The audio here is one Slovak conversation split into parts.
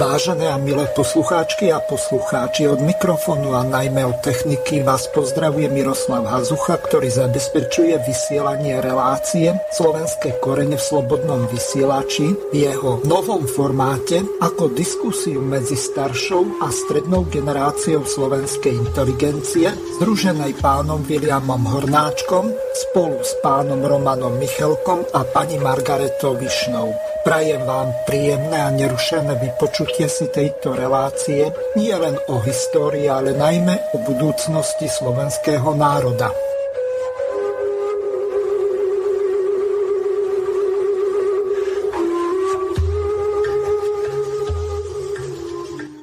Vážené a milé poslucháčky a poslucháči, od mikrofónu a najmä od techniky vás pozdravuje Miroslav Hazucha, ktorý zabezpečuje vysielanie relácie Slovenské korene v slobodnom vysielači v jeho novom formáte ako diskusiu medzi staršou a strednou generáciou slovenskej inteligencie, združenej pánom Williamom Hornáčkom spolu s pánom Romanom Michelkom a pani Margaretou Višnou. Prajem vám príjemné a nerušené vypočutie si tejto relácie nie len o histórii, ale najmä o budúcnosti slovenského národa.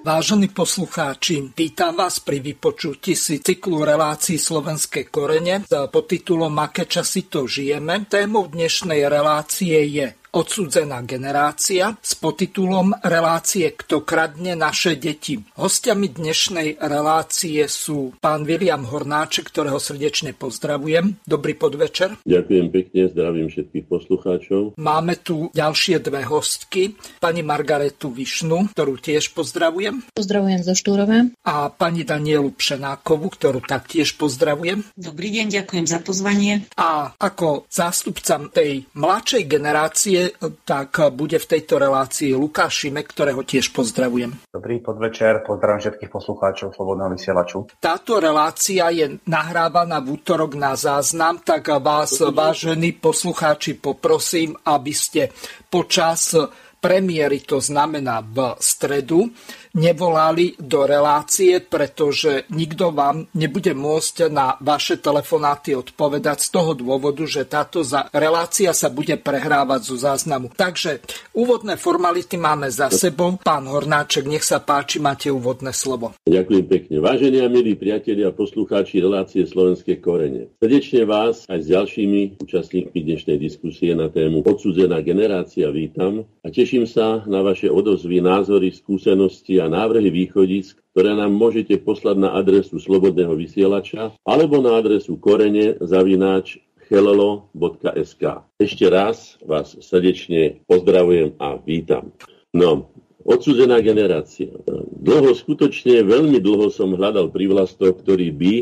Vážení poslucháči, vítam vás pri vypočutí si cyklu relácií Slovenské korene pod titulom Aké časy to žijeme. Témou dnešnej relácie je odsudzená generácia s podtitulom Relácie Kto kradne naše deti. Hostiami dnešnej relácie sú pán William Hornáček, ktorého srdečne pozdravujem. Dobrý podvečer. Ďakujem pekne, zdravím všetkých poslucháčov. Máme tu ďalšie dve hostky. Pani Margaretu Višnu, ktorú tiež pozdravujem. Pozdravujem zo Štúrova. A pani Danielu Pšenákovu, ktorú taktiež pozdravujem. Dobrý deň, ďakujem za pozvanie. A ako zástupca tej mladšej generácie tak bude v tejto relácii Lukáš Šimek, ktorého tiež pozdravujem. Dobrý podvečer, pozdravím všetkých poslucháčov Slobodného vysielaču. Táto relácia je nahrávaná v útorok na záznam, tak vás, vážení poslucháči, poprosím, aby ste počas premiéry, to znamená v stredu, nevolali do relácie, pretože nikto vám nebude môcť na vaše telefonáty odpovedať z toho dôvodu, že táto relácia sa bude prehrávať zo záznamu. Takže úvodné formality máme za sebou. Pán Hornáček, nech sa páči, máte úvodné slovo. Ďakujem pekne. Vážení a milí priatelia a poslucháči relácie Slovenské korene. Srdečne vás aj s ďalšími účastníkmi dnešnej diskusie na tému odsudzená generácia vítam a teším sa na vaše odozvy, názory, skúsenosti a návrhy východisk, ktoré nám môžete poslať na adresu Slobodného vysielača alebo na adresu korene zavináč hello.sk. Ešte raz vás srdečne pozdravujem a vítam. No, odsúdená generácia. Dlho, skutočne veľmi dlho som hľadal privlastok, ktorý by,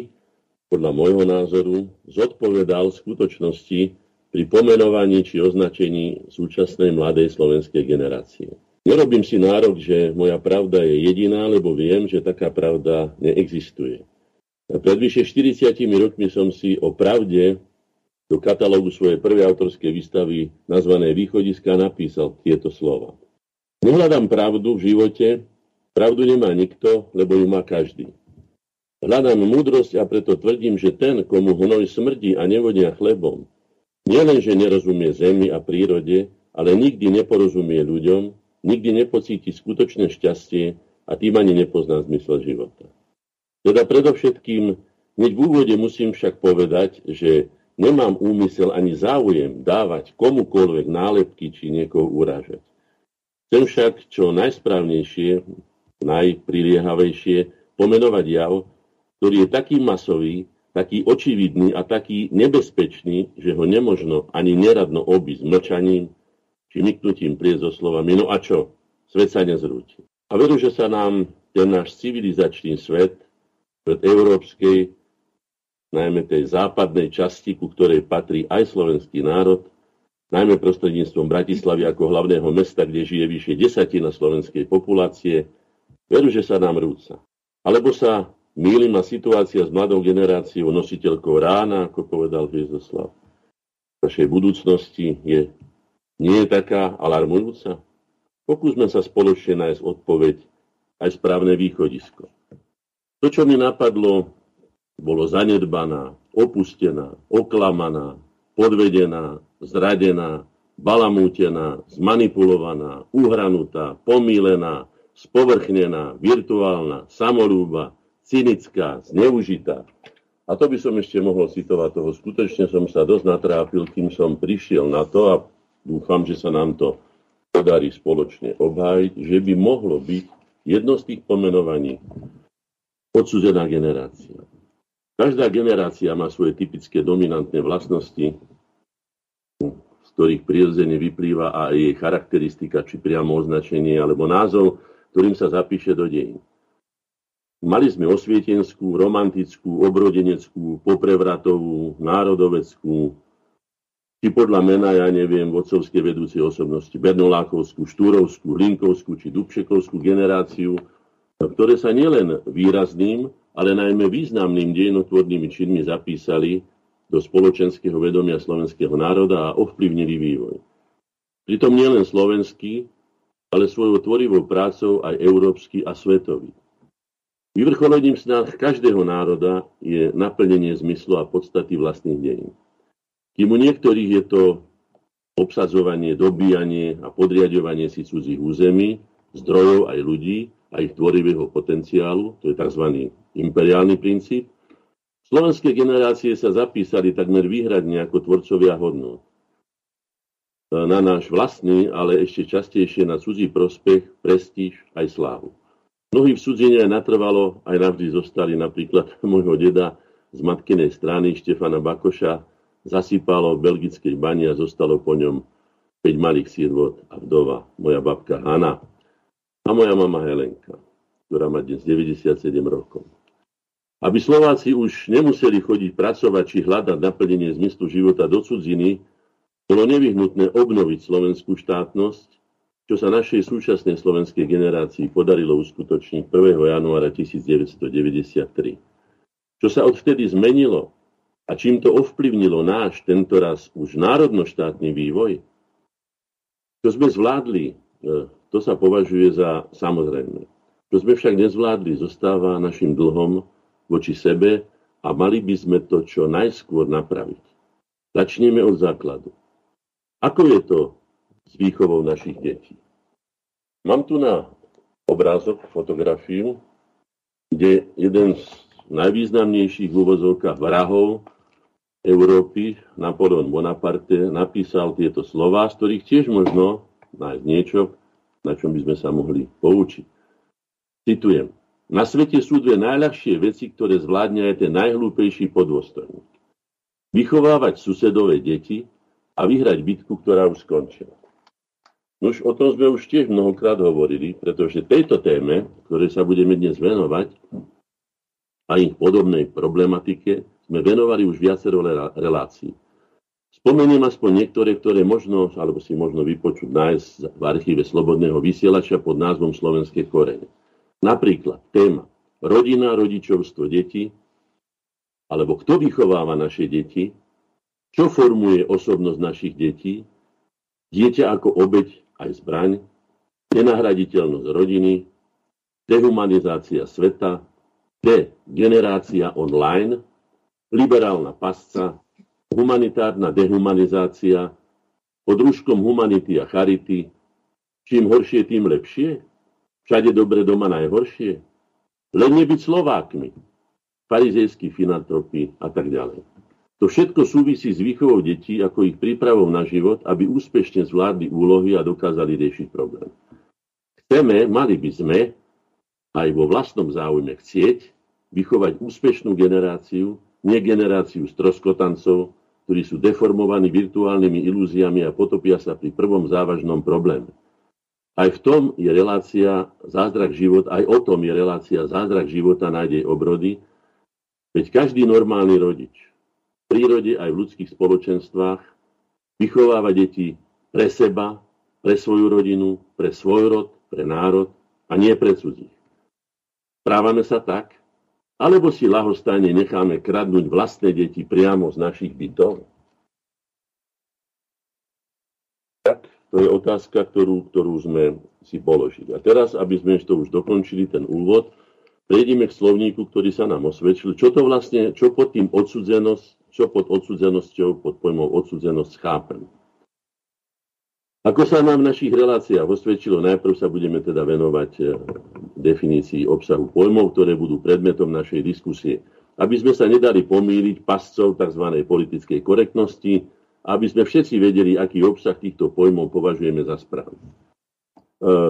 podľa môjho názoru, zodpovedal skutočnosti pri pomenovaní či označení súčasnej mladej slovenskej generácie. Nerobím si nárok, že moja pravda je jediná, lebo viem, že taká pravda neexistuje. Pred vyše 40 rokmi som si o pravde do katalógu svojej prvej autorskej výstavy nazvané Východiska napísal tieto slova. Nehľadám pravdu v živote, pravdu nemá nikto, lebo ju má každý. Hľadám múdrosť a preto tvrdím, že ten, komu hnoj smrdí a nevodia chlebom, nielenže nerozumie zemi a prírode, ale nikdy neporozumie ľuďom, nikdy nepocíti skutočné šťastie a tým ani nepozná zmysel života. Teda predovšetkým, hneď v úvode musím však povedať, že nemám úmysel ani záujem dávať komukoľvek nálepky či niekoho urážať. Chcem však čo najsprávnejšie, najpriliehavejšie pomenovať jav, ktorý je taký masový, taký očividný a taký nebezpečný, že ho nemožno ani neradno obísť mlčaním, či myknutím so slovami, no a čo, svet sa nezrúti. A veru, že sa nám ten náš civilizačný svet pred európskej, najmä tej západnej časti, ku ktorej patrí aj slovenský národ, najmä prostredníctvom Bratislavy ako hlavného mesta, kde žije vyše desatina slovenskej populácie, veru, že sa nám rúca. Alebo sa mýlim a situácia s mladou generáciou nositeľkou rána, ako povedal Hviezoslav. V našej budúcnosti je nie je taká alarmujúca? Pokúsme sa spoločne nájsť odpoveď aj správne východisko. To, čo mi napadlo, bolo zanedbaná, opustená, oklamaná, podvedená, zradená, balamútená, zmanipulovaná, uhranutá, pomílená, spovrchnená, virtuálna, samolúba, cynická, zneužitá. A to by som ešte mohol citovať toho. Skutočne som sa dosť natrápil, kým som prišiel na to a dúfam, že sa nám to podarí spoločne obhájiť, že by mohlo byť jedno z tých pomenovaní odsudzená generácia. Každá generácia má svoje typické dominantné vlastnosti, z ktorých prirodzene vyplýva aj jej charakteristika, či priamo označenie alebo názov, ktorým sa zapíše do dejín. Mali sme osvietenskú, romantickú, obrodeneckú, poprevratovú, národoveckú, či podľa mena, ja neviem, vodcovské vedúcie osobnosti, Bernolákovskú, Štúrovskú, Hlinkovskú či Dubčekovskú generáciu, ktoré sa nielen výrazným, ale najmä významným dejinotvornými činmi zapísali do spoločenského vedomia slovenského národa a ovplyvnili vývoj. Pritom nielen slovenský, ale svojou tvorivou prácou aj európsky a svetový. Vyvrcholením snah každého národa je naplnenie zmyslu a podstaty vlastných dejín. Kým u niektorých je to obsadzovanie, dobíjanie a podriadovanie si cudzích území, zdrojov aj ľudí a ich tvorivého potenciálu, to je tzv. imperiálny princíp, slovenské generácie sa zapísali takmer výhradne ako tvorcovia hodnot. Na náš vlastný, ale ešte častejšie na cudzí prospech, prestíž aj slávu. Mnohí v cudzine aj natrvalo, aj navždy zostali napríklad môjho deda z matkinej strany Štefana Bakoša, zasypalo v belgickej bani a zostalo po ňom 5 malých sírvot a vdova, moja babka Hanna a moja mama Helenka, ktorá má dnes 97 rokov. Aby Slováci už nemuseli chodiť pracovať či hľadať naplnenie zmyslu života do cudziny, bolo nevyhnutné obnoviť slovenskú štátnosť čo sa našej súčasnej slovenskej generácii podarilo uskutočniť 1. januára 1993. Čo sa odvtedy zmenilo a čím to ovplyvnilo náš tentoraz už národnoštátny vývoj, čo sme zvládli, e, to sa považuje za samozrejme. Čo sme však nezvládli, zostáva našim dlhom voči sebe a mali by sme to čo najskôr napraviť. Začneme od základu. Ako je to s výchovou našich detí. Mám tu na obrázok, fotografiu, kde jeden z najvýznamnejších v úvozovkách vrahov Európy, Napoleon Bonaparte, napísal tieto slova, z ktorých tiež možno nájsť niečo, na čom by sme sa mohli poučiť. Citujem. Na svete sú dve najľahšie veci, ktoré zvládne aj ten najhlúpejší podôstojník. Vychovávať susedové deti a vyhrať bitku, ktorá už skončila. Už o tom sme už tiež mnohokrát hovorili, pretože tejto téme, ktorej sa budeme dnes venovať, a ich podobnej problematike, sme venovali už viacero relácií. Spomeniem aspoň niektoré, ktoré možno, alebo si možno vypočuť nájsť v archíve Slobodného vysielača pod názvom Slovenské korene. Napríklad téma rodina, rodičovstvo, deti, alebo kto vychováva naše deti, čo formuje osobnosť našich detí, dieťa ako obeď aj zbraň, nenahraditeľnosť rodiny, dehumanizácia sveta, degenerácia online, liberálna pasca, humanitárna dehumanizácia, pod rúškom humanity a charity, čím horšie, tým lepšie, všade dobre, doma najhoršie, len nebyť Slovákmi, farizejskí filantropy a tak ďalej. To všetko súvisí s výchovou detí ako ich prípravou na život, aby úspešne zvládli úlohy a dokázali riešiť problém. Chceme, mali by sme aj vo vlastnom záujme chcieť vychovať úspešnú generáciu, nie generáciu stroskotancov, ktorí sú deformovaní virtuálnymi ilúziami a potopia sa pri prvom závažnom probléme. Aj v tom je relácia zázrak život, aj o tom je relácia zázrak života nádej obrody, veď každý normálny rodič, prírode aj v ľudských spoločenstvách, vychováva deti pre seba, pre svoju rodinu, pre svoj rod, pre národ a nie pre cudzích. Správame sa tak, alebo si lahostajne necháme kradnúť vlastné deti priamo z našich bytov? Tak, to je otázka, ktorú, ktorú sme si položili. A teraz, aby sme to už dokončili, ten úvod, prejdeme k slovníku, ktorý sa nám osvedčil. Čo to vlastne, čo pod tým odsudzenosť čo pod odsudzenosťou, pod pojmou odsudzenosť chápem. Ako sa nám v našich reláciách osvedčilo, najprv sa budeme teda venovať e, definícii obsahu pojmov, ktoré budú predmetom našej diskusie. Aby sme sa nedali pomýliť pascov tzv. politickej korektnosti, aby sme všetci vedeli, aký obsah týchto pojmov považujeme za správny. E,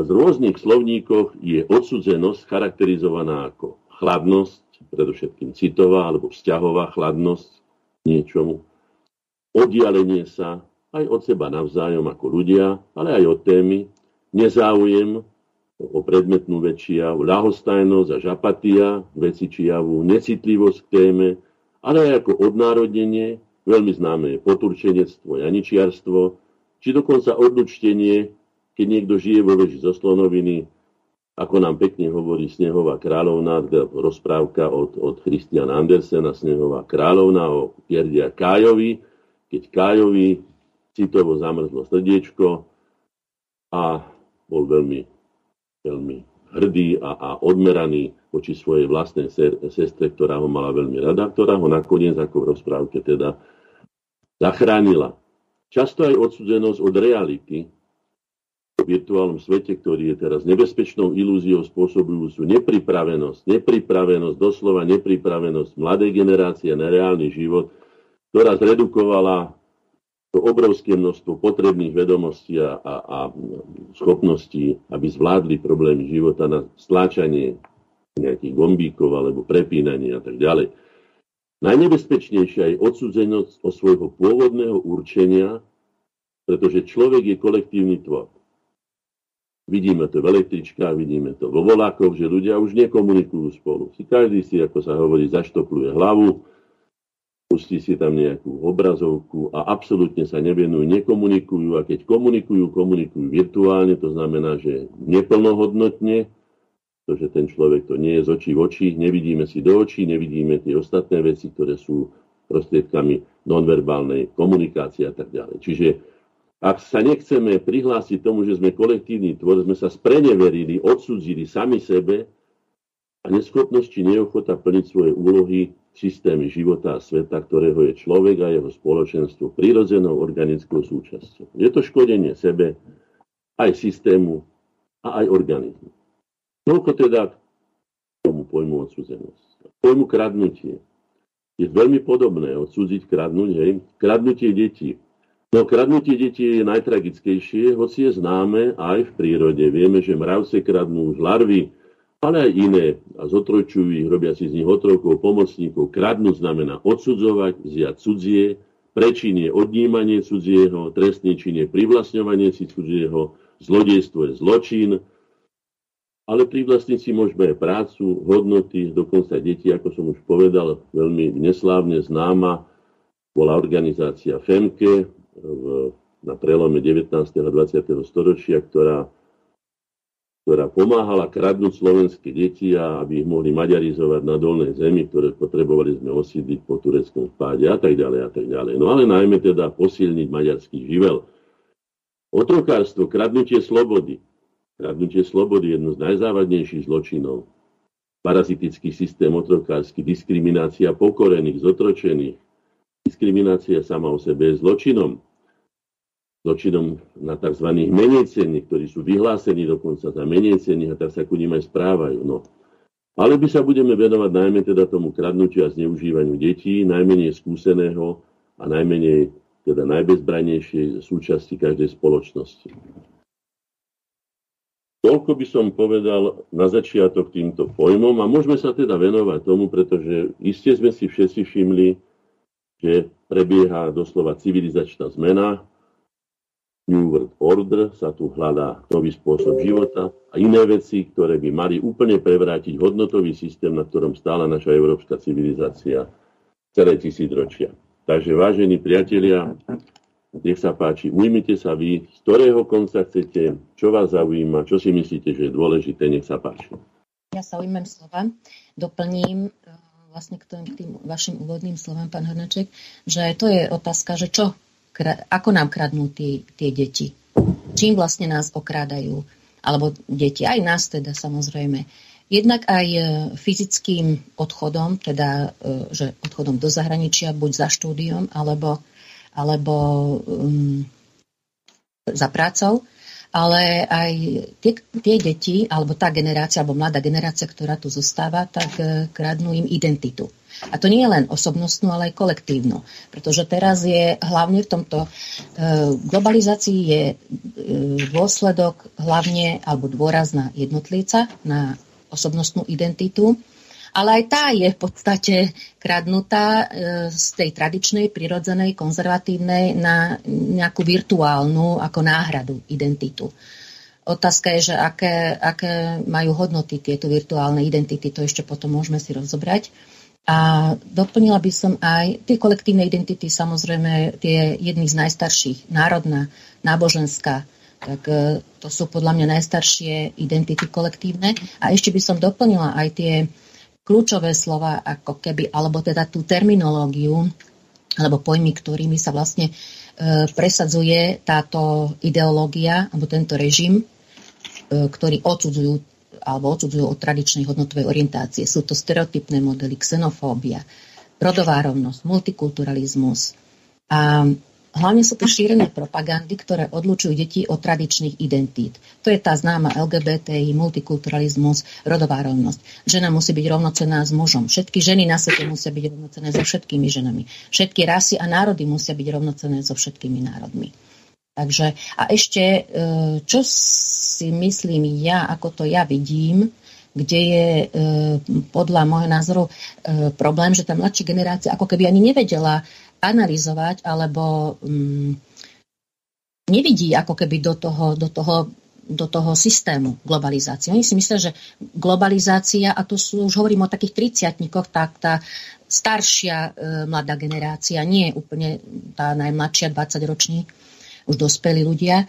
z rôznych slovníkoch je odsudzenosť charakterizovaná ako chladnosť, predovšetkým citová alebo vzťahová chladnosť, niečomu. Oddialenie sa aj od seba navzájom ako ľudia, ale aj od témy, nezáujem o predmetnú vec javu, ľahostajnosť a žapatia veci či javu, necitlivosť k téme, ale aj ako odnárodnenie, veľmi známe je poturčenectvo, janičiarstvo, či dokonca odlučtenie, keď niekto žije vo veži zo slonoviny, ako nám pekne hovorí Snehová kráľovna, teda rozprávka od, od Christiana Andersena, Snehová kráľovna o Pierdia Kájovi, keď Kájovi citovo zamrzlo srdiečko a bol veľmi, veľmi hrdý a, a odmeraný voči svojej vlastnej sestre, ktorá ho mala veľmi rada, ktorá ho nakoniec, ako v rozprávke, teda zachránila. Často aj odsudzenosť od reality, v virtuálnom svete, ktorý je teraz nebezpečnou ilúziou spôsobujúcu nepripravenosť, nepripravenosť, doslova nepripravenosť mladej generácie na reálny život, ktorá zredukovala to obrovské množstvo potrebných vedomostí a, a, a schopností, aby zvládli problémy života na stláčanie nejakých gombíkov alebo prepínanie a tak ďalej. Najnebezpečnejšia je odsudzenosť o svojho pôvodného určenia, pretože človek je kolektívny tvor. Vidíme to v električkách, vidíme to vo volákoch, že ľudia už nekomunikujú spolu. Si každý si, ako sa hovorí, zaštopluje hlavu, pustí si tam nejakú obrazovku a absolútne sa nevenujú, nekomunikujú a keď komunikujú, komunikujú virtuálne, to znamená, že neplnohodnotne, pretože ten človek to nie je z očí v oči, nevidíme si do očí, nevidíme tie ostatné veci, ktoré sú prostriedkami nonverbálnej komunikácie a tak ďalej. Čiže ak sa nechceme prihlásiť tomu, že sme kolektívny tvor, sme sa spreneverili, odsudzili sami sebe a neschopnosť či neochota plniť svoje úlohy v systéme života a sveta, ktorého je človek a jeho spoločenstvo prirodzenou organickou súčasťou. Je to škodenie sebe, aj systému a aj organizmu. Toľko teda k tomu pojmu odsudzenosť. Pojmu kradnutie. Je veľmi podobné odsúdiť kradnúť, hej. Kradnutie detí No kradnutie detí je najtragickejšie, hoci je známe aj v prírode. Vieme, že mravce kradnú už larvy, ale aj iné a zotrojčujú ich, robia si z nich otrokov, pomocníkov. Kradnúť znamená odsudzovať, vziať cudzie, prečin je odnímanie cudzieho, trestný čin je privlastňovanie si cudzieho, zlodejstvo je zločin, ale privlastníci môžeme aj prácu, hodnoty, dokonca deti, ako som už povedal, veľmi neslávne známa bola organizácia FEMKE, v, na prelome 19. a 20. storočia, ktorá, ktorá pomáhala kradnúť slovenské deti a aby ich mohli maďarizovať na dolnej zemi, ktoré potrebovali sme osídliť po tureckom spáde a tak ďalej a tak ďalej. No ale najmä teda posilniť maďarský živel. Otrokárstvo, kradnutie slobody. Kradnutie slobody je jedno z najzávadnejších zločinov. Parazitický systém otrokársky, diskriminácia pokorených, zotročených, Diskriminácia sama o sebe je zločinom. Zločinom na tzv. menejcenných, ktorí sú vyhlásení dokonca za menejcenných a tak sa ku ním aj správajú. No. Ale by sa budeme venovať najmä teda tomu kradnutiu a zneužívaniu detí, najmenej skúseného a najmenej teda najbezbrajnejšej súčasti každej spoločnosti. Toľko by som povedal na začiatok týmto pojmom a môžeme sa teda venovať tomu, pretože iste sme si všetci všimli, že prebieha doslova civilizačná zmena, New World Order, sa tu hľadá nový spôsob života a iné veci, ktoré by mali úplne prevrátiť hodnotový systém, na ktorom stála naša európska civilizácia celé tisícročia. Takže vážení priatelia, nech sa páči, ujmite sa vy, z ktorého konca chcete, čo vás zaujíma, čo si myslíte, že je dôležité, nech sa páči. Ja sa ujmem slova, doplním vlastne k tým, tým vašim úvodným slovám, pán Hrnaček, že to je otázka, že čo, ako nám kradnú tie, tie deti. Čím vlastne nás okrádajú. Alebo deti, aj nás teda samozrejme. Jednak aj e, fyzickým odchodom, teda e, že odchodom do zahraničia, buď za štúdiom, alebo, alebo um, za prácou, ale aj tie, tie deti, alebo tá generácia, alebo mladá generácia, ktorá tu zostáva, tak e, kradnú im identitu. A to nie je len osobnostnú, ale aj kolektívnu. Pretože teraz je hlavne v tomto e, globalizácii je e, dôsledok hlavne alebo dôraz na jednotlivca, na osobnostnú identitu ale aj tá je v podstate kradnutá e, z tej tradičnej, prirodzenej, konzervatívnej na nejakú virtuálnu ako náhradu identitu. Otázka je, že aké, aké majú hodnoty tieto virtuálne identity, to ešte potom môžeme si rozobrať. A doplnila by som aj tie kolektívne identity, samozrejme tie jedny z najstarších, národná, náboženská, tak e, to sú podľa mňa najstaršie identity kolektívne. A ešte by som doplnila aj tie kľúčové slova, ako keby, alebo teda tú terminológiu, alebo pojmy, ktorými sa vlastne e, presadzuje táto ideológia, alebo tento režim, E, ktorí odsudzujú alebo odsudzujú od tradičnej hodnotovej orientácie. Sú to stereotypné modely, xenofóbia, rodová rovnosť, multikulturalizmus. A hlavne sú to šírené propagandy, ktoré odlučujú deti od tradičných identít. To je tá známa LGBTI, multikulturalizmus, rodová rovnosť. Žena musí byť rovnocená s mužom. Všetky ženy na svete musia byť rovnocené so všetkými ženami. Všetky rasy a národy musia byť rovnocené so všetkými národmi. Takže a ešte, e, čo si myslím ja, ako to ja vidím, kde je e, podľa môjho názoru e, problém, že tá mladšia generácia ako keby ani nevedela analyzovať alebo mm, nevidí ako keby do toho, do toho do toho systému globalizácie. Oni si myslia, že globalizácia, a to sú, už hovorím o takých triciatníkoch, tak tá staršia e, mladá generácia, nie úplne tá najmladšia 20 roční, už dospelí ľudia,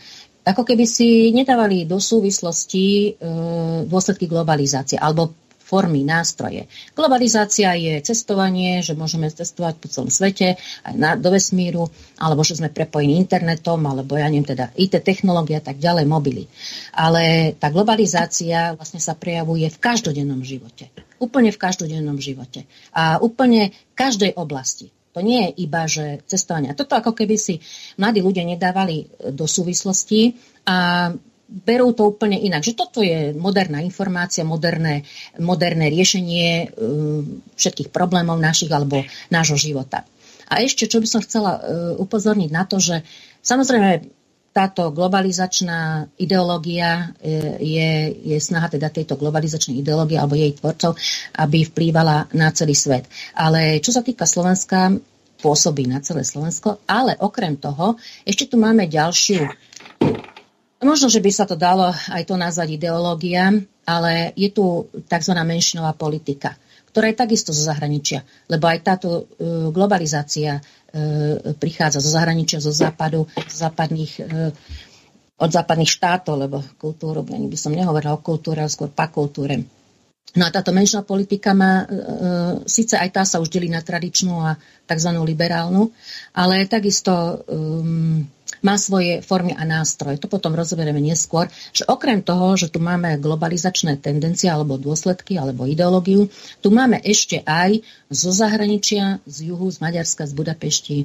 ako keby si nedávali do súvislosti e, dôsledky globalizácie alebo formy, nástroje. Globalizácia je cestovanie, že môžeme cestovať po celom svete, aj na, do vesmíru, alebo že sme prepojení internetom, alebo ja neviem, teda IT technológia tak ďalej, mobily. Ale tá globalizácia vlastne sa prejavuje v každodennom živote. Úplne v každodennom živote. A úplne v každej oblasti. To nie je iba, že cestovanie. Toto ako keby si mladí ľudia nedávali do súvislosti a berú to úplne inak. Že toto je moderná informácia, moderné, moderné riešenie um, všetkých problémov našich alebo nášho života. A ešte, čo by som chcela uh, upozorniť na to, že samozrejme táto globalizačná ideológia je, je snaha teda tejto globalizačnej ideológie alebo jej tvorcov, aby vplývala na celý svet. Ale čo sa týka Slovenska, pôsobí na celé Slovensko, ale okrem toho ešte tu máme ďalšiu Možno, že by sa to dalo aj to nazvať ideológia, ale je tu tzv. menšinová politika, ktorá je takisto zo zahraničia, lebo aj táto uh, globalizácia E, prichádza zo zahraničia, zo západu, zo západných, e, od západných štátov, lebo kultúru, ani by som nehovorila o kultúre, ale skôr kultúre. No a táto menšinová politika má, e, síce aj tá sa už delí na tradičnú a tzv. liberálnu, ale takisto um, má svoje formy a nástroje. To potom rozoberieme neskôr, že okrem toho, že tu máme globalizačné tendencie alebo dôsledky alebo ideológiu, tu máme ešte aj zo zahraničia, z juhu, z Maďarska, z Budapešti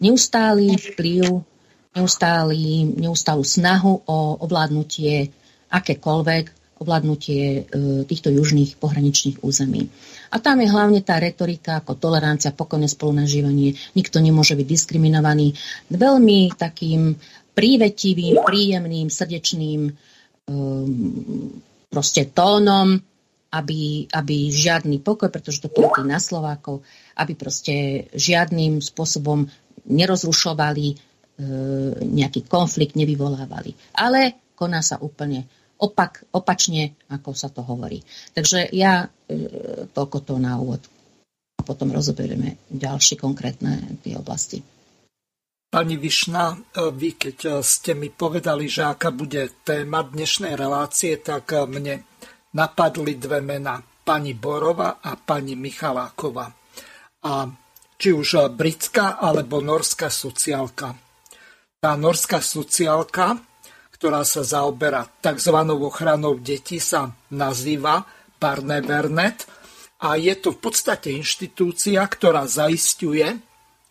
neustály vplyv, neustály, neustálú snahu o ovládnutie akékoľvek ovládnutie e, týchto južných pohraničných území. A tam je hlavne tá retorika ako tolerancia, pokojné spolunažívanie, nikto nemôže byť diskriminovaný. Veľmi takým prívetivým, príjemným, srdečným um, proste tónom, aby, aby žiadny pokoj, pretože to platí na Slovákov, aby proste žiadnym spôsobom nerozrušovali, e, nejaký konflikt nevyvolávali. Ale koná sa úplne opak, opačne, ako sa to hovorí. Takže ja e, toľko to na úvod. A potom rozoberieme ďalšie konkrétne tie oblasti. Pani Višna, e, vy keď e, ste mi povedali, že aká bude téma dnešnej relácie, tak mne napadli dve mená. Pani Borova a pani Michaláková. A či už britská alebo norská sociálka. Tá norská sociálka ktorá sa zaoberá tzv. ochranou detí, sa nazýva Barnevernet a je to v podstate inštitúcia, ktorá zaistuje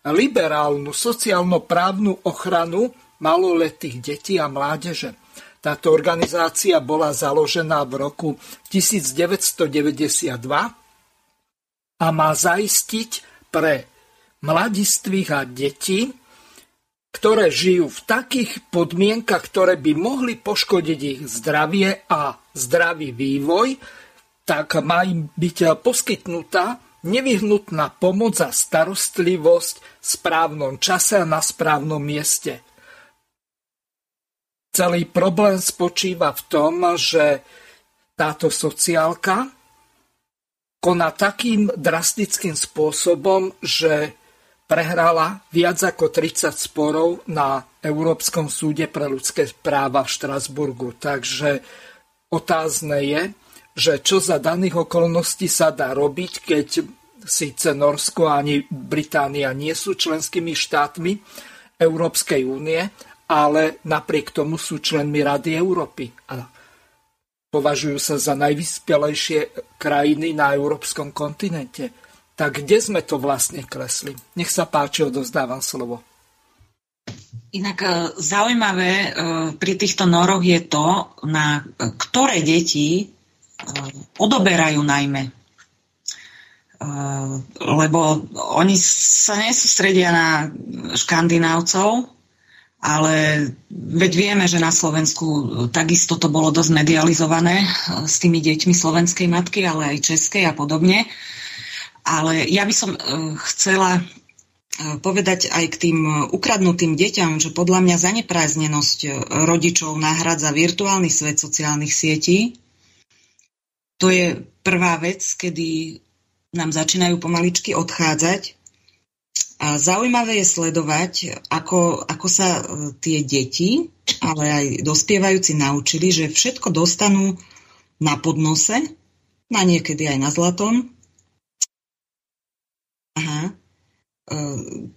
liberálnu sociálno-právnu ochranu maloletých detí a mládeže. Táto organizácia bola založená v roku 1992 a má zaistiť pre mladistvých a deti ktoré žijú v takých podmienkach, ktoré by mohli poškodiť ich zdravie a zdravý vývoj, tak má im byť poskytnutá nevyhnutná pomoc a starostlivosť v správnom čase a na správnom mieste. Celý problém spočíva v tom, že táto sociálka koná takým drastickým spôsobom, že prehrala viac ako 30 sporov na Európskom súde pre ľudské práva v Štrasburgu. Takže otázne je, že čo za daných okolností sa dá robiť, keď síce Norsko ani Británia nie sú členskými štátmi Európskej únie, ale napriek tomu sú členmi Rady Európy a považujú sa za najvyspelejšie krajiny na európskom kontinente. Tak kde sme to vlastne klesli? Nech sa páči, odozdávam slovo. Inak e, zaujímavé e, pri týchto noroch je to, na ktoré deti e, odoberajú najmä. Lebo oni sa nesústredia na škandinávcov, ale veď vieme, že na Slovensku takisto to bolo dosť medializované s tými deťmi slovenskej matky, ale aj českej a podobne. Ale ja by som chcela povedať aj k tým ukradnutým deťam, že podľa mňa zaneprázdnenosť rodičov nahradza virtuálny svet sociálnych sietí. To je prvá vec, kedy nám začínajú pomaličky odchádzať. A zaujímavé je sledovať, ako, ako sa e, tie deti, ale aj dospievajúci naučili, že všetko dostanú na podnose, na niekedy aj na zlatom. Aha Ehm,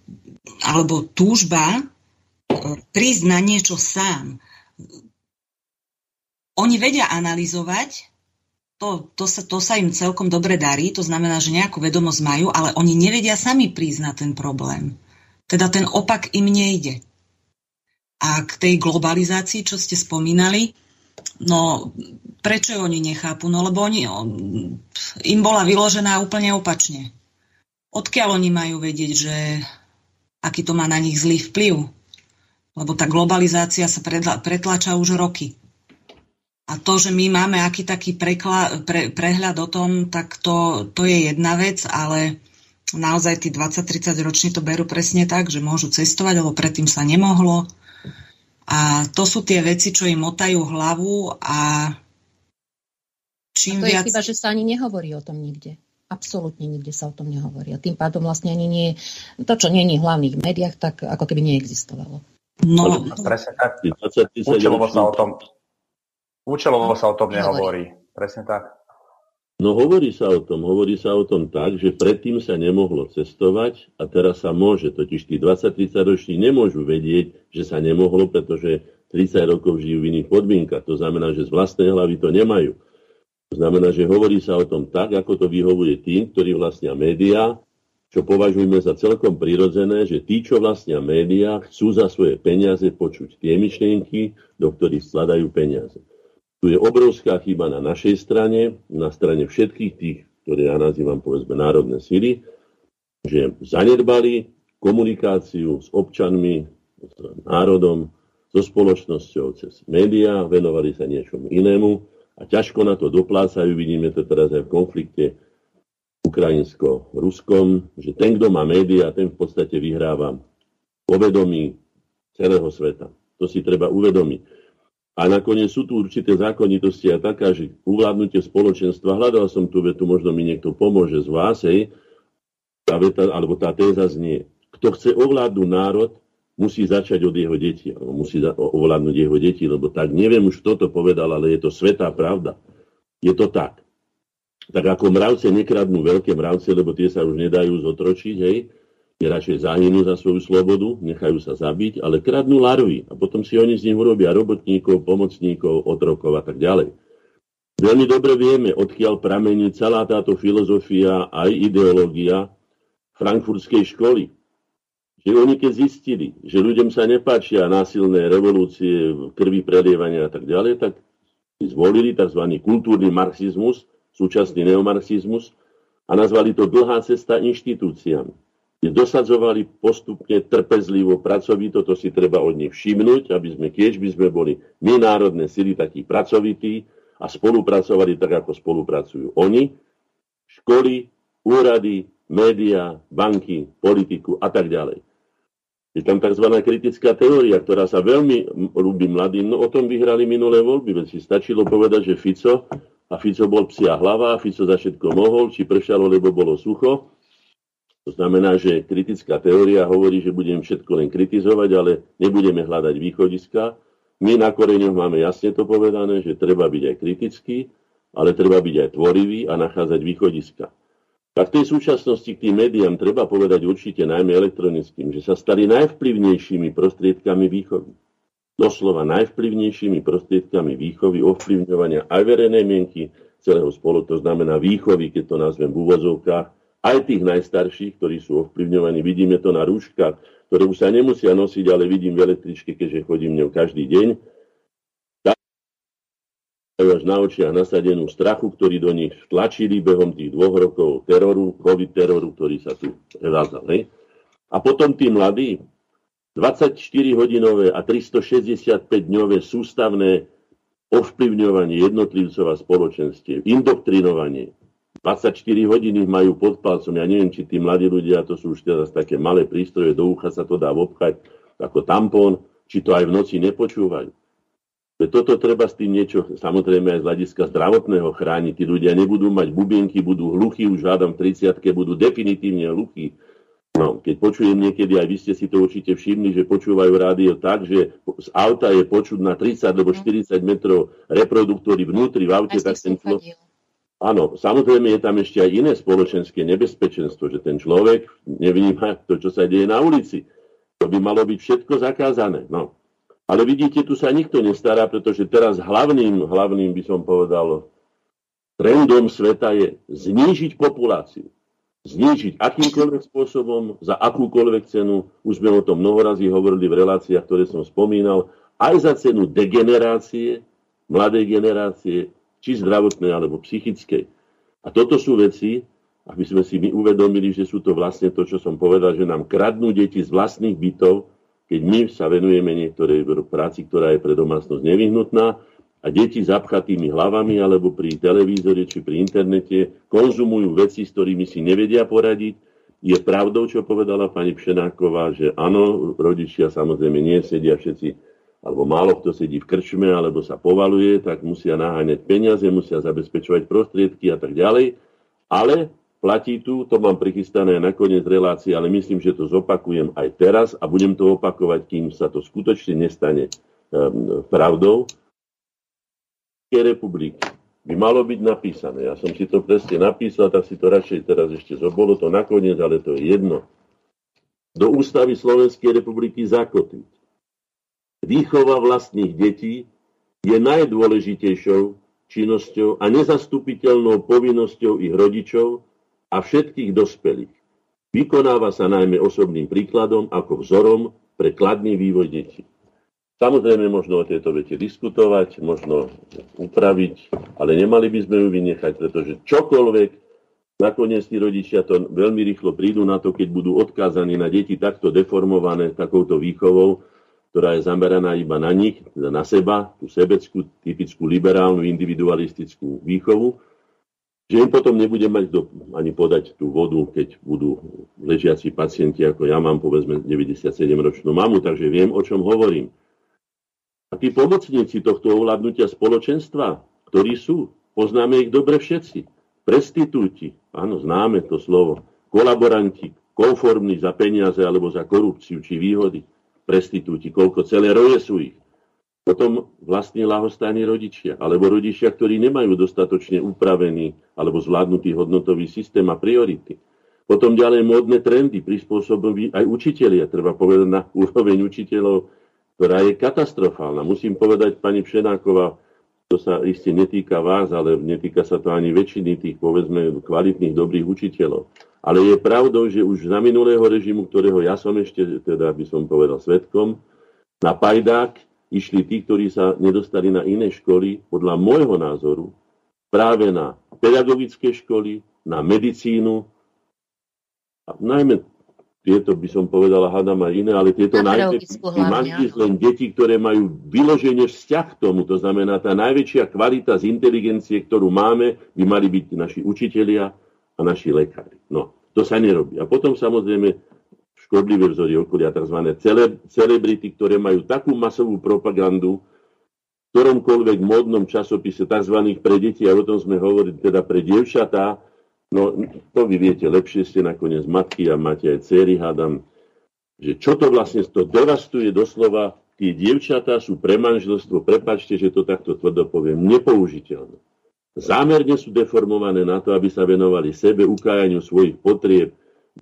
alebo túžba ehm, prísť na niečo sám. Oni vedia analyzovať, to, to, sa, to sa im celkom dobre darí, to znamená, že nejakú vedomosť majú, ale oni nevedia sami prísť na ten problém. Teda ten opak im nejde. A k tej globalizácii, čo ste spomínali, no prečo oni nechápu? No lebo oni, im bola vyložená úplne opačne. Odkiaľ oni majú vedieť, že aký to má na nich zlý vplyv? Lebo tá globalizácia sa pretláča už roky. A to, že my máme aký taký prekla, pre, prehľad o tom, tak to, to je jedna vec, ale naozaj tí 20-30 roční to berú presne tak, že môžu cestovať, lebo predtým sa nemohlo. A to sú tie veci, čo im motajú hlavu a čím a to viac... je chyba, že sa ani nehovorí o tom nikde. Absolútne nikde sa o tom nehovorí. A tým pádom vlastne ani nie, to, čo nie je v hlavných médiách, tak ako keby neexistovalo. No, presne tak. Účelovo sa o tom, účelovo sa o tom nehovorí. Presne tak. No hovorí sa o tom, hovorí sa o tom tak, že predtým sa nemohlo cestovať a teraz sa môže. Totiž tí 20-30 roční nemôžu vedieť, že sa nemohlo, pretože 30 rokov žijú v iných podmienkach. To znamená, že z vlastnej hlavy to nemajú. To znamená, že hovorí sa o tom tak, ako to vyhovuje tým, ktorí vlastnia médiá, čo považujeme za celkom prirodzené, že tí, čo vlastnia médiá, chcú za svoje peniaze počuť tie myšlienky, do ktorých skladajú peniaze. Tu je obrovská chyba na našej strane, na strane všetkých tých, ktoré ja nazývam povedzme národné sily, že zanedbali komunikáciu s občanmi, s národom, so spoločnosťou cez médiá, venovali sa niečomu inému a ťažko na to doplácajú. Vidíme to teraz aj v konflikte ukrajinsko-ruskom, že ten, kto má médiá, ten v podstate vyhráva povedomí celého sveta. To si treba uvedomiť. A nakoniec sú tu určité zákonitosti a taká, že uvládnutie spoločenstva, hľadal som tú vetu, možno mi niekto pomôže z vás, hej, tá veta, alebo tá téza znie, kto chce ovládnuť národ, musí začať od jeho detí, alebo musí ovládnuť jeho deti, lebo tak neviem už, kto to povedal, ale je to svetá pravda. Je to tak. Tak ako mravce nekradnú veľké mravce, lebo tie sa už nedajú zotročiť, hej, je radšej zahynú za svoju slobodu, nechajú sa zabiť, ale kradnú larvy a potom si oni z nich urobia robotníkov, pomocníkov, otrokov a tak ďalej. Veľmi dobre vieme, odkiaľ pramení celá táto filozofia aj ideológia frankfurtskej školy, že oni keď zistili, že ľuďom sa nepáčia násilné revolúcie, krvi prelievania a tak ďalej, tak zvolili tzv. kultúrny marxizmus, súčasný neomarxizmus a nazvali to dlhá cesta inštitúciami. Kde dosadzovali postupne trpezlivo, pracovito, to si treba od nich všimnúť, aby sme, keď by sme boli my národné sily takí pracovití a spolupracovali tak, ako spolupracujú oni, školy, úrady, médiá, banky, politiku a tak ďalej. Je tam tzv. kritická teória, ktorá sa veľmi ľúbi mladým. No o tom vyhrali minulé voľby, veď si stačilo povedať, že Fico a Fico bol psia hlava, Fico za všetko mohol, či pršalo, lebo bolo sucho. To znamená, že kritická teória hovorí, že budeme všetko len kritizovať, ale nebudeme hľadať východiska. My na koreňoch máme jasne to povedané, že treba byť aj kritický, ale treba byť aj tvorivý a nachádzať východiska. Tak v tej súčasnosti k tým médiám treba povedať určite najmä elektronickým, že sa stali najvplyvnejšími prostriedkami výchovy. Doslova najvplyvnejšími prostriedkami výchovy, ovplyvňovania aj verejnej mienky celého spolu, to znamená výchovy, keď to nazvem v úvozovkách, aj tých najstarších, ktorí sú ovplyvňovaní. Vidíme to na rúškach, ktoré už sa nemusia nosiť, ale vidím v električke, keďže chodím ňou každý deň až na očiach nasadenú strachu, ktorý do nich tlačili behom tých dvoch rokov teroru, covid teroru, ktorý sa tu prevádzal. A potom tí mladí, 24-hodinové a 365-dňové sústavné ovplyvňovanie jednotlivcov a spoločenstiev, indoktrinovanie. 24 hodiny majú pod palcom, ja neviem, či tí mladí ľudia, to sú už teraz také malé prístroje, do ucha sa to dá obchať ako tampón, či to aj v noci nepočúvajú. Toto treba s tým niečo, samozrejme aj z hľadiska zdravotného chrániť. Tí ľudia nebudú mať bubienky, budú hluchí, už hádam v 30 budú definitívne hluchí. No, keď počujem niekedy, aj vy ste si to určite všimli, že počúvajú rádio tak, že z auta je počuť na 30 alebo 40 metrov reproduktory vnútri v aute, tak ten človek... Áno, samozrejme je tam ešte aj iné spoločenské nebezpečenstvo, že ten človek nevníma to, čo sa deje na ulici. To by malo byť všetko zakázané. No, ale vidíte, tu sa nikto nestará, pretože teraz hlavným, hlavným by som povedal, trendom sveta je znížiť populáciu. Znížiť akýmkoľvek spôsobom, za akúkoľvek cenu. Už sme o tom mnohorazí hovorili v reláciách, ktoré som spomínal. Aj za cenu degenerácie, mladej generácie, či zdravotnej alebo psychickej. A toto sú veci, aby sme si my uvedomili, že sú to vlastne to, čo som povedal, že nám kradnú deti z vlastných bytov, keď my sa venujeme niektorej práci, ktorá je pre domácnosť nevyhnutná a deti s apchatými hlavami alebo pri televízore či pri internete konzumujú veci, s ktorými si nevedia poradiť. Je pravdou, čo povedala pani Pšenáková, že áno, rodičia samozrejme nie sedia všetci alebo málo kto sedí v krčme, alebo sa povaluje, tak musia naháňať peniaze, musia zabezpečovať prostriedky a tak ďalej. Ale platí tu, to mám prichystané na koniec relácie, ale myslím, že to zopakujem aj teraz a budem to opakovať, kým sa to skutočne nestane um, pravdou. republiky by malo byť napísané. Ja som si to presne napísal, tak si to radšej teraz ešte zobolo to nakoniec, ale to je jedno. Do ústavy Slovenskej republiky zakotviť. Výchova vlastných detí je najdôležitejšou činnosťou a nezastupiteľnou povinnosťou ich rodičov, a všetkých dospelých. Vykonáva sa najmä osobným príkladom ako vzorom pre kladný vývoj detí. Samozrejme, možno o tejto vete diskutovať, možno upraviť, ale nemali by sme ju vynechať, pretože čokoľvek, nakoniec tí rodičia to veľmi rýchlo prídu na to, keď budú odkázaní na deti takto deformované takouto výchovou, ktorá je zameraná iba na nich, teda na seba, tú sebeckú, typickú liberálnu, individualistickú výchovu, že im potom nebude mať kto ani podať tú vodu, keď budú ležiaci pacienti, ako ja mám, povedzme, 97-ročnú mamu, takže viem, o čom hovorím. A tí pomocníci tohto ovládnutia spoločenstva, ktorí sú, poznáme ich dobre všetci. Prestitúti, áno, známe to slovo, kolaboranti, konformní za peniaze alebo za korupciu či výhody, prestitúti, koľko celé roje sú ich. Potom vlastne lahostáni rodičia, alebo rodičia, ktorí nemajú dostatočne upravený alebo zvládnutý hodnotový systém a priority. Potom ďalej módne trendy prispôsobujú aj učitelia. Treba povedať na úroveň učiteľov, ktorá je katastrofálna. Musím povedať, pani Pšenáková, to sa iste netýka vás, ale netýka sa to ani väčšiny tých, povedzme, kvalitných, dobrých učiteľov. Ale je pravdou, že už za minulého režimu, ktorého ja som ešte, teda by som povedal, svetkom, na pajdák išli tí, ktorí sa nedostali na iné školy, podľa môjho názoru, práve na pedagogické školy, na medicínu, a najmä tieto by som povedala, hádam aj iné, ale tieto najmä len deti, ktoré majú vyloženie vzťah k tomu, to znamená tá najväčšia kvalita z inteligencie, ktorú máme, by mali byť naši učitelia a naši lekári. No, to sa nerobí. A potom samozrejme škodlivé vzory okolia, tzv. Cele, celebrity, ktoré majú takú masovú propagandu v ktoromkoľvek modnom časopise tzv. pre deti, a o tom sme hovorili, teda pre dievčatá, no to vy viete, lepšie ste nakoniec matky a máte aj céry, hádam, že čo to vlastne to devastuje doslova, tie dievčatá sú pre manželstvo, prepačte, že to takto tvrdo poviem, nepoužiteľné. Zámerne sú deformované na to, aby sa venovali sebe, ukájaniu svojich potrieb,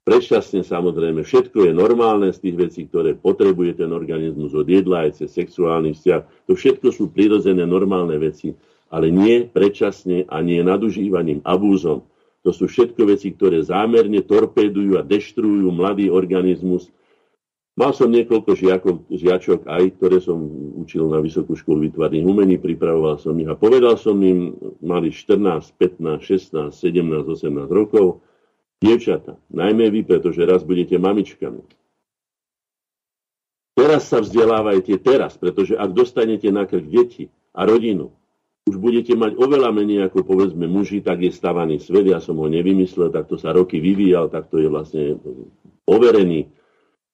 prešťastne samozrejme. Všetko je normálne z tých vecí, ktoré potrebuje ten organizmus od jedla aj cez sexuálny vzťah. To všetko sú prirodzené normálne veci, ale nie predčasne a nie nadužívaním, abúzom. To sú všetko veci, ktoré zámerne torpédujú a deštruujú mladý organizmus Mal som niekoľko žiakov, žiačok aj, ktoré som učil na Vysokú školu výtvarných umení, pripravoval som ich a povedal som im, mali 14, 15, 16, 17, 18 rokov, dievčata, najmä vy, pretože raz budete mamičkami. Teraz sa vzdelávajte teraz, pretože ak dostanete na krk deti a rodinu, už budete mať oveľa menej ako povedzme muži, tak je stavaný svet, ja som ho nevymyslel, takto sa roky vyvíjal, takto je vlastne overený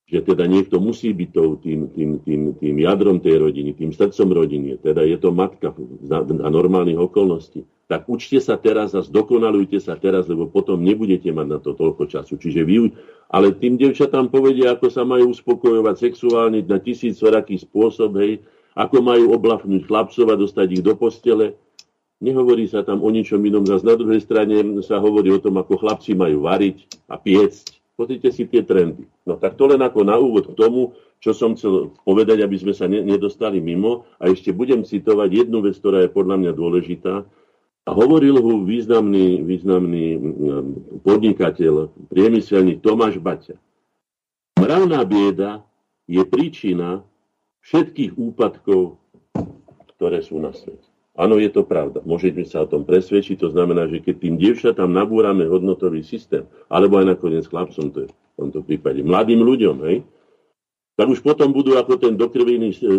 že teda niekto musí byť tou, tým, tým, tým, tým jadrom tej rodiny, tým srdcom rodiny, teda je to matka za normálnych okolností, tak učte sa teraz a zdokonalujte sa teraz, lebo potom nebudete mať na to toľko času. Čiže vy, ale tým devčatám povedia, ako sa majú uspokojovať sexuálne na tisíc raký spôsob, hej, ako majú oblafnúť chlapcov a dostať ich do postele. Nehovorí sa tam o ničom inom. Zas na druhej strane sa hovorí o tom, ako chlapci majú variť a piecť Pozrite si tie trendy. No tak to len ako na úvod k tomu, čo som chcel povedať, aby sme sa ne, nedostali mimo. A ešte budem citovať jednu vec, ktorá je podľa mňa dôležitá. A hovoril ho významný, významný mm, podnikateľ, priemyselník Tomáš Baťa. Mravná bieda je príčina všetkých úpadkov, ktoré sú na svete. Áno, je to pravda. Môžeme sa o tom presvedčiť. To znamená, že keď tým dievčatám nabúrame hodnotový systém, alebo aj nakoniec chlapcom, to je v tomto prípade, mladým ľuďom, hej, tak už potom budú ako ten dokrivený, e,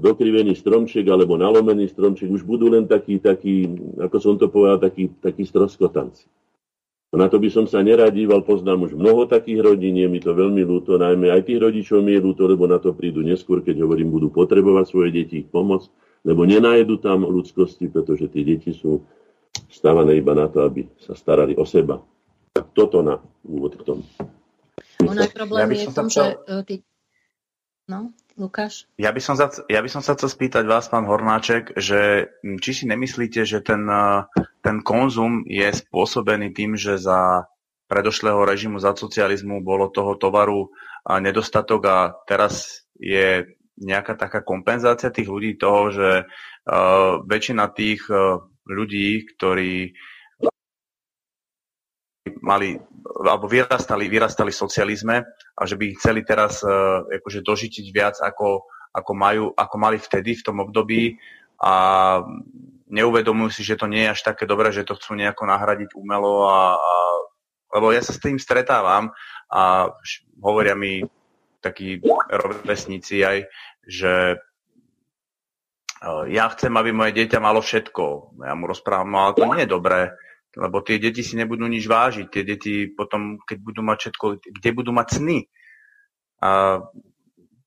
dokrivený stromček alebo nalomený stromček, už budú len takí, takí ako som to povedal, takí, takí stroskotanci. Na to by som sa neradíval, poznám už mnoho takých rodín, je mi to veľmi ľúto, najmä aj tých rodičov mi je ľúto, lebo na to prídu neskôr, keď hovorím, budú potrebovať svoje deti ich pomoc lebo nenájdu tam ľudskosti, pretože tie deti sú stávané iba na to, aby sa starali o seba. Tak toto na úvod k tomu. Ono aj problém ja je v tom, chcel... že uh, ty... No, Lukáš? Ja by, som za, ja by som sa chcel spýtať vás, pán Hornáček, že či si nemyslíte, že ten, e, ten konzum je spôsobený tým, že za predošlého režimu, za socializmu bolo toho tovaru nedostatok a teraz je nejaká taká kompenzácia tých ľudí toho, že uh, väčšina tých uh, ľudí, ktorí mali, alebo vyrastali, vyrastali v socializme a že by chceli teraz uh, akože dožitiť viac, ako, ako, majú, ako mali vtedy v tom období. A neuvedomujú si, že to nie je až také dobré, že to chcú nejako nahradiť umelo a, a lebo ja sa s tým stretávam a hovoria mi takí rovesníci aj, že e, ja chcem, aby moje dieťa malo všetko. Ja mu rozprávam, no ale to nie je dobré, lebo tie deti si nebudú nič vážiť. Tie deti potom, keď budú mať všetko, kde budú mať sny? A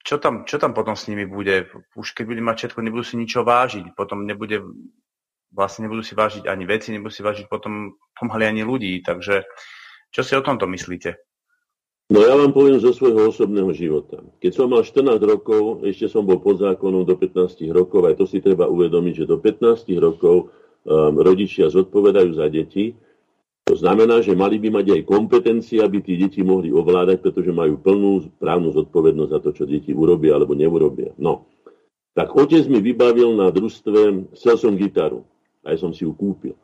čo tam, čo tam potom s nimi bude? Už keď bude mať všetko, nebudú si ničo vážiť. Potom nebude, vlastne nebudú si vážiť ani veci, nebudú si vážiť potom pomaly ani ľudí. Takže čo si o tomto myslíte? No ja vám poviem zo svojho osobného života. Keď som mal 14 rokov, ešte som bol pod zákonom do 15 rokov, aj to si treba uvedomiť, že do 15 rokov um, rodičia zodpovedajú za deti. To znamená, že mali by mať aj kompetencie, aby tí deti mohli ovládať, pretože majú plnú právnu zodpovednosť za to, čo deti urobia alebo neurobia. No, tak otec mi vybavil na družstve, chcel som gitaru, aj som si ju kúpil.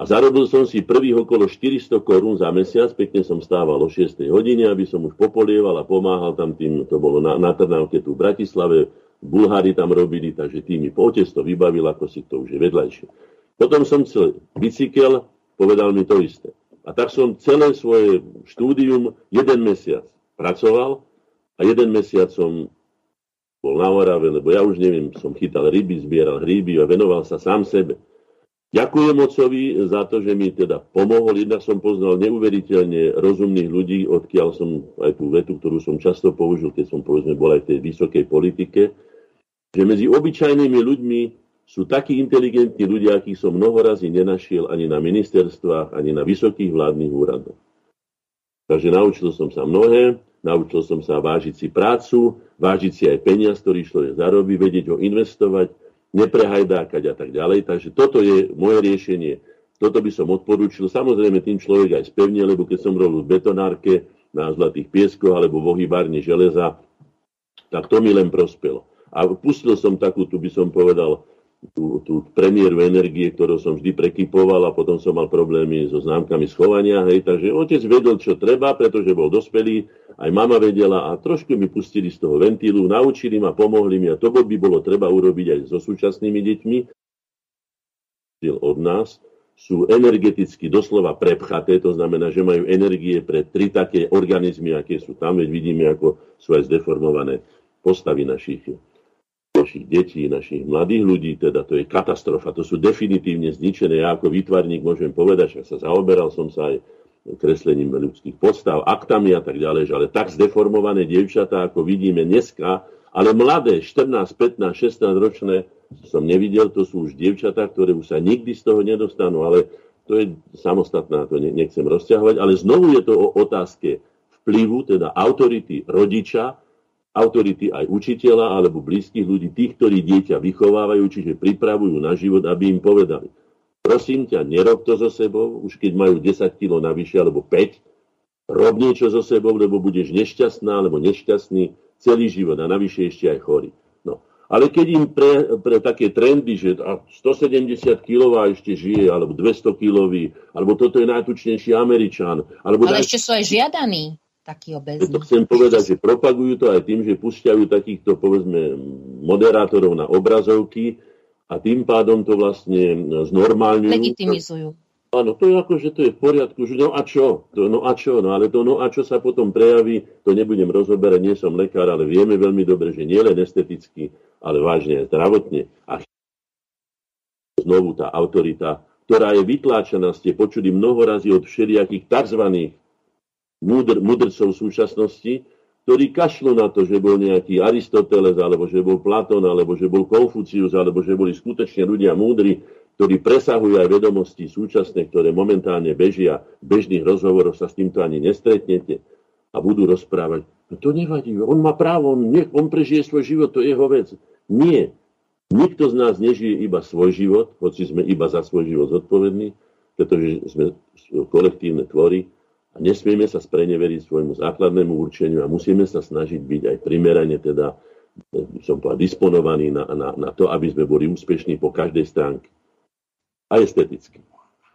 A zarobil som si prvých okolo 400 korún za mesiac, pekne som stával o 6 hodine, aby som už popolieval a pomáhal tam tým, to bolo na, na Trnávke tu v Bratislave, Bulhári tam robili, takže tým mi otec to vybavil, ako si to už je vedľajšie. Potom som chcel bicykel, povedal mi to isté. A tak som celé svoje štúdium jeden mesiac pracoval a jeden mesiac som bol na Orave, lebo ja už neviem, som chytal ryby, zbieral hríby a venoval sa sám sebe. Ďakujem ocovi za to, že mi teda pomohol. Jednak som poznal neuveriteľne rozumných ľudí, odkiaľ som aj tú vetu, ktorú som často použil, keď som povedzme bol aj v tej vysokej politike, že medzi obyčajnými ľuďmi sú takí inteligentní ľudia, akých som mnoho razy nenašiel ani na ministerstvách, ani na vysokých vládnych úradoch. Takže naučil som sa mnohé, naučil som sa vážiť si prácu, vážiť si aj peniaz, ktorý človek zarobí, vedieť ho investovať, neprehajdákať a tak ďalej. Takže toto je moje riešenie. Toto by som odporúčil. Samozrejme tým človek aj spevne, lebo keď som robil v betonárke na Zlatých pieskoch alebo v ohýbárni železa, tak to mi len prospelo. A pustil som takú, tu by som povedal, tú, tú premiéru energie, ktorú som vždy prekypoval a potom som mal problémy so známkami schovania. Hej, takže otec vedel, čo treba, pretože bol dospelý, aj mama vedela a trošku mi pustili z toho ventílu, naučili ma, pomohli mi a to by bolo treba urobiť aj so súčasnými deťmi. Od nás sú energeticky doslova prepchaté, to znamená, že majú energie pre tri také organizmy, aké sú tam, veď vidíme, ako sú aj zdeformované postavy našich našich detí, našich mladých ľudí, teda to je katastrofa, to sú definitívne zničené. Ja ako výtvarník môžem povedať, že sa zaoberal som sa aj kreslením ľudských podstav, aktami a tak ďalej, ale tak zdeformované dievčatá, ako vidíme dneska, ale mladé, 14, 15, 16 ročné, som nevidel, to sú už dievčatá, ktoré už sa nikdy z toho nedostanú, ale to je samostatná, to nechcem rozťahovať, ale znovu je to o otázke vplyvu, teda autority rodiča, autority aj učiteľa alebo blízkych ľudí, tých, ktorí dieťa vychovávajú, čiže pripravujú na život, aby im povedali. Prosím ťa, nerob to so sebou, už keď majú 10 kg navyše alebo 5, rob niečo so sebou, lebo budeš nešťastná alebo nešťastný celý život a navyše ešte aj chorý. No. Ale keď im pre, pre také trendy, že 170 kg ešte žije, alebo 200 kg, alebo toto je najtučnejší Američan. Alebo Ale daj... ešte sú aj žiadaní taký obezný. To chcem povedať, že propagujú to aj tým, že pušťajú takýchto, povedzme, moderátorov na obrazovky a tým pádom to vlastne znormálňujú. Legitimizujú. Áno, to je ako, že to je v poriadku, že no a čo? To, no a čo? No ale to no a čo sa potom prejaví, to nebudem rozoberať, nie som lekár, ale vieme veľmi dobre, že nie len esteticky, ale vážne aj zdravotne. A znovu tá autorita, ktorá je vytláčaná, ste počuli mnoho razy od všelijakých tzv múdr, mudrcov súčasnosti, ktorí kašľú na to, že bol nejaký Aristoteles, alebo že bol Platón, alebo že bol Konfucius, alebo že boli skutočne ľudia múdri, ktorí presahujú aj vedomosti súčasné, ktoré momentálne bežia. V bežných rozhovoroch sa s týmto ani nestretnete a budú rozprávať. No to nevadí, on má právo, on, nech, on prežije svoj život, to je jeho vec. Nie. Nikto z nás nežije iba svoj život, hoci sme iba za svoj život zodpovední, pretože sme kolektívne tvory, nesmieme sa spreneveriť svojmu základnému určeniu a musíme sa snažiť byť aj primerane teda som povedal, disponovaní na, na, na to, aby sme boli úspešní po každej stránke. A esteticky.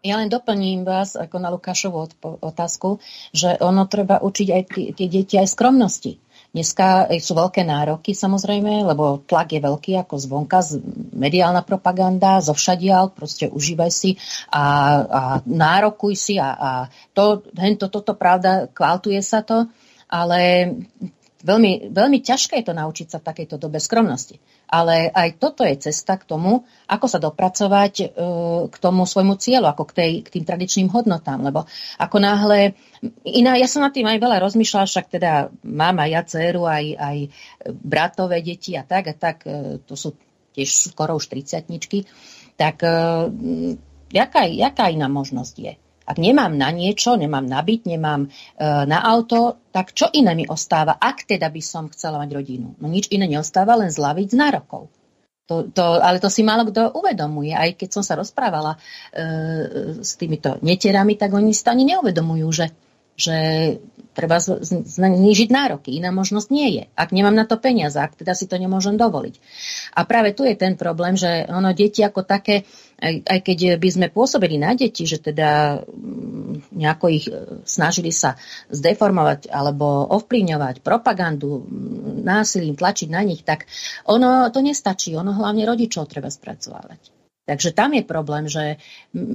Ja len doplním vás ako na Lukášovú otázku, že ono treba učiť aj tie deti aj skromnosti. Dneska sú veľké nároky samozrejme, lebo tlak je veľký ako zvonka, mediálna propaganda, zovšadial, proste užívaj si a, a nárokuj si a, a to, hento, toto pravda, kvaltuje sa to, ale veľmi, veľmi ťažké je to naučiť sa v takejto dobe skromnosti. Ale aj toto je cesta k tomu, ako sa dopracovať e, k tomu svojmu cieľu, ako k, tej, k tým tradičným hodnotám. Lebo ako náhle... Iná, ja som nad tým aj veľa rozmýšľala, však teda mám aj ja dceru, aj, aj bratové deti a tak, a tak, e, to sú tiež skoro už 30 tak e, jaká, jaká iná možnosť je? Ak nemám na niečo, nemám na byt, nemám e, na auto, tak čo iné mi ostáva, ak teda by som chcela mať rodinu? No nič iné neostáva, len zlaviť z nárokov. To, to, ale to si málo kto uvedomuje. Aj keď som sa rozprávala e, s týmito netierami, tak oni si to ani neuvedomujú, že, že treba znížiť nároky. Iná možnosť nie je. Ak nemám na to peniaze, ak teda si to nemôžem dovoliť. A práve tu je ten problém, že ono deti ako také aj, aj keď by sme pôsobili na deti, že teda mm, nejako ich e, snažili sa zdeformovať alebo ovplyvňovať propagandu, mm, násilím, tlačiť na nich, tak ono to nestačí. Ono hlavne rodičov treba spracovávať. Takže tam je problém, že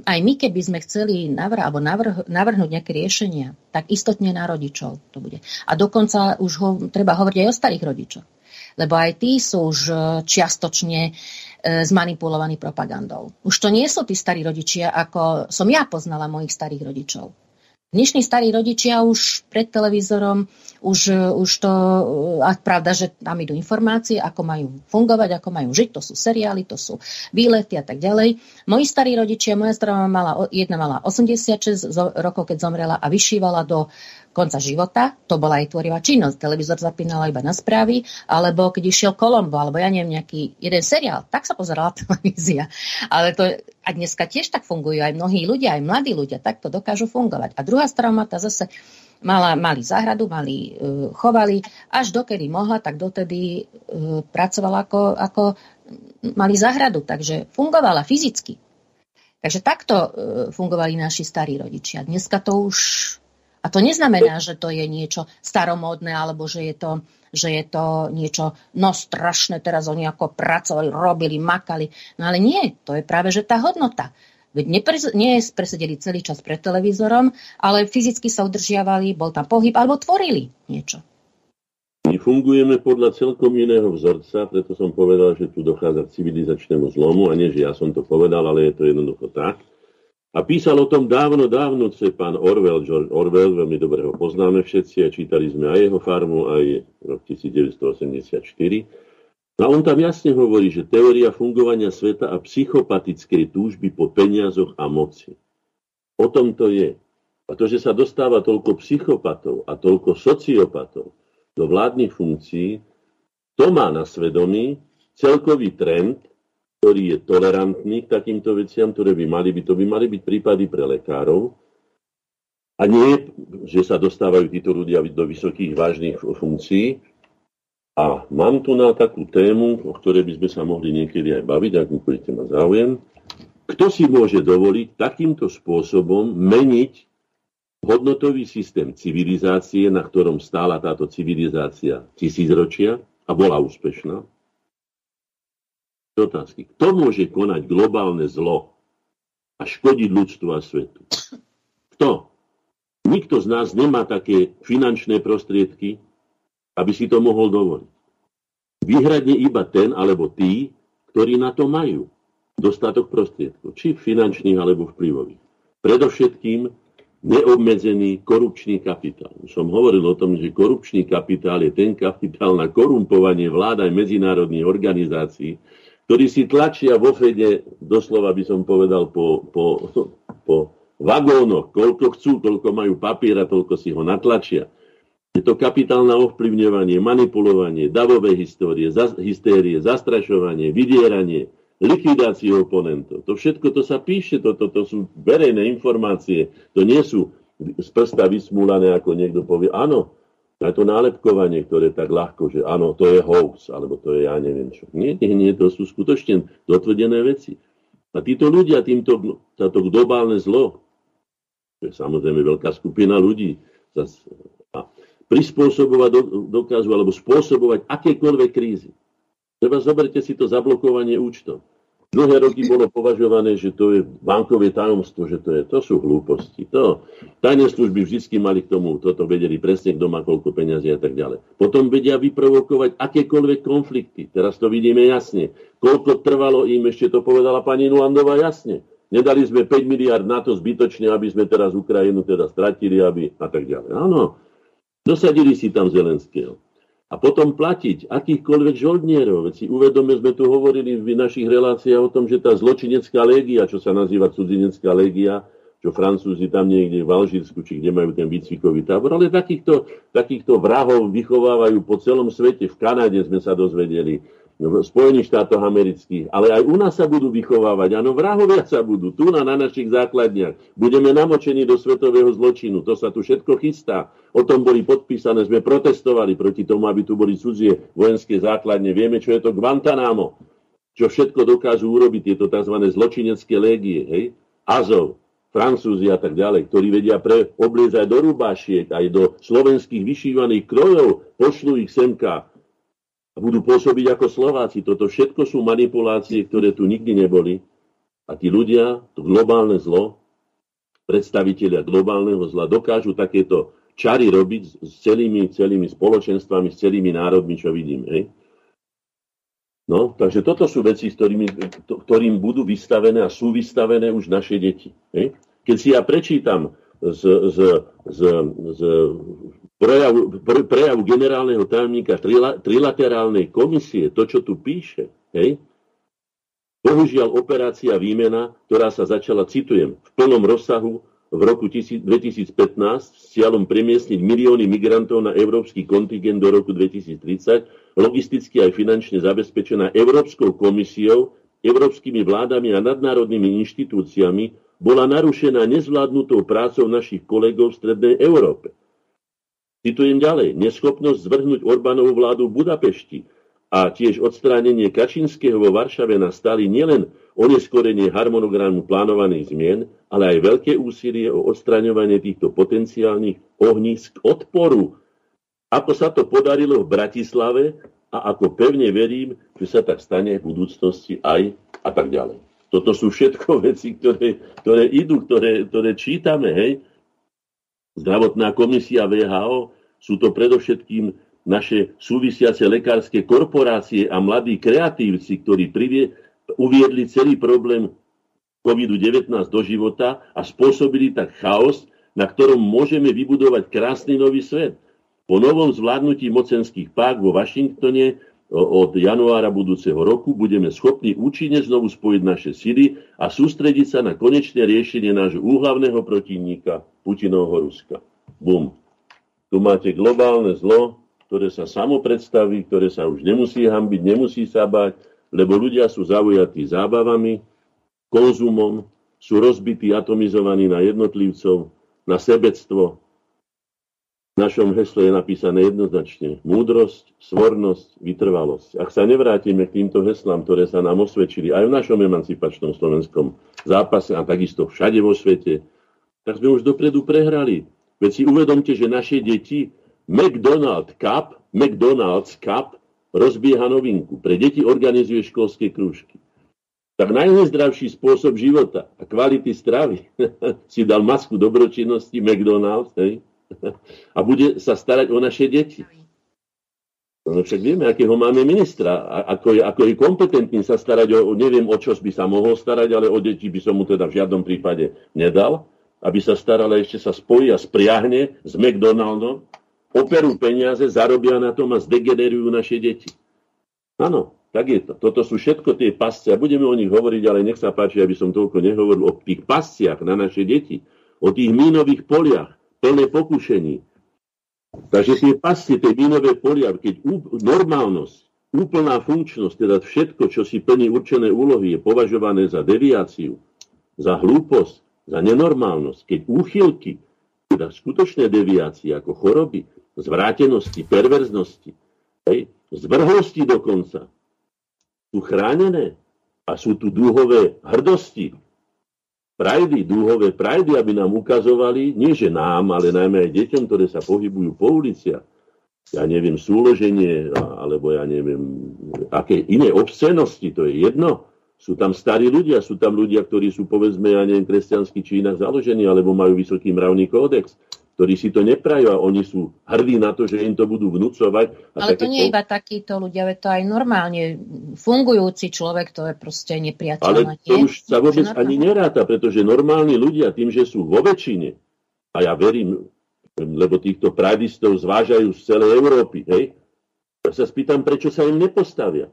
aj my, keby sme chceli navrh, alebo navrh, navrhnúť nejaké riešenia, tak istotne na rodičov to bude. A dokonca už ho, treba hovoriť aj o starých rodičoch. Lebo aj tí sú už e, čiastočne zmanipulovaní propagandou. Už to nie sú tí starí rodičia, ako som ja poznala mojich starých rodičov. Dnešní starí rodičia už pred televízorom, už, už to, a pravda, že tam idú informácie, ako majú fungovať, ako majú žiť, to sú seriály, to sú výlety a tak ďalej. Moji starí rodičia, moja stará mala, jedna mala 86 rokov, keď zomrela a vyšívala do konca života, to bola aj tvorivá činnosť. Televízor zapínala iba na správy, alebo keď išiel Kolombo, alebo ja neviem, nejaký jeden seriál, tak sa pozerala televízia. Ale to, a dneska tiež tak fungujú aj mnohí ľudia, aj mladí ľudia, tak to dokážu fungovať. A druhá strana zase mala, mali záhradu, mali, uh, chovali, až dokedy mohla, tak dotedy uh, pracovala ako, ako mali záhradu, takže fungovala fyzicky. Takže takto uh, fungovali naši starí rodičia. Dneska to už a to neznamená, že to je niečo staromódne, alebo že je to, že je to niečo no strašné, teraz oni ako pracovali, robili, makali. No ale nie, to je práve, že tá hodnota. Veď nie presedeli celý čas pred televízorom, ale fyzicky sa udržiavali, bol tam pohyb, alebo tvorili niečo. My fungujeme podľa celkom iného vzorca, preto som povedal, že tu dochádza k civilizačnému zlomu, a nie, že ja som to povedal, ale je to jednoducho tak. A písal o tom dávno, dávno ce pán Orwell, George Orwell, veľmi dobre ho poznáme všetci a čítali sme aj jeho farmu, aj rok 1984. A on tam jasne hovorí, že teória fungovania sveta a psychopatickej túžby po peniazoch a moci. O tom to je. A to, že sa dostáva toľko psychopatov a toľko sociopatov do vládnych funkcií, to má na svedomí celkový trend ktorý je tolerantný k takýmto veciam, ktoré by mali byť, to by mali byť prípady pre lekárov. A nie, že sa dostávajú títo ľudia do vysokých vážnych funkcií. A mám tu na takú tému, o ktorej by sme sa mohli niekedy aj baviť, ak budete ma záujem. Kto si môže dovoliť takýmto spôsobom meniť hodnotový systém civilizácie, na ktorom stála táto civilizácia tisícročia a bola úspešná? Otázky. Kto môže konať globálne zlo a škodiť ľudstvu a svetu? Kto? Nikto z nás nemá také finančné prostriedky, aby si to mohol dovoliť. Vyhradne iba ten alebo tí, ktorí na to majú dostatok prostriedkov, či finančných alebo vplyvových. Predovšetkým neobmedzený korupčný kapitál. Som hovoril o tom, že korupčný kapitál je ten kapitál na korumpovanie vlád aj medzinárodných organizácií, ktorí si tlačia vo Fede, doslova by som povedal, po, po, po vagónoch, koľko chcú, koľko majú papiera, toľko si ho natlačia. Je to kapitálne ovplyvňovanie, manipulovanie, davové histórie, za, hystérie, zastrašovanie, vydieranie, likvidácie oponentov. To všetko to sa píše, to, to, to sú verejné informácie, to nie sú z prsta vysmúlané, ako niekto povie. Áno, aj to nálepkovanie, ktoré tak ľahko, že áno, to je hoax, alebo to je ja neviem čo. Nie, nie, nie, to sú skutočne dotvrdené veci. A títo ľudia, týmto, táto globálne zlo, to je samozrejme veľká skupina ľudí, a prispôsobovať dokážu, alebo spôsobovať akékoľvek krízy. Treba zoberte si to zablokovanie účtov. Dlhé roky bolo považované, že to je bankové tajomstvo, že to, je, to sú hlúposti. To, tajné služby vždy mali k tomu, toto vedeli presne, kto má koľko peniazy a tak ďalej. Potom vedia vyprovokovať akékoľvek konflikty. Teraz to vidíme jasne. Koľko trvalo im, ešte to povedala pani Nulandová jasne. Nedali sme 5 miliard na to zbytočne, aby sme teraz Ukrajinu teda stratili aby, a tak ďalej. Áno, dosadili si tam Zelenského a potom platiť akýchkoľvek žoldnierov. Veď si uvedome, sme tu hovorili v našich reláciách o tom, že tá zločinecká légia, čo sa nazýva cudzinecká légia, čo Francúzi tam niekde v Alžírsku, či kde majú ten výcvikový tábor, ale takýchto, takýchto vrahov vychovávajú po celom svete. V Kanade sme sa dozvedeli, v Spojených štátoch amerických, ale aj u nás sa budú vychovávať. Áno, vrahovia sa budú, tu na, na našich základniach. Budeme namočení do svetového zločinu. To sa tu všetko chystá. O tom boli podpísané, sme protestovali proti tomu, aby tu boli cudzie vojenské základne. Vieme, čo je to Guantanamo. Čo všetko dokážu urobiť tieto tzv. zločinecké légie. Hej? Azov, Francúzi a tak ďalej, ktorí vedia pre, obliezať do rubášiek, aj do slovenských vyšívaných krojov, pošlú ich semka budú pôsobiť ako Slováci. Toto všetko sú manipulácie, ktoré tu nikdy neboli. A tí ľudia, to globálne zlo, predstavitelia globálneho zla, dokážu takéto čary robiť s celými, celými spoločenstvami, s celými národmi, čo vidíme. Hej? No, takže toto sú veci, s ktorými, ktorým budú vystavené a sú vystavené už naše deti. Hej? Keď si ja prečítam z, z, z, z prejavu, pre, prejavu generálneho tajomníka trila, trilaterálnej komisie, to, čo tu píše, hej, bohužiaľ operácia výmena, ktorá sa začala, citujem, v plnom rozsahu v roku 2015 s cieľom premiestniť milióny migrantov na európsky kontingent do roku 2030, logisticky aj finančne zabezpečená Európskou komisiou, európskymi vládami a nadnárodnými inštitúciami, bola narušená nezvládnutou prácou našich kolegov v Strednej Európe. Citujem ďalej. Neschopnosť zvrhnúť Orbánovú vládu v Budapešti a tiež odstránenie Kačinského vo Varšave nastali nielen oneskorenie harmonogramu plánovaných zmien, ale aj veľké úsilie o odstraňovanie týchto potenciálnych ohnízk odporu. Ako sa to podarilo v Bratislave a ako pevne verím, že sa tak stane v budúcnosti aj a tak ďalej. Toto sú všetko veci, ktoré, ktoré idú, ktoré, ktoré čítame. Hej. Zdravotná komisia VHO sú to predovšetkým naše súvisiace lekárske korporácie a mladí kreatívci, ktorí privie, uviedli celý problém COVID-19 do života a spôsobili tak chaos, na ktorom môžeme vybudovať krásny nový svet. Po novom zvládnutí mocenských pák vo Washingtone od januára budúceho roku budeme schopní účinne znovu spojiť naše sily a sústrediť sa na konečné riešenie nášho úhlavného protivníka Putinovho Ruska. Bum. Tu máte globálne zlo, ktoré sa samo predstaví, ktoré sa už nemusí hambiť, nemusí sa bať, lebo ľudia sú zaujatí zábavami, konzumom, sú rozbití, atomizovaní na jednotlivcov, na sebectvo, našom hesle je napísané jednoznačne múdrosť, svornosť, vytrvalosť. Ak sa nevrátime k týmto heslám, ktoré sa nám osvedčili aj v našom emancipačnom slovenskom zápase a takisto všade vo svete, tak sme už dopredu prehrali. Veď si uvedomte, že naše deti McDonald Cup, McDonald's Cup rozbieha novinku. Pre deti organizuje školské krúžky. Tak najnezdravší spôsob života a kvality stravy si dal masku dobročinnosti McDonald's, hej, a bude sa starať o naše deti. No však vieme, akého máme ministra, ako je, ako je kompetentný sa starať o, neviem o čo by sa mohol starať, ale o deti by som mu teda v žiadnom prípade nedal, aby sa staral a ešte sa spojí a spriahne s McDonaldom, operú peniaze, zarobia na tom a zdegenerujú naše deti. Áno, tak je to. Toto sú všetko tie pasce a budeme o nich hovoriť, ale nech sa páči, aby som toľko nehovoril o tých pasciach na naše deti, o tých mínových poliach, plné pokušení. Takže tie pastie, tie vínové polia, keď normálnosť, úplná funkčnosť, teda všetko, čo si plní určené úlohy, je považované za deviáciu, za hlúposť, za nenormálnosť, keď úchylky, teda skutočné deviácie ako choroby, zvrátenosti, perverznosti, hej, zvrhlosti dokonca, sú chránené a sú tu dúhové hrdosti, prajdy, dúhové prajdy, aby nám ukazovali, nie že nám, ale najmä aj deťom, ktoré sa pohybujú po uliciach, ja neviem, súloženie, alebo ja neviem, aké iné obscenosti, to je jedno. Sú tam starí ľudia, sú tam ľudia, ktorí sú, povedzme, ja neviem, kresťanský inak založení, alebo majú vysoký mravný kódex ktorí si to neprajú a oni sú hrdí na to, že im to budú vnúcovať. Ale to nie je iba takíto ľudia, to aj normálne fungujúci človek, to je proste nepriateľ. Ale to nie? už sa vôbec ani neráta, pretože normálni ľudia tým, že sú vo väčšine, a ja verím, lebo týchto pradistov zvážajú z celej Európy, hej, ja sa spýtam, prečo sa im nepostavia.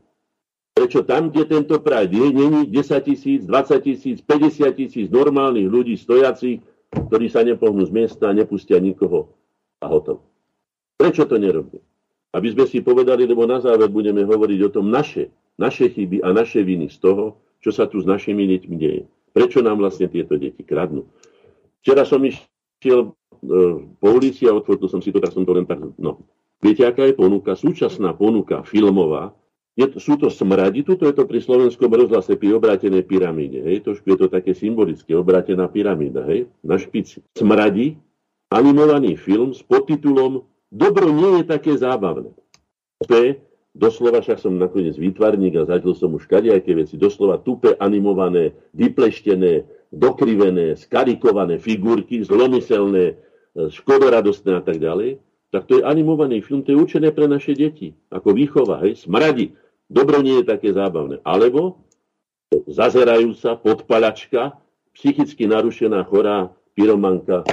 Prečo tam, kde tento Pride je, není 10 tisíc, 20 tisíc, 50 tisíc normálnych ľudí stojacich ktorí sa nepohnú z miesta, nepustia nikoho a hotovo. Prečo to nerobí? Aby sme si povedali, lebo na záver budeme hovoriť o tom naše, naše chyby a naše viny z toho, čo sa tu s našimi deťmi deje. Prečo nám vlastne tieto deti kradnú? Včera som išiel e, po ulici a otvoril som si to, tak som to len tak... No. Viete, aká je ponuka? Súčasná ponuka filmová je, sú to smradi, tuto je to pri slovenskom rozhlase pri obrátenej pyramíde. Hej, trošku je to také symbolické, obrátená pyramída, hej, na špici. Smradi, animovaný film s podtitulom Dobro nie je také zábavné. P, doslova, však som nakoniec výtvarník a zažil som už kadejaké veci, doslova tupe animované, vypleštené, dokrivené, skarikované figurky, zlomyselné, e, škodoradostné a tak ďalej, tak to je animovaný film, to je určené pre naše deti, ako výchova, hej, smradi Dobro nie je také zábavné. Alebo zazerajúca podpalačka, psychicky narušená chorá pyromanka.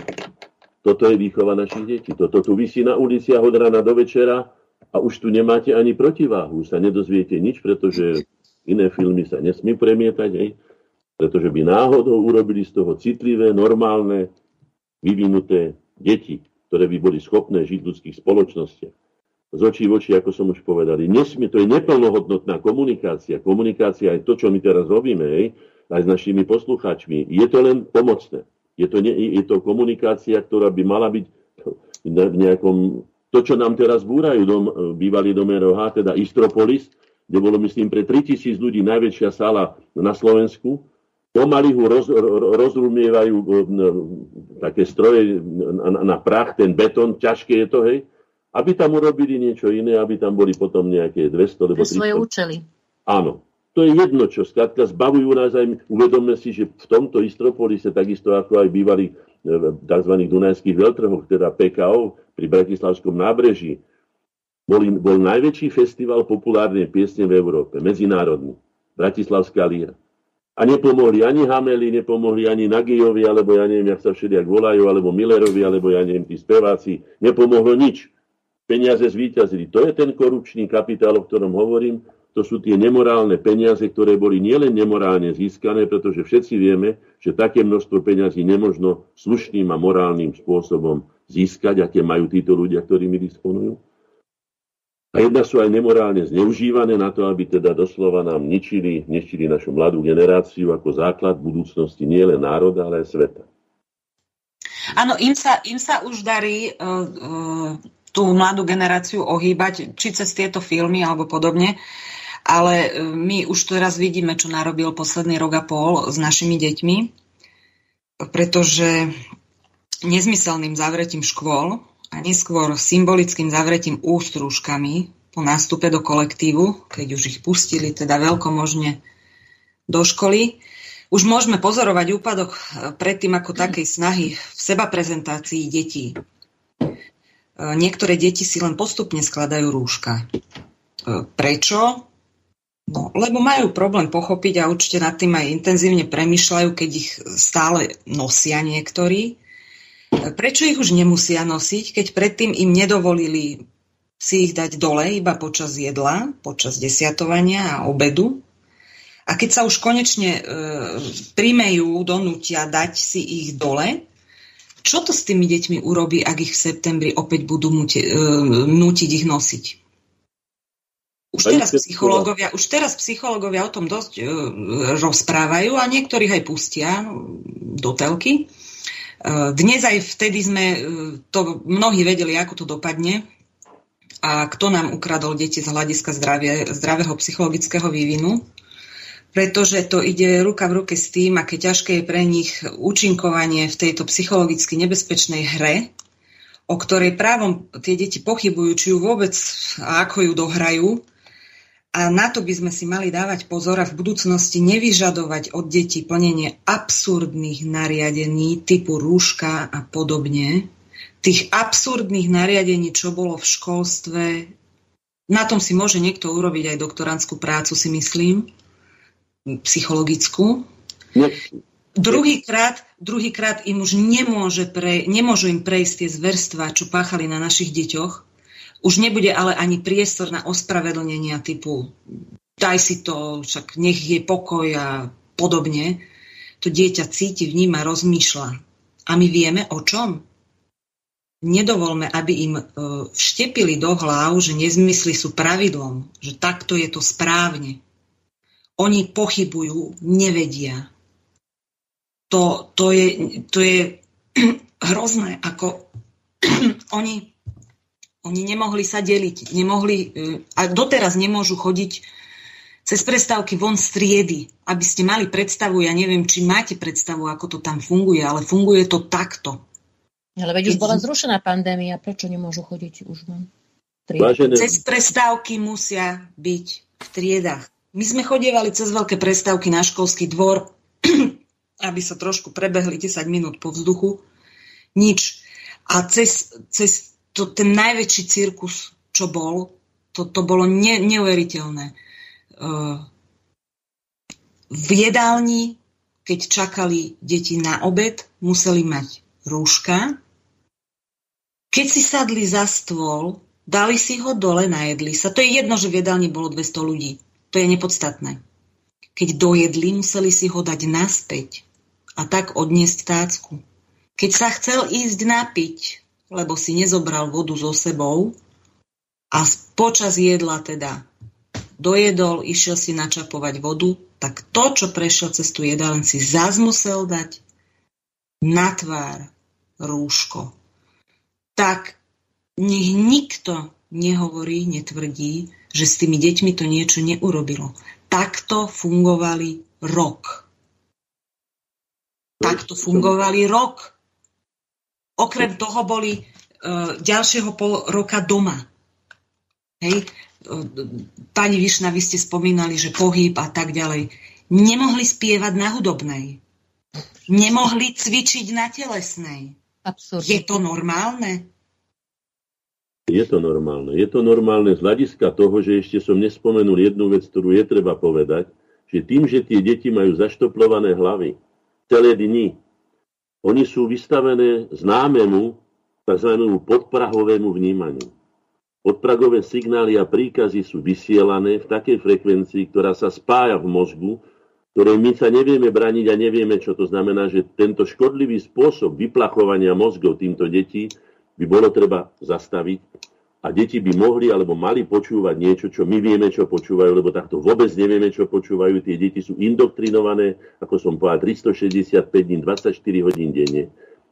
Toto je výchova našich detí. Toto tu vysí na uliciach od rána do večera a už tu nemáte ani protiváhu. Sa nedozviete nič, pretože iné filmy sa nesmí premietať, hej? pretože by náhodou urobili z toho citlivé, normálne, vyvinuté deti, ktoré by boli schopné žiť v ľudských spoločnostiach. Z očí v oči, ako som už povedal. Nesmie, to je neplnohodnotná komunikácia. Komunikácia je to, čo my teraz robíme, hej, aj s našimi poslucháčmi. Je to len pomocné. Je to, ne, je to komunikácia, ktorá by mala byť v nejakom... To, čo nám teraz búrajú, dom, bývalý dom ROH, teda Istropolis, kde bolo, myslím, pre 3000 ľudí najväčšia sala na Slovensku, pomaly ho roz, rozrumievajú také stroje na, na prach, ten betón, ťažké je to, hej, aby tam urobili niečo iné, aby tam boli potom nejaké 200 alebo 300. svoje účely. Áno. To je jedno, čo skrátka zbavujú nás aj, uvedomme si, že v tomto Istropolise, takisto ako aj bývalých e, tzv. Dunajských veľtrhoch, teda PKO pri Bratislavskom nábreží, bol, bol najväčší festival populárnej piesne v Európe, medzinárodný, Bratislavská líra. A nepomohli ani Hameli, nepomohli ani Nagijovi, alebo ja neviem, jak sa všelijak volajú, alebo Millerovi, alebo ja neviem, tí speváci. Nepomohlo nič. Peniaze zvíťazili. To je ten korupčný kapitál, o ktorom hovorím. To sú tie nemorálne peniaze, ktoré boli nielen nemorálne získané, pretože všetci vieme, že také množstvo peňazí nemožno slušným a morálnym spôsobom získať, aké majú títo ľudia, ktorými disponujú a jedna sú aj nemorálne zneužívané na to, aby teda doslova nám ničili, ničili našu mladú generáciu ako základ budúcnosti nielen národa, ale aj sveta. Áno, im sa, im sa už darí uh, uh, tú mladú generáciu ohýbať, či cez tieto filmy alebo podobne, ale uh, my už teraz vidíme, čo narobil posledný rok a pol s našimi deťmi, pretože nezmyselným zavretím škôl a neskôr symbolickým zavretím ústrúžkami po nástupe do kolektívu, keď už ich pustili teda veľkomožne do školy. Už môžeme pozorovať úpadok predtým ako takej snahy v seba prezentácii detí. Niektoré deti si len postupne skladajú rúška. Prečo? No, lebo majú problém pochopiť a určite nad tým aj intenzívne premyšľajú, keď ich stále nosia niektorí. Prečo ich už nemusia nosiť, keď predtým im nedovolili si ich dať dole iba počas jedla, počas desiatovania a obedu? A keď sa už konečne e, primejú, donútia dať si ich dole, čo to s tými deťmi urobí, ak ich v septembri opäť budú e, nútiť ich nosiť? Už teraz, psychológovia, už teraz psychológovia o tom dosť e, rozprávajú a niektorých aj pustia do telky. Dnes aj vtedy sme e, to mnohí vedeli, ako to dopadne a kto nám ukradol deti z hľadiska zdravie, zdravého psychologického vývinu, pretože to ide ruka v ruke s tým, aké ťažké je pre nich účinkovanie v tejto psychologicky nebezpečnej hre, o ktorej právom tie deti pochybujú, či ju vôbec a ako ju dohrajú, a na to by sme si mali dávať pozor a v budúcnosti nevyžadovať od detí plnenie absurdných nariadení typu rúška a podobne. Tých absurdných nariadení, čo bolo v školstve, na tom si môže niekto urobiť aj doktorantskú prácu, si myslím, psychologickú. Druhýkrát, druhýkrát im už nemôže pre, nemôžu im prejsť tie zverstva, čo páchali na našich deťoch, už nebude ale ani priestor na ospravedlnenia typu daj si to, však nech je pokoj a podobne. To dieťa cíti, vníma, rozmýšľa. A my vieme o čom? Nedovolme, aby im e, vštepili do hlav, že nezmysly sú pravidlom, že takto je to správne. Oni pochybujú, nevedia. To, to, je, to je hrozné, ako oni oni nemohli sa deliť, nemohli, e, a doteraz nemôžu chodiť cez prestávky von z triedy, aby ste mali predstavu, ja neviem, či máte predstavu, ako to tam funguje, ale funguje to takto. Ale veď už bola zrušená pandémia, prečo nemôžu chodiť už von? Vážené... Cez prestávky musia byť v triedách. My sme chodievali cez veľké prestávky na školský dvor, aby sa trošku prebehli 10 minút po vzduchu. Nič. A cez, cez to, ten najväčší cirkus, čo bol, to, to bolo ne, neuveriteľné. v jedálni, keď čakali deti na obed, museli mať rúška. Keď si sadli za stôl, dali si ho dole, najedli sa. To je jedno, že v jedálni bolo 200 ľudí. To je nepodstatné. Keď dojedli, museli si ho dať naspäť a tak odniesť tácku. Keď sa chcel ísť napiť, lebo si nezobral vodu so sebou a počas jedla teda dojedol, išiel si načapovať vodu, tak to, čo prešiel cez tú jedálen, si zás musel dať na tvár rúško. Tak nech nikto nehovorí, netvrdí, že s tými deťmi to niečo neurobilo. Takto fungovali rok. Takto fungovali rok. Okrem toho boli uh, ďalšieho pol roka doma. Hej, pani Višna, vy ste spomínali, že pohyb a tak ďalej. Nemohli spievať na hudobnej. Nemohli cvičiť na telesnej. Absolutne. Je to normálne? Je to normálne. Je to normálne z hľadiska toho, že ešte som nespomenul jednu vec, ktorú je treba povedať, že tým, že tie deti majú zaštoplované hlavy celé dni, oni sú vystavené známemu, tzv. podprahovému vnímaniu. Podpragové signály a príkazy sú vysielané v takej frekvencii, ktorá sa spája v mozgu, ktorej my sa nevieme braniť a nevieme, čo to znamená, že tento škodlivý spôsob vyplachovania mozgov týmto detí by bolo treba zastaviť a deti by mohli alebo mali počúvať niečo, čo my vieme, čo počúvajú, lebo takto vôbec nevieme, čo počúvajú. Tie deti sú indoktrinované, ako som povedal, 365 dní, 24 hodín denne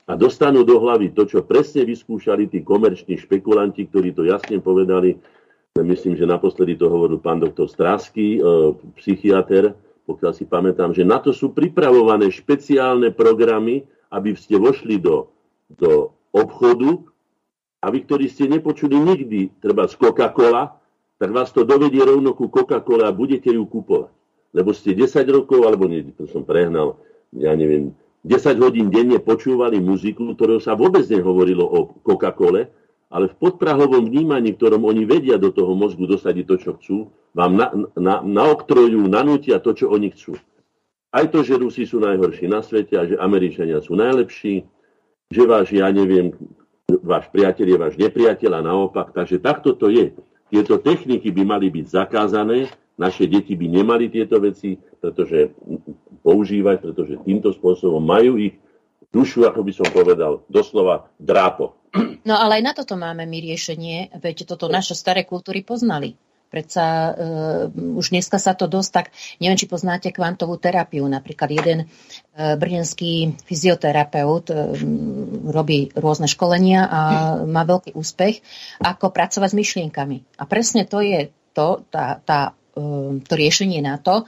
a dostanú do hlavy to, čo presne vyskúšali tí komerční špekulanti, ktorí to jasne povedali. Myslím, že naposledy to hovoril pán doktor Strásky, e, psychiatr, pokiaľ si pamätám, že na to sú pripravované špeciálne programy, aby ste vošli do, do obchodu a vy, ktorí ste nepočuli nikdy, treba z Coca-Cola, tak vás to dovedie rovno ku Coca-Cola a budete ju kupovať. Lebo ste 10 rokov, alebo nie, to som prehnal, ja neviem, 10 hodín denne počúvali muziku, ktorou sa vôbec nehovorilo o Coca-Cole, ale v podprahovom vnímaní, ktorom oni vedia do toho mozgu dosadiť to, čo chcú, vám na, na, naoktrojujú, nanútia to, čo oni chcú. Aj to, že Rusi sú najhorší na svete a že Američania sú najlepší, že váš, ja neviem, váš priateľ je váš nepriateľ a naopak. Takže takto to je. Tieto techniky by mali byť zakázané, naše deti by nemali tieto veci, pretože používať, pretože týmto spôsobom majú ich dušu, ako by som povedal, doslova drápo. No ale aj na toto máme my riešenie, veď toto naše staré kultúry poznali. Predsa uh, už dneska sa to dosť tak, neviem, či poznáte kvantovú terapiu. Napríklad jeden uh, brněnský fyzioterapeut uh, robí rôzne školenia a má veľký úspech, ako pracovať s myšlienkami. A presne to je to, tá, tá, to riešenie na to,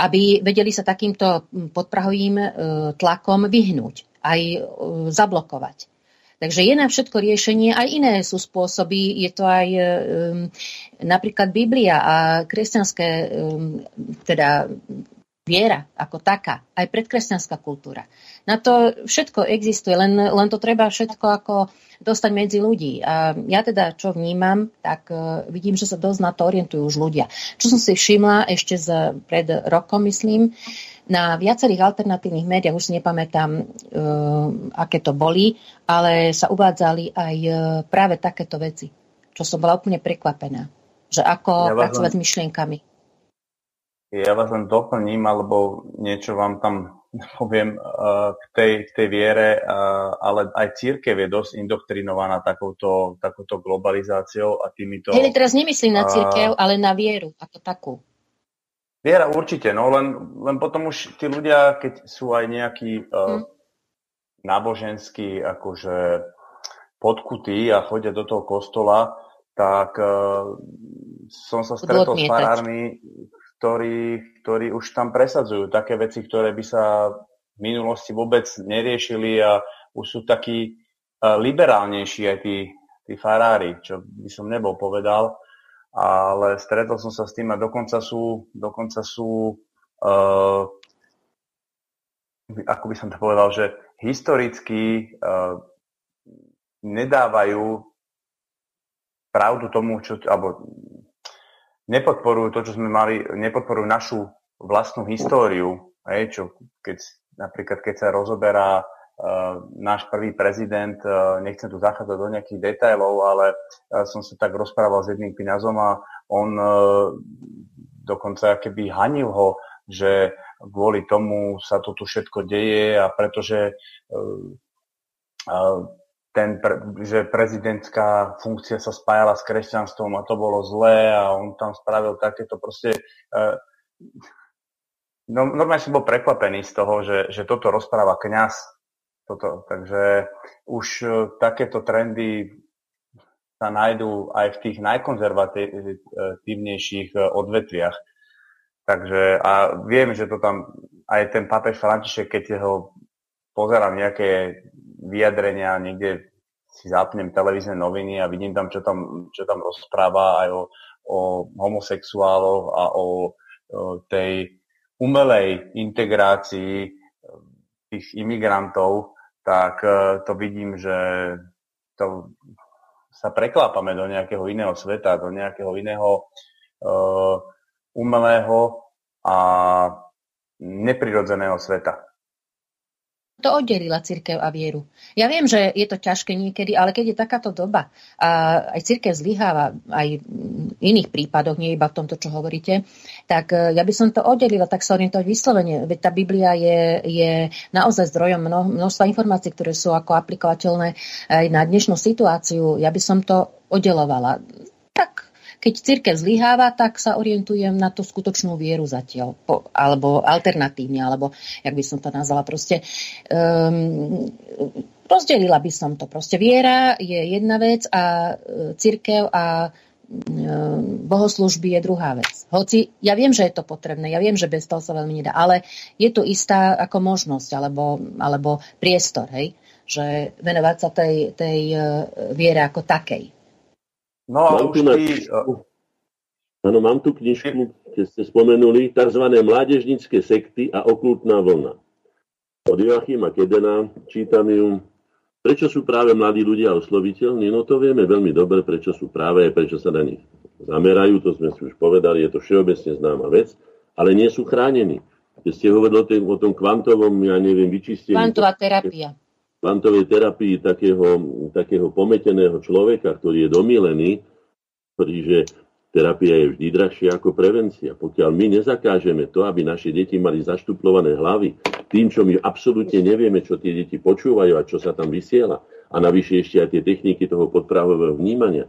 aby vedeli sa takýmto podprahovým e, tlakom vyhnúť, aj e, zablokovať. Takže je na všetko riešenie, aj iné sú spôsoby, je to aj um, napríklad Biblia a kresťanské, um, teda viera ako taká, aj predkresťanská kultúra. Na to všetko existuje, len, len to treba všetko ako dostať medzi ľudí. A ja teda, čo vnímam, tak uh, vidím, že sa dosť na to orientujú už ľudia. Čo som si všimla ešte z, pred rokom, myslím, na viacerých alternatívnych médiách, už si nepamätám, uh, aké to boli, ale sa uvádzali aj uh, práve takéto veci, čo som bola úplne prekvapená. Že ako ja pracovať len, s myšlienkami. Ja vás len doplním, alebo niečo vám tam poviem uh, k tej, k tej viere, ale aj církev je dosť indoktrinovaná takouto, takouto globalizáciou a týmito... Hej, teraz nemyslím na církev, ale na vieru ako takú. Viera určite, no len, len potom už tí ľudia, keď sú aj nejakí uh, náboženskí akože podkutí a chodia do toho kostola, tak uh, som sa stretol s farármi, ktorí, ktorí už tam presadzujú také veci, ktoré by sa v minulosti vôbec neriešili a už sú takí liberálnejší aj tí, tí farári, čo by som nebol povedal, ale stretol som sa s tým a dokonca sú, dokonca sú uh, ako by som to povedal, že historicky uh, nedávajú pravdu tomu, čo, alebo nepodporujú to, čo sme mali, nepodporujú našu vlastnú históriu, hej, čo keď, napríklad keď sa rozoberá náš prvý prezident, uh, nechcem tu zachádzať do nejakých detailov, ale uh, som sa tak rozprával s jedným kňazom a on dokonca keby hanil ho, že kvôli tomu sa to tu všetko deje a pretože ten, že prezidentská funkcia sa spájala s kresťanstvom a to bolo zlé a on tam spravil takéto proste... No, normálne som bol prekvapený z toho, že, že toto rozpráva kňaz. Toto, takže už uh, takéto trendy sa nájdú aj v tých najkonzervatívnejších uh, odvetviach. Takže a viem, že to tam aj ten papež František, keď ho pozerám nejaké vyjadrenia, niekde si zapnem televízne noviny a vidím tam, čo tam, čo tam rozpráva aj o, o homosexuáloch a o, o tej umelej integrácii tých imigrantov, tak e, to vidím, že to sa preklápame do nejakého iného sveta, do nejakého iného uh, umelého a neprirodzeného sveta to oddelila církev a vieru. Ja viem, že je to ťažké niekedy, ale keď je takáto doba a aj církev zlyháva aj v iných prípadoch, nie iba v tomto, čo hovoríte, tak e, ja by som to oddelila, tak sa orientovať vyslovene. Veď tá Biblia je, je naozaj zdrojom mno, množstva informácií, ktoré sú ako aplikovateľné aj na dnešnú situáciu. Ja by som to oddelovala. Keď církev zlyháva, tak sa orientujem na tú skutočnú vieru zatiaľ, po, alebo alternatívne, alebo jak by som to nazvala, proste um, rozdelila by som to. Proste viera je jedna vec a e, církev a ehm, bohoslužby je druhá vec. Hoci ja viem, že je to potrebné, ja viem, že bez toho sa veľmi nedá, ale je to istá ako možnosť alebo, alebo priestor, hej? že venovať sa tej, tej e, viere ako takej. No a mám už tu ty... Áno, mám tu knižku, keď ste spomenuli, tzv. mládežnické sekty a okultná vlna. Od Joachima Kedena čítam ju, prečo sú práve mladí ľudia osloviteľní, no to vieme veľmi dobre, prečo sú práve, prečo sa na nich zamerajú, to sme si už povedali, je to všeobecne známa vec, ale nie sú chránení. Keď ste hovorili o, o tom kvantovom, ja neviem, vyčistení. Kvantová terapia kvantovej terapii takého, takého pometeného človeka, ktorý je domilený, ktorý, že terapia je vždy drahšia ako prevencia. Pokiaľ my nezakážeme to, aby naše deti mali zaštuplované hlavy tým, čo my absolútne nevieme, čo tie deti počúvajú a čo sa tam vysiela, a navyše ešte aj tie techniky toho podprahového vnímania,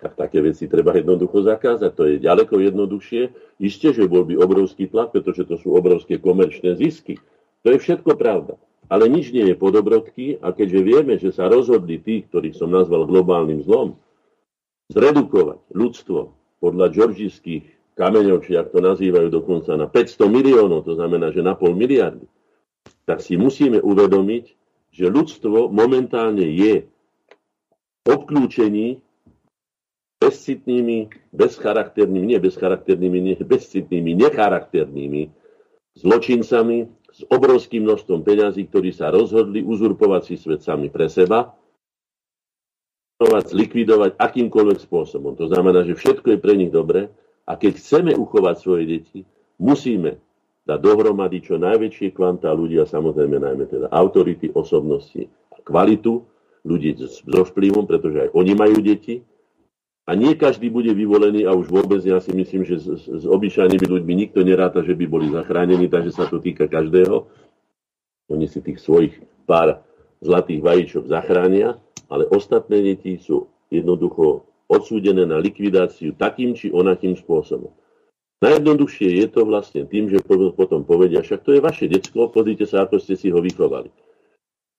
tak také veci treba jednoducho zakázať. To je ďaleko jednoduchšie. Isté, že bol by obrovský tlak, pretože to sú obrovské komerčné zisky. To je všetko pravda. Ale nič nie je podobrodky a keďže vieme, že sa rozhodli tí, ktorých som nazval globálnym zlom, zredukovať ľudstvo podľa georgijských kameňov, či ak to nazývajú dokonca na 500 miliónov, to znamená, že na pol miliardy, tak si musíme uvedomiť, že ľudstvo momentálne je obklúčení bezcitnými, bezcharakternými, nie bezcharakternými, nie bezcitnými, necharakternými zločincami, s obrovským množstvom peňazí, ktorí sa rozhodli uzurpovať si svet sami pre seba, likvidovať akýmkoľvek spôsobom. To znamená, že všetko je pre nich dobré a keď chceme uchovať svoje deti, musíme dať dohromady čo najväčšie kvantá ľudí a samozrejme najmä teda autority, osobnosti a kvalitu ľudí so vplyvom, pretože aj oni majú deti a nie každý bude vyvolený a už vôbec ja si myslím, že s, s obyčajnými ľuďmi nikto neráta, že by boli zachránení, takže sa to týka každého. Oni si tých svojich pár zlatých vajíčok zachránia, ale ostatné deti sú jednoducho odsúdené na likvidáciu takým či onakým spôsobom. Najjednoduchšie je to vlastne tým, že potom povedia, však to je vaše decko, pozrite sa, ako ste si ho vychovali.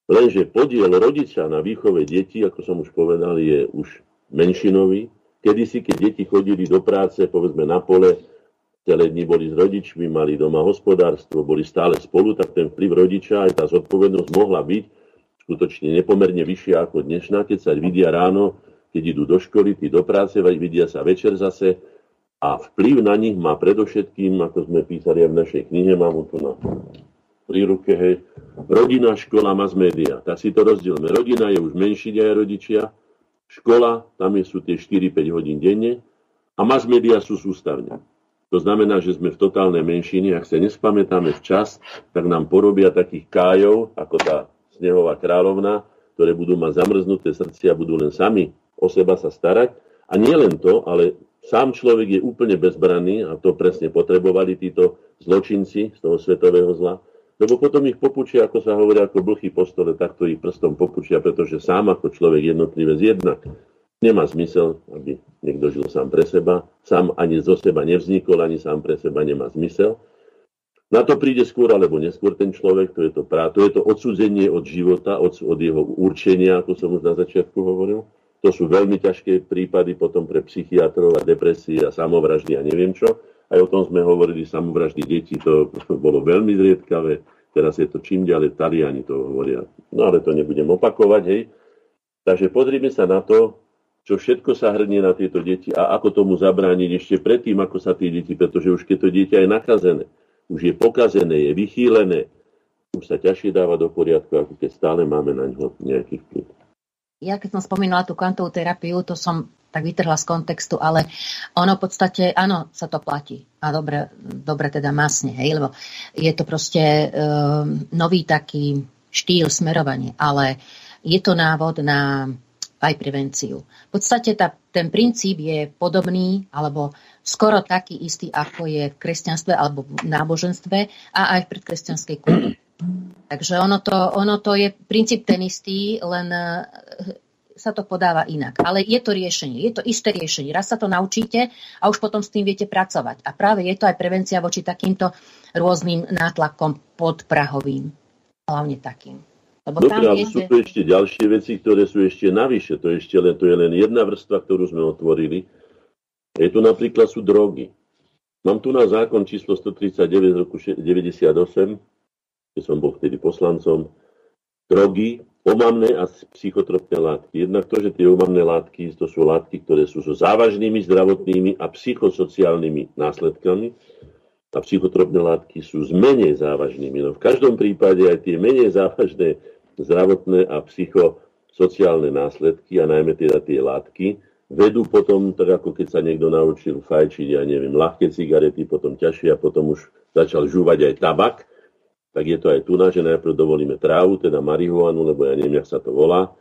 Lenže podiel rodiča na výchove detí, ako som už povedal, je už menšinový, Kedysi, keď deti chodili do práce, povedzme na pole, celé dni boli s rodičmi, mali doma hospodárstvo, boli stále spolu, tak ten vplyv rodiča aj tá zodpovednosť mohla byť skutočne nepomerne vyššia ako dnešná, keď sa vidia ráno, keď idú do školy, tí do práce, vidia sa večer zase a vplyv na nich má predovšetkým, ako sme písali aj v našej knihe, mám to na pri ruke, hej, rodina, škola, mass media. Tak si to rozdielme. Rodina je už menší, aj rodičia, Škola, tam sú tie 4-5 hodín denne A mass media sú sústavne. To znamená, že sme v totálnej menšine. Ak sa nespamätáme včas, tak nám porobia takých kájov, ako tá snehová kráľovna, ktoré budú mať zamrznuté srdcia, budú len sami o seba sa starať. A nie len to, ale sám človek je úplne bezbranný a to presne potrebovali títo zločinci z toho svetového zla. Lebo potom ich popučia, ako sa hovorí, ako blchy po stole, takto ich prstom popučia, pretože sám ako človek jednotlivé jednak nemá zmysel, aby niekto žil sám pre seba. Sám ani zo seba nevznikol, ani sám pre seba nemá zmysel. Na to príde skôr alebo neskôr ten človek, to je to, prá, to, je to odsudzenie od života, od, od jeho určenia, ako som už na začiatku hovoril. To sú veľmi ťažké prípady potom pre psychiatrov a depresie a samovraždy a neviem čo. Aj o tom sme hovorili, samovraždy detí, to bolo veľmi zriedkavé. Teraz je to čím ďalej, Taliani to hovoria. No ale to nebudem opakovať, hej. Takže pozrime sa na to, čo všetko sa hrnie na tieto deti a ako tomu zabrániť ešte predtým, ako sa tie deti, pretože už keď to dieťa je nakazené, už je pokazené, je vychýlené, už sa ťažšie dáva do poriadku, ako keď stále máme na ňo nejaký vplyv ja keď som spomínala tú kvantovú terapiu, to som tak vytrhla z kontextu, ale ono v podstate, áno, sa to platí. A dobre, dobre teda masne, hej, lebo je to proste e, nový taký štýl smerovania, ale je to návod na aj prevenciu. V podstate tá, ten princíp je podobný alebo skoro taký istý, ako je v kresťanstve alebo v náboženstve a aj v predkresťanskej kultúre. Takže ono to, ono to je princíp ten istý, len e, sa to podáva inak. Ale je to riešenie, je to isté riešenie. Raz sa to naučíte a už potom s tým viete pracovať. A práve je to aj prevencia voči takýmto rôznym nátlakom podprahovým. Hlavne takým. Lebo Dobre, tam ale sú tu ešte ďalšie veci, ktoré sú ešte navyše. To, je ešte len, to je len jedna vrstva, ktorú sme otvorili. Je tu napríklad sú drogy. Mám tu na zákon číslo 139 z roku 98, keď som bol vtedy poslancom, drogy, omamné a psychotropné látky. Jednak to, že tie omamné látky, to sú látky, ktoré sú so závažnými zdravotnými a psychosociálnymi následkami a psychotropné látky sú s menej závažnými. No v každom prípade aj tie menej závažné zdravotné a psychosociálne následky a najmä teda tie látky vedú potom, tak ako keď sa niekto naučil fajčiť, ja neviem, ľahké cigarety, potom ťažšie a potom už začal žúvať aj tabak, tak je to aj tu, že najprv dovolíme trávu, teda marihuanu, lebo ja neviem, jak sa to volá.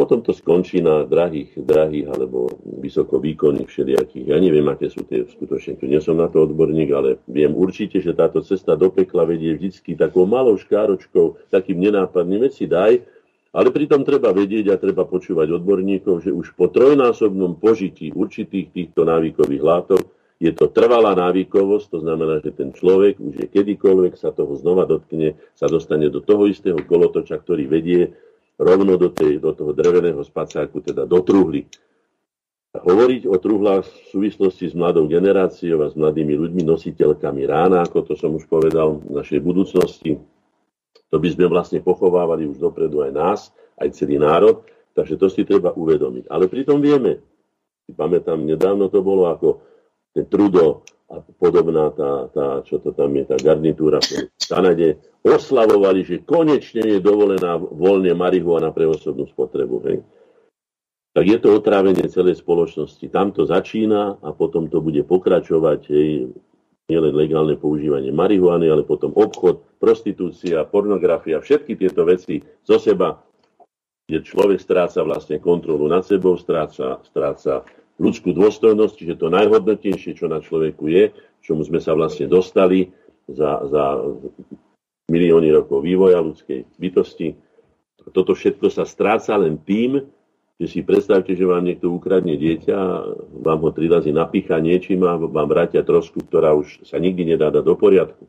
Potom to skončí na drahých, drahých alebo vysoko výkonných všelijakých. Ja neviem, aké sú tie skutočne. Tu nie som na to odborník, ale viem určite, že táto cesta do pekla vedie vždy takou malou škáročkou, takým nenápadným veci daj, ale pritom treba vedieť a treba počúvať odborníkov, že už po trojnásobnom požití určitých týchto návykových látok je to trvalá návykovosť, to znamená, že ten človek už je kedykoľvek sa toho znova dotkne, sa dostane do toho istého kolotoča, ktorý vedie rovno do, tej, do toho dreveného spacáku, teda do truhly. Hovoriť o truhlách v súvislosti s mladou generáciou a s mladými ľuďmi, nositeľkami rána, ako to som už povedal, našej budúcnosti, to by sme vlastne pochovávali už dopredu aj nás, aj celý národ, takže to si treba uvedomiť. Ale pritom vieme, si pamätám, nedávno to bolo ako ten Trudo a podobná tá, tá, čo to tam je, tá garnitúra v Kanade, oslavovali, že konečne je dovolená voľne marihuana pre osobnú spotrebu. Hej. Tak je to otrávenie celej spoločnosti. Tam to začína a potom to bude pokračovať. Nielen legálne používanie marihuany, ale potom obchod, prostitúcia, pornografia, všetky tieto veci zo seba, kde človek stráca vlastne kontrolu nad sebou, stráca, stráca ľudskú dôstojnosť, čiže to najhodnotnejšie, čo na človeku je, čomu sme sa vlastne dostali za, za milióny rokov vývoja ľudskej bytosti. Toto všetko sa stráca len tým, že si predstavte, že vám niekto ukradne dieťa, vám ho tri razy napícha niečím a vám vrátia trosku, ktorá už sa nikdy nedá dať do poriadku.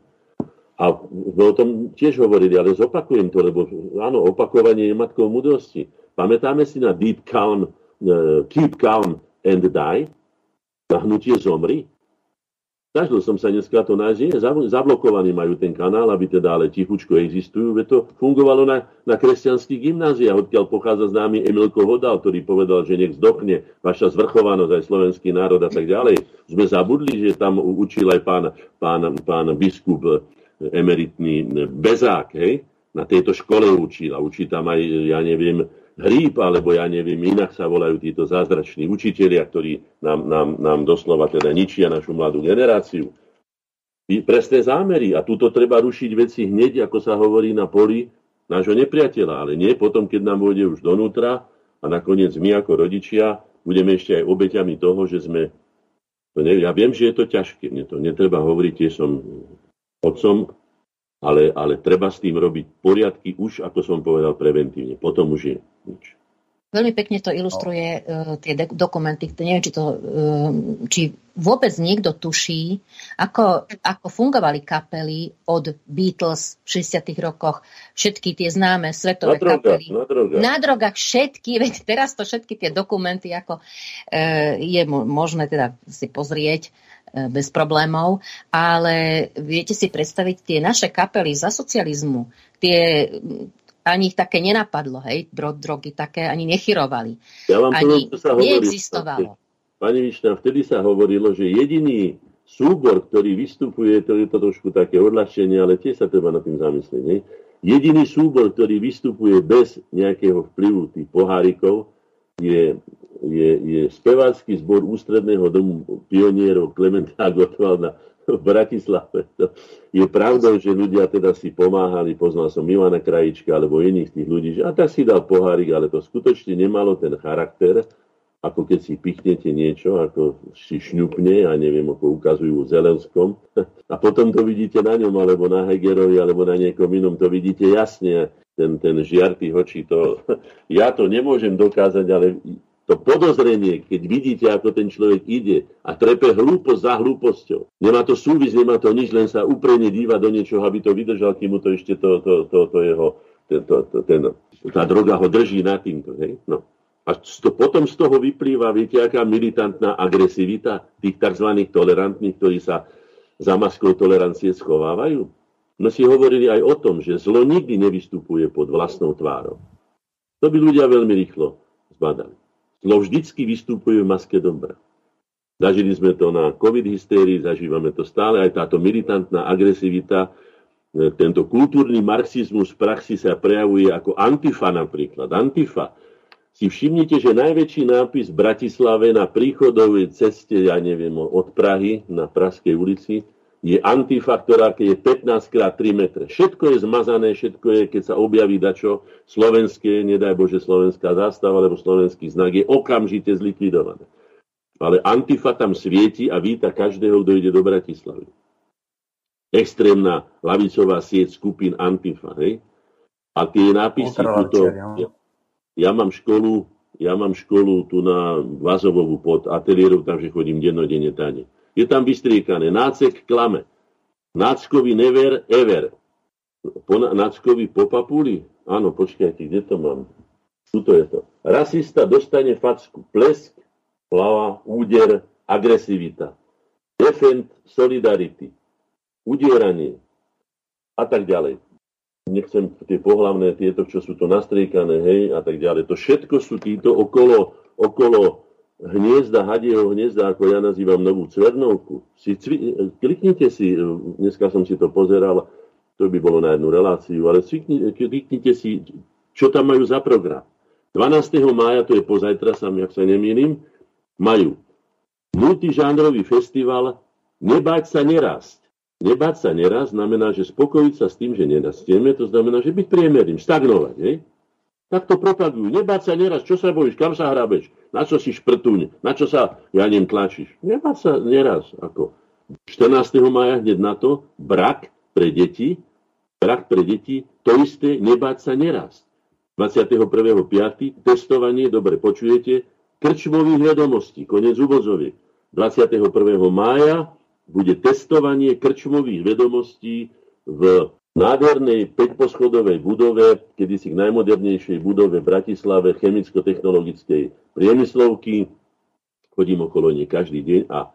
A sme o tom tiež hovorili, ale zopakujem to, lebo áno, opakovanie je matkou múdrosti. Pamätáme si na Deep Calm, uh, Keep Calm and die, na zomri. Snažil som sa dneska to nájsť, nie, zablokovaní majú ten kanál, aby teda ale tichučko existujú, veď to fungovalo na, na kresťanských gymnáziách, odkiaľ pochádza známy Emilko Vodal, ktorý povedal, že nech zdochne vaša zvrchovanosť aj slovenský národ a tak ďalej. Sme zabudli, že tam učil aj pán, pán, pán biskup emeritný Bezák, hej? na tejto škole učil a učí tam aj, ja neviem, hríb, alebo ja neviem, inak sa volajú títo zázrační učitelia, ktorí nám, nám, nám doslova teda ničia našu mladú generáciu. Presné zámery. A túto treba rušiť veci hneď, ako sa hovorí na poli nášho nepriateľa, ale nie potom, keď nám vôjde už donútra a nakoniec my ako rodičia budeme ešte aj obeťami toho, že sme to neviem, ja viem, že je to ťažké, mne to netreba hovoriť, tiež som otcom, ale, ale treba s tým robiť poriadky už, ako som povedal, preventívne. Potom už je nič. Veľmi pekne to ilustruje uh, tie de- dokumenty. Neviem, či, to, uh, či vôbec niekto tuší, ako, ako fungovali kapely od Beatles v 60. rokoch, všetky tie známe svetové na kapely. Na drogách. Na drogách všetky, veď teraz to všetky tie dokumenty, ako uh, je možné teda si pozrieť uh, bez problémov, ale viete si predstaviť tie naše kapely za socializmu, tie ani ich také nenapadlo, hej, drogy také ani nechyrovali. Ja vám ani poviem, sa hovorí. neexistovalo. Pani Višna, vtedy sa hovorilo, že jediný súbor, ktorý vystupuje, to je to trošku také odľahčenie, ale tiež sa treba na tým zamyslieť. Ne? Jediný súbor, ktorý vystupuje bez nejakého vplyvu tých pohárikov, je, je, je spevácky zbor Ústredného domu pionierov Klementa Gottwalda v Bratislave. Je pravdou, že ľudia teda si pomáhali, poznal som Milana Krajička alebo iných tých ľudí, že a tak si dal pohárik, ale to skutočne nemalo ten charakter, ako keď si pichnete niečo, ako si šňupne, a neviem, ako ukazujú v Zelenskom. A potom to vidíte na ňom, alebo na Hegerovi, alebo na niekom inom, to vidíte jasne, ten, ten žiar tých očí. To, ja to nemôžem dokázať, ale to podozrenie, keď vidíte, ako ten človek ide a trepe hlúposť za hlúposťou. Nemá to súvis, nemá to nič, len sa úprene díva do niečoho, aby to vydržal, kým mu to ešte to, to, to, to jeho, ten, to, to, ten, tá droga ho drží na týmto. Hej? No. A to, potom z toho vyplýva, viete, aká militantná agresivita tých tzv. tolerantných, ktorí sa za maskou tolerancie schovávajú. No si hovorili aj o tom, že zlo nikdy nevystupuje pod vlastnou tvárou. To by ľudia veľmi rýchlo zbadali. Zlo vždycky vystupuje v maske dobra. Zažili sme to na covid hystérii, zažívame to stále, aj táto militantná agresivita, e, tento kultúrny marxizmus v praxi sa prejavuje ako antifa napríklad. Antifa. Si všimnite, že najväčší nápis v Bratislave na príchodovej ceste, ja neviem, od Prahy na Praskej ulici, je antifa, ktorá je 15 x 3 metre. Všetko je zmazané, všetko je, keď sa objaví dačo slovenské, nedaj Bože slovenská zástava, alebo slovenský znak, je okamžite zlikvidované. Ale antifa tam svieti a víta každého, kto ide do Bratislavy. Extrémna lavicová sieť skupín antifa, hej? A tie nápisy tuto, ja, ja mám školu, ja mám školu tu na Vazovovu pod ateliérom, takže chodím dennodenne tane je tam vystriekané nácek klame. Náckovi never ever. Po, náckovi po papuli? Áno, počkajte, kde to mám? Tuto je to. Rasista dostane facku. Plesk, hlava, úder, agresivita. Defend solidarity. Udieranie. A tak ďalej. Nechcem tie pohlavné, tieto, čo sú to nastriekané, hej, a tak ďalej. To všetko sú títo okolo, okolo hniezda, hadieho hniezda, ako ja nazývam novú cvernovku, si cvi, kliknite si, dneska som si to pozeral, to by bolo na jednu reláciu, ale kliknite si, čo tam majú za program. 12. mája, to je pozajtra, sam, ak sa nemýlim, majú multižánrový festival Nebáť sa nerásť. Nebáť sa nerásť znamená, že spokojiť sa s tým, že nerastieme, to znamená, že byť priemerným, stagnovať. Hej? Tak to propagujú. Nebáť sa neraz, čo sa bojíš, kam sa hrabeš, na čo si šprtuň, na čo sa, ja neviem, tlačíš. Nebáť sa neraz. Ako 14. maja hneď na to, brak pre deti, brak pre deti, to isté, nebáť sa neraz. 21.5. testovanie, dobre počujete, krčmových vedomostí, konec úvozoviek. 21. mája bude testovanie krčmových vedomostí v nádhernej 5-poschodovej budove, kedysi k najmodernejšej budove v Bratislave chemicko-technologickej priemyslovky. Chodím okolo nej každý deň a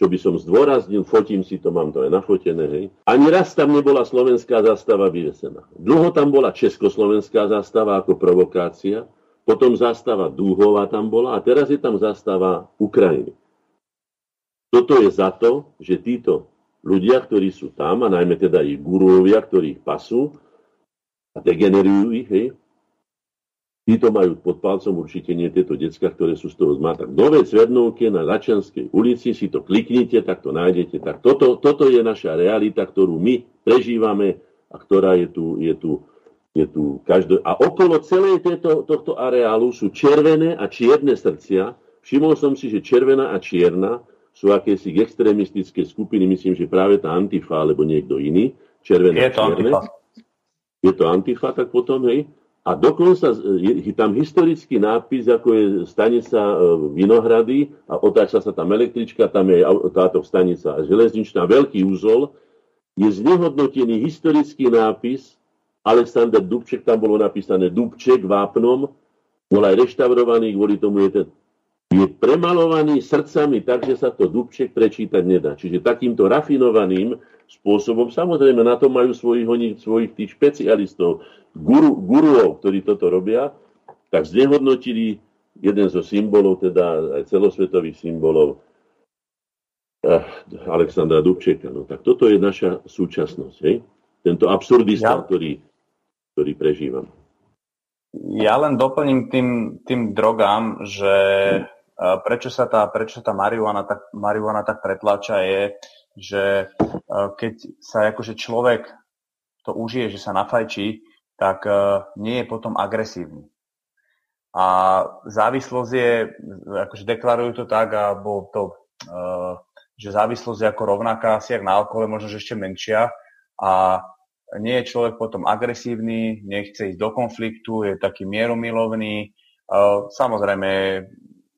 čo by som zdôraznil, fotím si to, mám to aj nafotené, hej. Ani raz tam nebola slovenská zastava vyvesená. Dlho tam bola československá zastava ako provokácia, potom zastava Dúhova tam bola a teraz je tam zastava Ukrajiny. Toto je za to, že títo ľudia, ktorí sú tam, a najmä teda ich guruovia, ktorí ich pasú, a degenerujú ich, hej, Títo majú pod palcom určite nie tieto decka, ktoré sú z toho zmata. Tak nové Cvernovke na Začanskej ulici, si to kliknite, tak to nájdete. Tak toto, toto je naša realita, ktorú my prežívame a ktorá je tu, je tu, je tu každé. A okolo celej tejto, tohto areálu sú červené a čierne srdcia. Všimol som si, že červená a čierna sú akési extrémistické skupiny, myslím, že práve tá Antifa alebo niekto iný. Červená je to čierne. Antifa. Je to Antifa, tak potom, hej. A dokonca je tam historický nápis, ako je stanica e, Vinohrady a otáča sa tam električka, tam je táto stanica železničná, veľký úzol. Je znehodnotený historický nápis, Alexander Dubček, tam bolo napísané Dubček vápnom, bol aj reštaurovaný, kvôli tomu je ten je premalovaný srdcami tak, že sa to Dubček prečítať nedá. Čiže takýmto rafinovaným spôsobom, samozrejme na to majú svojich, oni, svojich tých špecialistov, guru, guruov, ktorí toto robia, tak znehodnotili jeden zo symbolov, teda aj celosvetových symbolov eh, Alexandra Dubčeka. No tak toto je naša súčasnosť. Hej? Tento absurdista, ja. ktorý, ktorý prežívam. Ja len doplním tým, tým drogám, že prečo sa tá, prečo tá marihuana tak, marihuana tak pretláča je, že keď sa akože človek to užije, že sa nafajčí, tak nie je potom agresívny. A závislosť je, akože deklarujú to tak, alebo to, že závislosť je ako rovnaká asi jak na alkohole, možno že ešte menšia a nie je človek potom agresívny, nechce ísť do konfliktu, je taký mieromilovný. Samozrejme,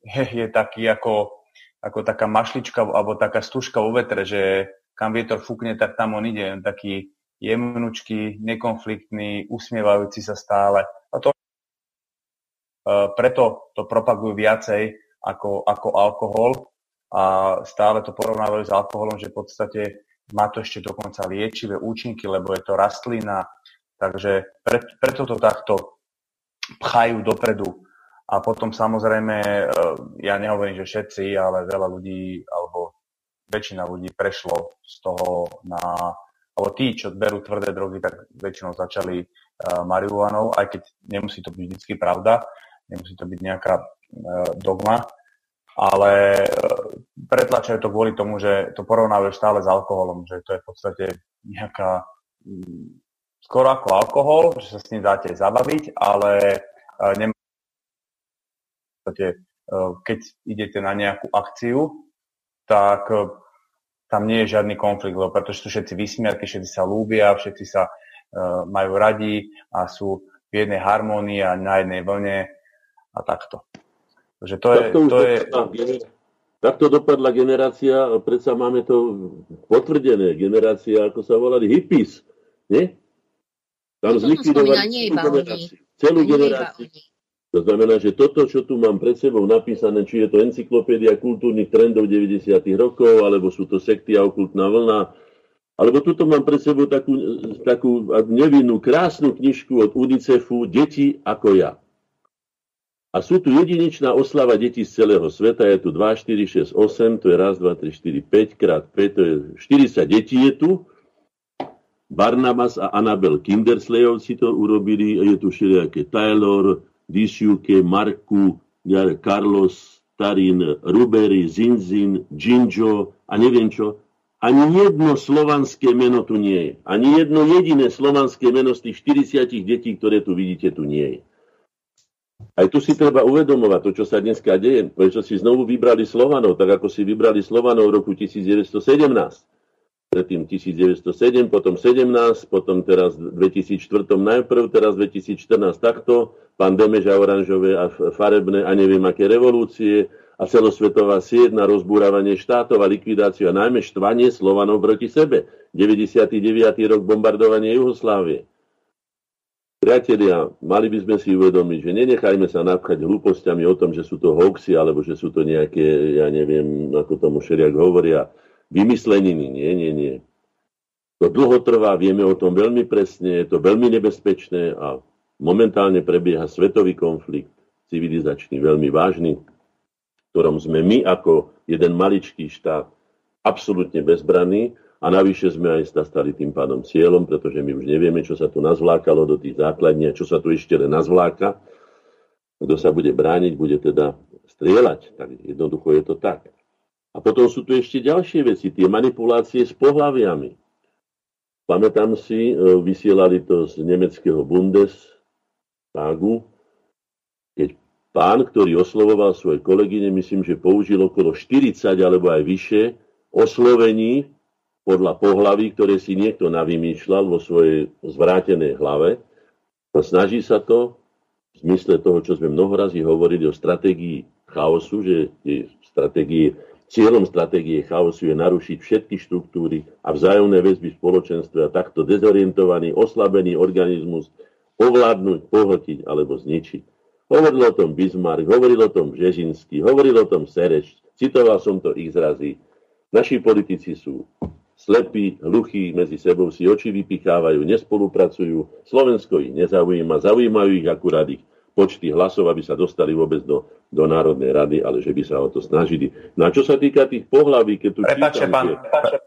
je, taký ako, ako taká mašlička alebo taká stužka vo vetre, že kam vietor fúkne, tak tam on ide. On taký jemnučký, nekonfliktný, usmievajúci sa stále. A to, uh, preto to propagujú viacej ako, ako alkohol a stále to porovnávajú s alkoholom, že v podstate má to ešte dokonca liečivé účinky, lebo je to rastlina, takže pre, preto to takto pchajú dopredu a potom samozrejme, e, ja nehovorím, že všetci, ale veľa ľudí, alebo väčšina ľudí prešlo z toho na, alebo tí, čo berú tvrdé drogy, tak väčšinou začali uh, marihuanou, aj keď nemusí to byť vždy pravda, nemusí to byť nejaká uh, dogma, ale uh, pretlačajú to kvôli tomu, že to porovnávajú stále s alkoholom, že to je v podstate nejaká um, skoro ako alkohol, že sa s ním dáte zabaviť, ale podstate, e, keď idete na nejakú akciu, tak e, tam nie je žiadny konflikt, lebo pretože sú všetci vysmiatí, všetci sa lúbia, všetci sa uh, majú radi a sú v jednej harmónii a na jednej vlne a takto. Takže to, tak to je... To je... Takto dopadla generácia, predsa máme to potvrdené, generácia, ako sa volali, hippies, nie? Tam zlikvidovali celú generáciu. To znamená, že toto, čo tu mám pred sebou napísané, či je to encyklopédia kultúrnych trendov 90. rokov, alebo sú to sekty a okultná vlna, alebo tuto mám pred sebou takú, takú nevinnú, krásnu knižku od UNICEFu Deti ako ja. A sú tu jedinečná oslava detí z celého sveta, je tu 2, 4, 6, 8, to je raz, 2, 3, 4, 5 krát 5, to je 40 detí je tu. Barnabas a Anabel Kinderslejovci to urobili, je tu všelijaké Taylor, Disiuke, Marku, Carlos, Tarin, Rubery, Zinzin, Ginjo a neviem čo. Ani jedno slovanské meno tu nie je. Ani jedno jediné slovanské meno z tých 40 detí, ktoré tu vidíte, tu nie je. Aj tu si treba uvedomovať to, čo sa dneska deje. Prečo si znovu vybrali Slovanov, tak ako si vybrali Slovanov v roku 1917 predtým 1907, potom 17, potom teraz v 2004 najprv, teraz 2014 takto, pán Demeža oranžové a farebné a neviem aké revolúcie a celosvetová sieť na rozbúravanie štátov a likvidáciu a najmä štvanie Slovanov proti sebe. 99. rok bombardovanie Juhoslávie. Priatelia, mali by sme si uvedomiť, že nenechajme sa napchať hlúpostiami o tom, že sú to hoaxy, alebo že sú to nejaké, ja neviem, ako tomu šeriak hovoria, vymysleniny. Nie, nie, nie. To dlho trvá, vieme o tom veľmi presne, je to veľmi nebezpečné a momentálne prebieha svetový konflikt, civilizačný, veľmi vážny, v ktorom sme my ako jeden maličký štát absolútne bezbranný a navyše sme aj stali tým pádom cieľom, pretože my už nevieme, čo sa tu nazvlákalo do tých základní a čo sa tu ešte len nazvláka. Kto sa bude brániť, bude teda strieľať. Tak jednoducho je to tak. A potom sú tu ešte ďalšie veci, tie manipulácie s pohľaviami. Pamätám si, e, vysielali to z nemeckého Bundestagu, keď pán, ktorý oslovoval svoje kolegyne, myslím, že použil okolo 40 alebo aj vyše oslovení podľa pohlaví, ktoré si niekto navymýšľal vo svojej zvrátenej hlave. A snaží sa to v zmysle toho, čo sme mnoho razy hovorili o stratégii chaosu, že je stratégii Cieľom stratégie chaosu je narušiť všetky štruktúry a vzájomné väzby v spoločenstve a takto dezorientovaný, oslabený organizmus ovládnuť, pohltiť alebo zničiť. Hovoril o tom Bismarck, hovoril o tom Žežinský, hovoril o tom Sereš, citoval som to ich zrazy. Naši politici sú slepí, hluchí, medzi sebou si oči vypichávajú, nespolupracujú, Slovensko ich nezaujíma, zaujímajú ich akurát ich počty hlasov, aby sa dostali vôbec do, do Národnej rady, ale že by sa o to snažili. No a čo sa týka tých pohlaví, keď tu Prepačte, čítam, pán, tie...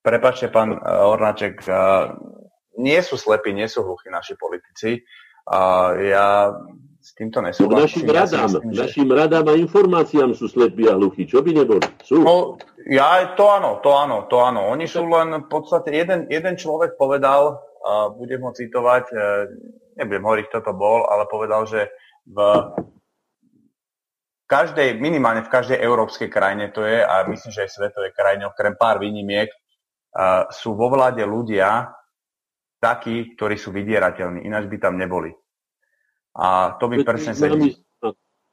prepačte, pán uh, Ornaček, uh, nie sú slepí, nie sú hluchí naši politici. Ja s týmto nesúhlasím. Našim radám, ja myslím, našim že... radám a informáciám sú slepí a hluchí. Čo by neboli? Sú. No, ja, to áno, to áno, to áno. Oni sú len v podstate, jeden, jeden človek povedal, uh, budem ho citovať, uh, nebudem hovoriť, kto to bol, ale povedal, že v každej, minimálne v každej európskej krajine to je, a myslím, že aj svetovej krajine, okrem pár výnimiek, uh, sú vo vláde ľudia takí, ktorí sú vydierateľní, ináč by tam neboli. A to by presne sedí.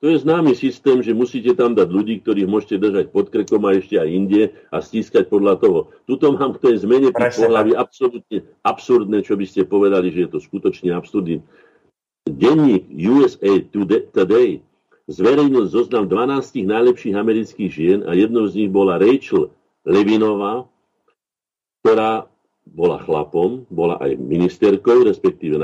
To je známy systém, že musíte tam dať ľudí, ktorých môžete držať pod krekom a ešte aj inde a stískať podľa toho. Tuto mám k tej zmene tých pohľavy absolútne absurdné, čo by ste povedali, že je to skutočne absurdné. Denník USA Today zverejnil zoznam 12 najlepších amerických žien a jednou z nich bola Rachel Levinová, ktorá bola chlapom, bola aj ministerkou, respektíve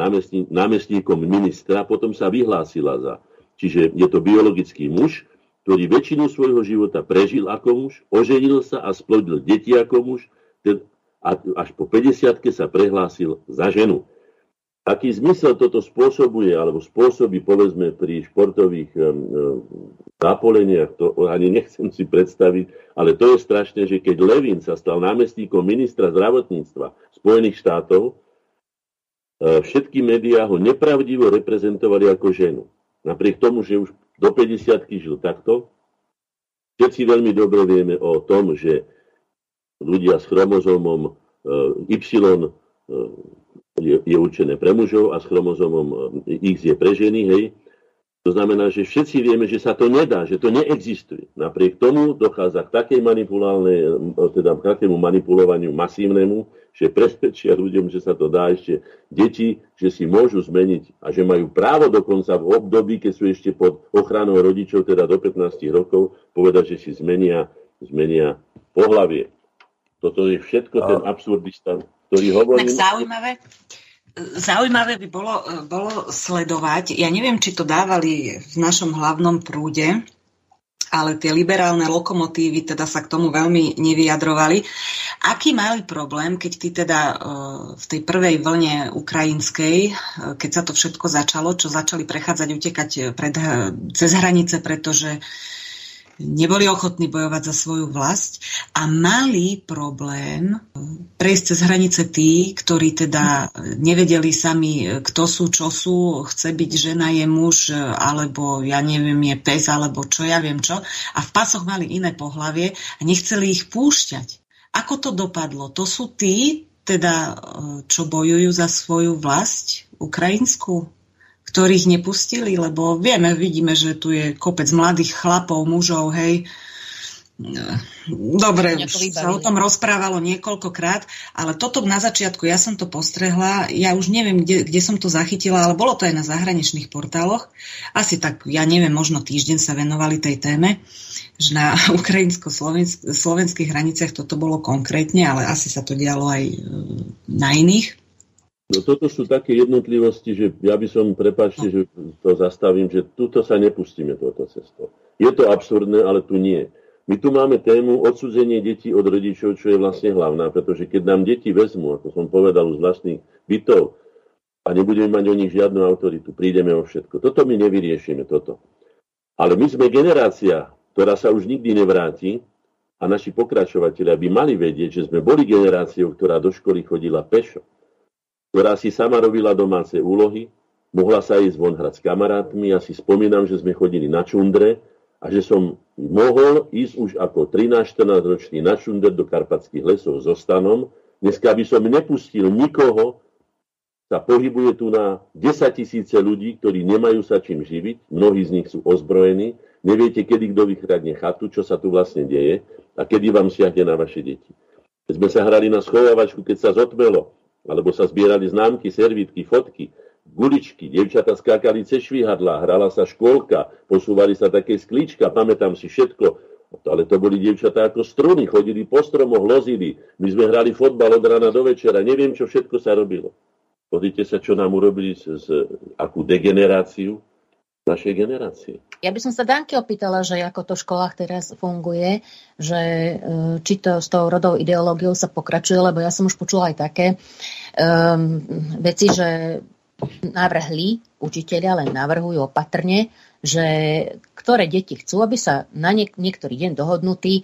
námestníkom ministra, potom sa vyhlásila za Čiže je to biologický muž, ktorý väčšinu svojho života prežil ako muž, oženil sa a splodil deti ako muž a až po 50 sa prehlásil za ženu. Aký zmysel toto spôsobuje, alebo spôsobí, povedzme, pri športových um, zapoleniach, to ani nechcem si predstaviť, ale to je strašné, že keď Levin sa stal námestníkom ministra zdravotníctva Spojených štátov, uh, všetky médiá ho nepravdivo reprezentovali ako ženu. Napriek tomu, že už do 50 žil takto, všetci veľmi dobre vieme o tom, že ľudia s chromozómom eh, Y eh, je, je určené pre mužov a s chromozómom eh, X je pre ženy, hej. To znamená, že všetci vieme, že sa to nedá, že to neexistuje. Napriek tomu dochádza k takej manipulálnej, teda k takému manipulovaniu masívnemu, že presvedčia ľuďom, že sa to dá ešte deti, že si môžu zmeniť a že majú právo dokonca v období, keď sú ešte pod ochranou rodičov, teda do 15 rokov, povedať, že si zmenia, zmenia pohlavie. Toto je všetko ten absurdista, ktorý hovorí... Tak zaujímavé. Zaujímavé by bolo, bolo sledovať, ja neviem, či to dávali v našom hlavnom prúde, ale tie liberálne lokomotívy teda sa k tomu veľmi nevyjadrovali. Aký mali problém, keď ty teda e, v tej prvej vlne ukrajinskej, e, keď sa to všetko začalo, čo začali prechádzať, utekať pred, cez hranice, pretože neboli ochotní bojovať za svoju vlast a mali problém prejsť cez hranice tí, ktorí teda nevedeli sami, kto sú, čo sú, chce byť žena, je muž, alebo ja neviem, je pes, alebo čo, ja viem čo. A v pasoch mali iné pohlavie a nechceli ich púšťať. Ako to dopadlo? To sú tí, teda, čo bojujú za svoju vlast ukrajinskú? Ktorých nepustili, lebo vieme, vidíme, že tu je kopec mladých chlapov, mužov, hej. Dobre, už sa o tom rozprávalo niekoľkokrát, ale toto na začiatku, ja som to postrehla, ja už neviem, kde, kde som to zachytila, ale bolo to aj na zahraničných portáloch. Asi tak, ja neviem, možno týždeň sa venovali tej téme, že na ukrajinsko-slovenských hraniciach toto bolo konkrétne, ale asi sa to dialo aj e, na iných. No toto sú také jednotlivosti, že ja by som, prepáčte, že to zastavím, že tuto sa nepustíme touto cestou. Je to absurdné, ale tu nie. My tu máme tému odsudzenie detí od rodičov, čo je vlastne hlavná, pretože keď nám deti vezmú, ako som povedal, z vlastných bytov a nebudeme mať o nich žiadnu autoritu, prídeme o všetko. Toto my nevyriešime, toto. Ale my sme generácia, ktorá sa už nikdy nevráti a naši pokračovateľia by mali vedieť, že sme boli generáciou, ktorá do školy chodila pešo, ktorá si sama robila domáce úlohy, mohla sa ísť von hrať s kamarátmi. Ja si spomínam, že sme chodili na čundre, a že som mohol ísť už ako 13-14 ročný na šunder do Karpatských lesov so stanom. Dneska by som nepustil nikoho, sa pohybuje tu na 10 tisíce ľudí, ktorí nemajú sa čím živiť, mnohí z nich sú ozbrojení, neviete, kedy kto vykradne chatu, čo sa tu vlastne deje a kedy vám siahne na vaše deti. Keď sme sa hrali na schovávačku, keď sa zotmelo, alebo sa zbierali známky, servítky, fotky, guličky, devčata skákali cez švihadla, hrala sa škôlka, posúvali sa také sklíčka, pamätám si všetko, ale to boli dievčatá ako struny, chodili po stromoch, lozili. My sme hrali fotbal od rána do večera, neviem, čo všetko sa robilo. Pozrite sa, čo nám urobili z, z akú degeneráciu našej generácie. Ja by som sa Danky opýtala, že ako to v školách teraz funguje, že e, či to s tou rodou ideológiou sa pokračuje, lebo ja som už počula aj také um, veci, že navrhli učiteľia, len navrhujú opatrne, že ktoré deti chcú, aby sa na niek- niektorý deň dohodnutí e,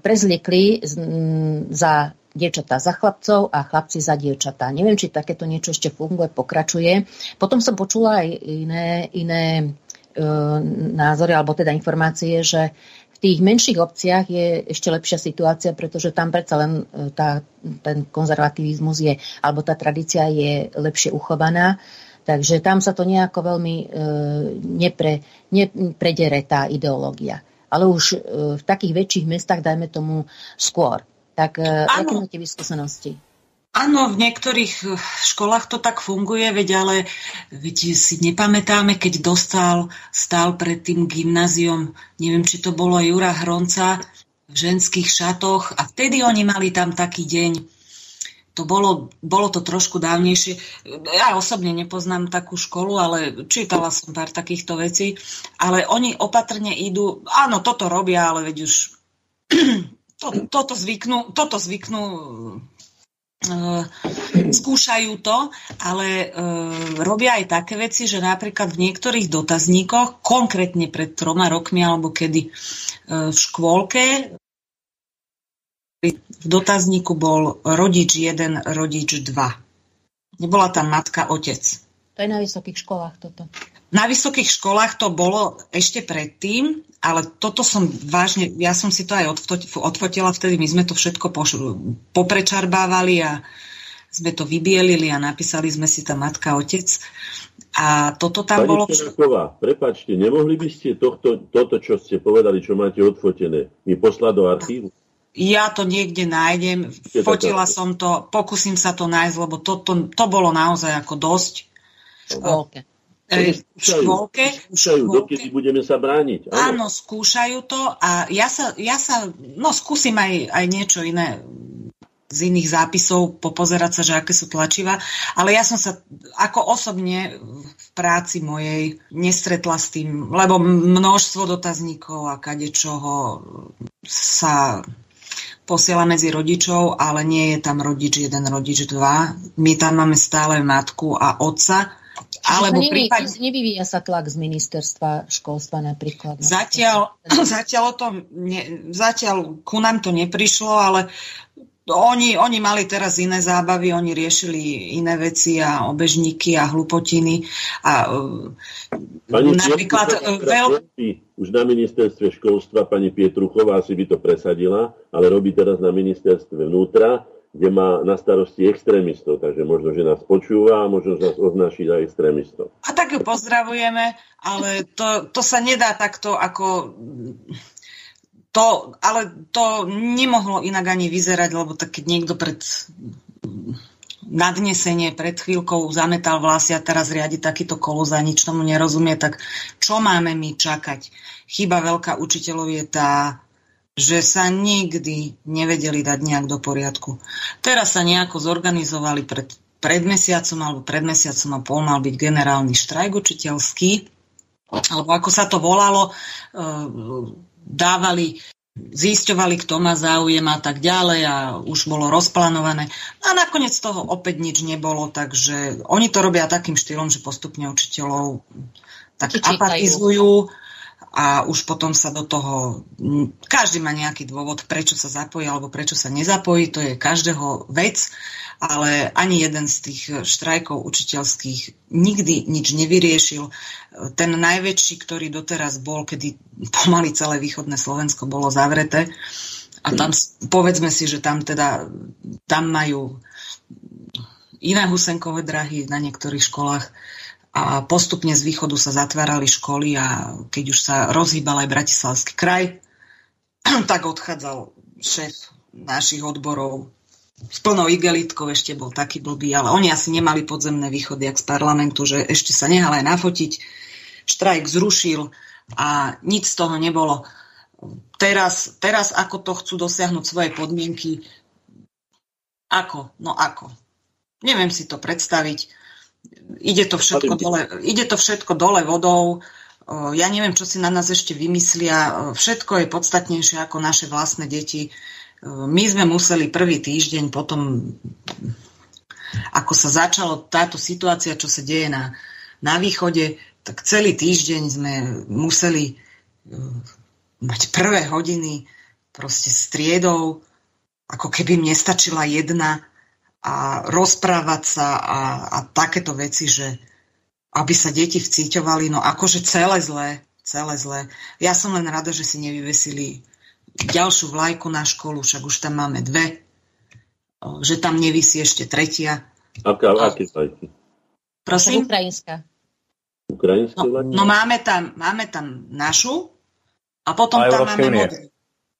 prezliekli z, m, za dievčatá za chlapcov a chlapci za dievčatá. Neviem, či takéto niečo ešte funguje, pokračuje. Potom som počula aj iné, iné e, názory, alebo teda informácie, že v tých menších obciach je ešte lepšia situácia, pretože tam predsa len e, tá, ten konzervativizmus je, alebo tá tradícia je lepšie uchovaná. Takže tam sa to nejako veľmi e, nepre, nepredere tá ideológia. Ale už e, v takých väčších mestách, dajme tomu, skôr. Tak e, aké máte vyskúsenosti? Áno, v niektorých eh, školách to tak funguje, veď ale veď si nepamätáme, keď dostal, stál pred tým gymnáziom, neviem, či to bolo Jura Hronca v ženských šatoch a vtedy oni mali tam taký deň. To bolo, bolo to trošku dávnejšie. Ja osobne nepoznám takú školu, ale čítala som pár takýchto vecí. Ale oni opatrne idú, áno, toto robia, ale veď už to, toto, zvyknú, toto zvyknú Eh, skúšajú to, ale uh, robia aj také veci, že napríklad v niektorých dotazníkoch, konkrétne pred troma rokmi alebo kedy uh, v škôlke, v dotazníku bol rodič 1, rodič 2. Nebola tam matka, otec. To je na vysokých školách toto. Na vysokých školách to bolo ešte predtým, ale toto som vážne, ja som si to aj odfotila vtedy, my sme to všetko poprečarbávali a sme to vybielili a napísali sme si tam matka, otec. A toto tam Pani bolo... Čenaková, prepačte, nemohli by ste tohto, toto, čo ste povedali, čo máte odfotené, mi poslať do archívu? Ja to niekde nájdem, fotila som to, pokúsim sa to nájsť, lebo to, to, to bolo naozaj ako dosť. Škôlke. V škôlke. Skúšajú, dokedy budeme sa brániť. Áno, áno skúšajú to a ja sa, ja sa no skúsim aj, aj niečo iné z iných zápisov popozerať sa, že aké sú tlačiva, ale ja som sa ako osobne v práci mojej nestretla s tým, lebo množstvo dotazníkov a kadečoho sa posiela medzi rodičov, ale nie je tam rodič jeden, rodič dva. My tam máme stále matku a otca, alebo Nevy, prípad... Nevyvíja sa tlak z ministerstva školstva napríklad. Zatiaľ, zatiaľ, to ne, zatiaľ ku nám to neprišlo, ale oni, oni mali teraz iné zábavy, oni riešili iné veci a obežníky a hlupotiny. A, pani napríklad e, veľ... Už na ministerstve školstva pani Pietruchová si by to presadila, ale robí teraz na ministerstve vnútra kde má na starosti extrémistov, takže možno, že nás počúva a možno, že nás označí za extrémistov. A tak ju pozdravujeme, ale to, to sa nedá takto ako... To, ale to nemohlo inak ani vyzerať, lebo tak keď niekto pred nadnesenie pred chvíľkou zametal vlasy a teraz riadi takýto kolus a nič tomu nerozumie, tak čo máme my čakať? Chyba veľká učiteľov je tá že sa nikdy nevedeli dať nejak do poriadku. Teraz sa nejako zorganizovali pred, pred mesiacom alebo pred mesiacom a pol mal byť generálny štrajk učiteľský, alebo ako sa to volalo, e, dávali zisťovali, kto má záujem a tak ďalej a už bolo rozplánované. A nakoniec toho opäť nič nebolo, takže oni to robia takým štýlom, že postupne učiteľov tak apatizujú a už potom sa do toho, každý má nejaký dôvod, prečo sa zapojí alebo prečo sa nezapojí, to je každého vec, ale ani jeden z tých štrajkov učiteľských nikdy nič nevyriešil. Ten najväčší, ktorý doteraz bol, kedy pomaly celé východné Slovensko bolo zavreté, a tam povedzme si, že tam teda tam majú iné husenkové drahy na niektorých školách, a postupne z východu sa zatvárali školy a keď už sa rozhýbal aj Bratislavský kraj, tak odchádzal šéf našich odborov s plnou igelitkou, ešte bol taký blbý, ale oni asi nemali podzemné východy jak z parlamentu, že ešte sa nehal aj nafotiť. Štrajk zrušil a nič z toho nebolo. Teraz, teraz ako to chcú dosiahnuť svoje podmienky, ako? No ako? Neviem si to predstaviť ide to všetko dole, ide to všetko dole vodou. Ja neviem, čo si na nás ešte vymyslia. Všetko je podstatnejšie ako naše vlastné deti. My sme museli prvý týždeň potom, ako sa začalo táto situácia, čo sa deje na, na východe, tak celý týždeň sme museli mať prvé hodiny proste striedou, ako keby mne stačila jedna a rozprávať sa a, a takéto veci, že aby sa deti vcíťovali, no akože celé zlé, celé zlé. Ja som len rada, že si nevyvesili ďalšiu vlajku na školu, však už tam máme dve, že tam nevisí ešte tretia. Aká, aké vlajky? Prosím? Ukrajinská. Ukrajinské no, no máme tam, máme tam našu a potom a tam máme modrú.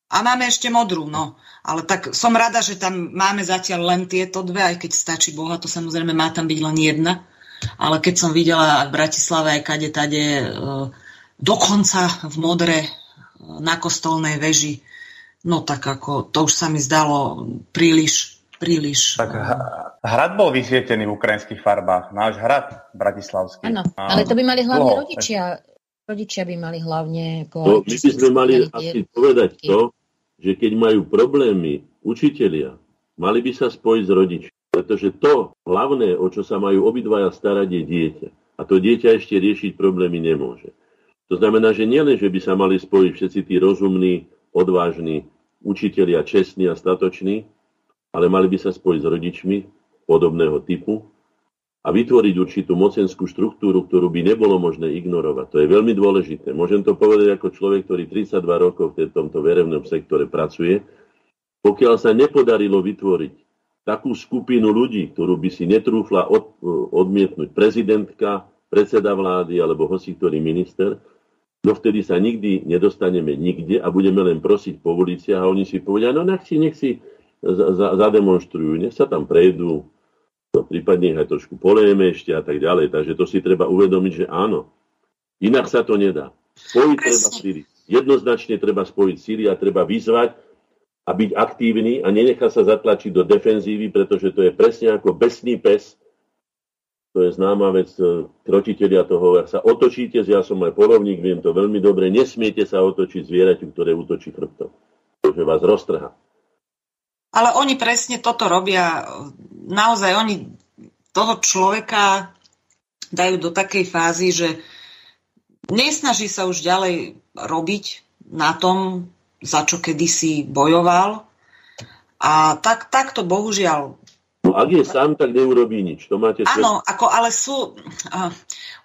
A máme ešte modrú, no. Ale tak som rada, že tam máme zatiaľ len tieto dve, aj keď stačí Boha, to samozrejme má tam byť len jedna. Ale keď som videla v Bratislave aj kade tade, e, dokonca v modre e, na kostolnej veži, no tak ako to už sa mi zdalo príliš, príliš. Tak hrad bol vysvietený v ukrajinských farbách, náš hrad bratislavský. Áno, ale to by mali hlavne Dlho. rodičia. Rodičia by mali hlavne... No, my by sme mali asi povedať to, že keď majú problémy učitelia, mali by sa spojiť s rodičmi. Pretože to hlavné, o čo sa majú obidvaja starať, je dieťa. A to dieťa ešte riešiť problémy nemôže. To znamená, že nielen, že by sa mali spojiť všetci tí rozumní, odvážni učitelia, čestní a statoční, ale mali by sa spojiť s rodičmi podobného typu a vytvoriť určitú mocenskú štruktúru, ktorú by nebolo možné ignorovať. To je veľmi dôležité. Môžem to povedať ako človek, ktorý 32 rokov v tomto verejnom sektore pracuje. Pokiaľ sa nepodarilo vytvoriť takú skupinu ľudí, ktorú by si netrúfla od, odmietnúť prezidentka, predseda vlády alebo hoci ktorý minister, no vtedy sa nikdy nedostaneme nikde a budeme len prosiť po uliciach a oni si povedia, no nech si, nech si zademonstrujú, nech sa tam prejdú, prípadne aj trošku polejeme ešte a tak ďalej. Takže to si treba uvedomiť, že áno. Inak sa to nedá. Spojiť treba síly. Jednoznačne treba spojiť síly a treba vyzvať a byť aktívny a nenechá sa zatlačiť do defenzívy, pretože to je presne ako besný pes. To je známa vec, e, krotiteľia toho, ak sa otočíte, ja som aj polovník, viem to veľmi dobre, nesmiete sa otočiť zvieraťu, ktoré útočí chrbtom, pretože vás roztrhá. Ale oni presne toto robia. Naozaj oni toho človeka dajú do takej fázy, že nesnaží sa už ďalej robiť na tom, za čo kedysi bojoval. A tak, takto bohužiaľ No ak je sám, tak neurobí nič. To máte Áno, ako, ale sú... Uh,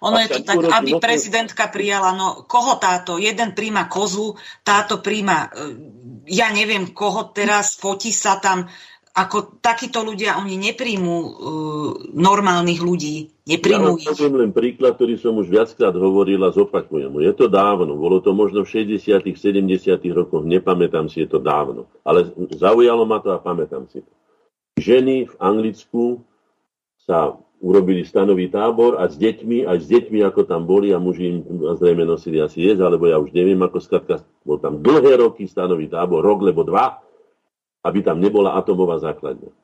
ono a je to tak, aby prezidentka prijala, no koho táto? Jeden príjma kozu, táto príjma, uh, ja neviem koho teraz, potí sa tam. Ako takíto ľudia, oni nepríjmú uh, normálnych ľudí. Nepríjmú ja poviem len príklad, ktorý som už viackrát hovoril a zopakujem. Je to dávno, bolo to možno v 60 70 rokoch, nepamätám si, je to dávno. Ale zaujalo ma to a pamätám si to ženy v Anglicku sa urobili stanový tábor a s deťmi, aj s deťmi, ako tam boli a muži im zrejme nosili asi jesť, alebo ja už neviem, ako skratka, bol tam dlhé roky stanový tábor, rok lebo dva, aby tam nebola atomová základňa.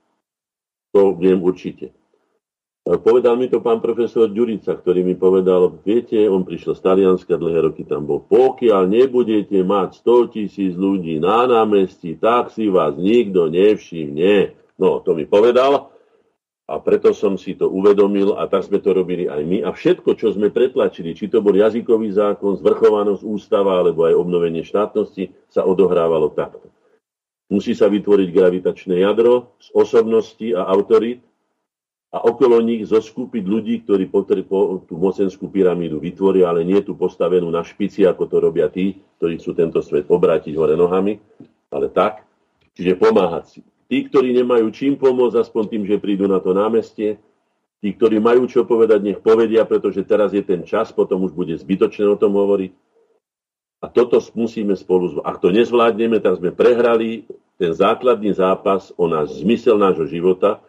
To viem určite. Povedal mi to pán profesor Ďurica, ktorý mi povedal, viete, on prišiel z Talianska, dlhé roky tam bol, pokiaľ nebudete mať 100 tisíc ľudí na námestí, tak si vás nikto nevšimne. No, to mi povedal a preto som si to uvedomil a tak sme to robili aj my. A všetko, čo sme pretlačili, či to bol jazykový zákon, zvrchovanosť ústava alebo aj obnovenie štátnosti, sa odohrávalo takto. Musí sa vytvoriť gravitačné jadro z osobnosti a autorít, a okolo nich zoskúpiť ľudí, ktorí tú mocenskú pyramídu vytvoria, ale nie tú postavenú na špici, ako to robia tí, ktorí chcú tento svet obrátiť hore nohami, ale tak, čiže pomáhať si. Tí, ktorí nemajú čím pomôcť, aspoň tým, že prídu na to námestie, tí, ktorí majú čo povedať, nech povedia, pretože teraz je ten čas, potom už bude zbytočné o tom hovoriť. A toto musíme spolu zvládať. Ak to nezvládneme, tak sme prehrali ten základný zápas o náš zmysel nášho života,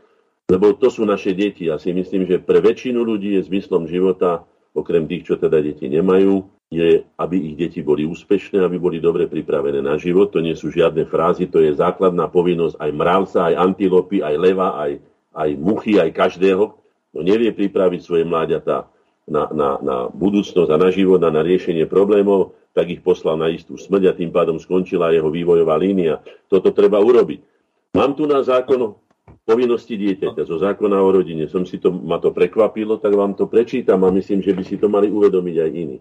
lebo to sú naše deti. Ja si myslím, že pre väčšinu ľudí je zmyslom života, okrem tých, čo teda deti nemajú, je, aby ich deti boli úspešné, aby boli dobre pripravené na život. To nie sú žiadne frázy, to je základná povinnosť aj mravca, aj antilopy, aj leva, aj, aj muchy, aj každého, kto nevie pripraviť svoje mláďatá na, na, na budúcnosť a na život a na riešenie problémov, tak ich poslal na istú smrť a tým pádom skončila jeho vývojová línia. Toto treba urobiť. Mám tu na zákon povinnosti dieťaťa zo zákona o rodine. Som si to, ma to prekvapilo, tak vám to prečítam a myslím, že by si to mali uvedomiť aj iní.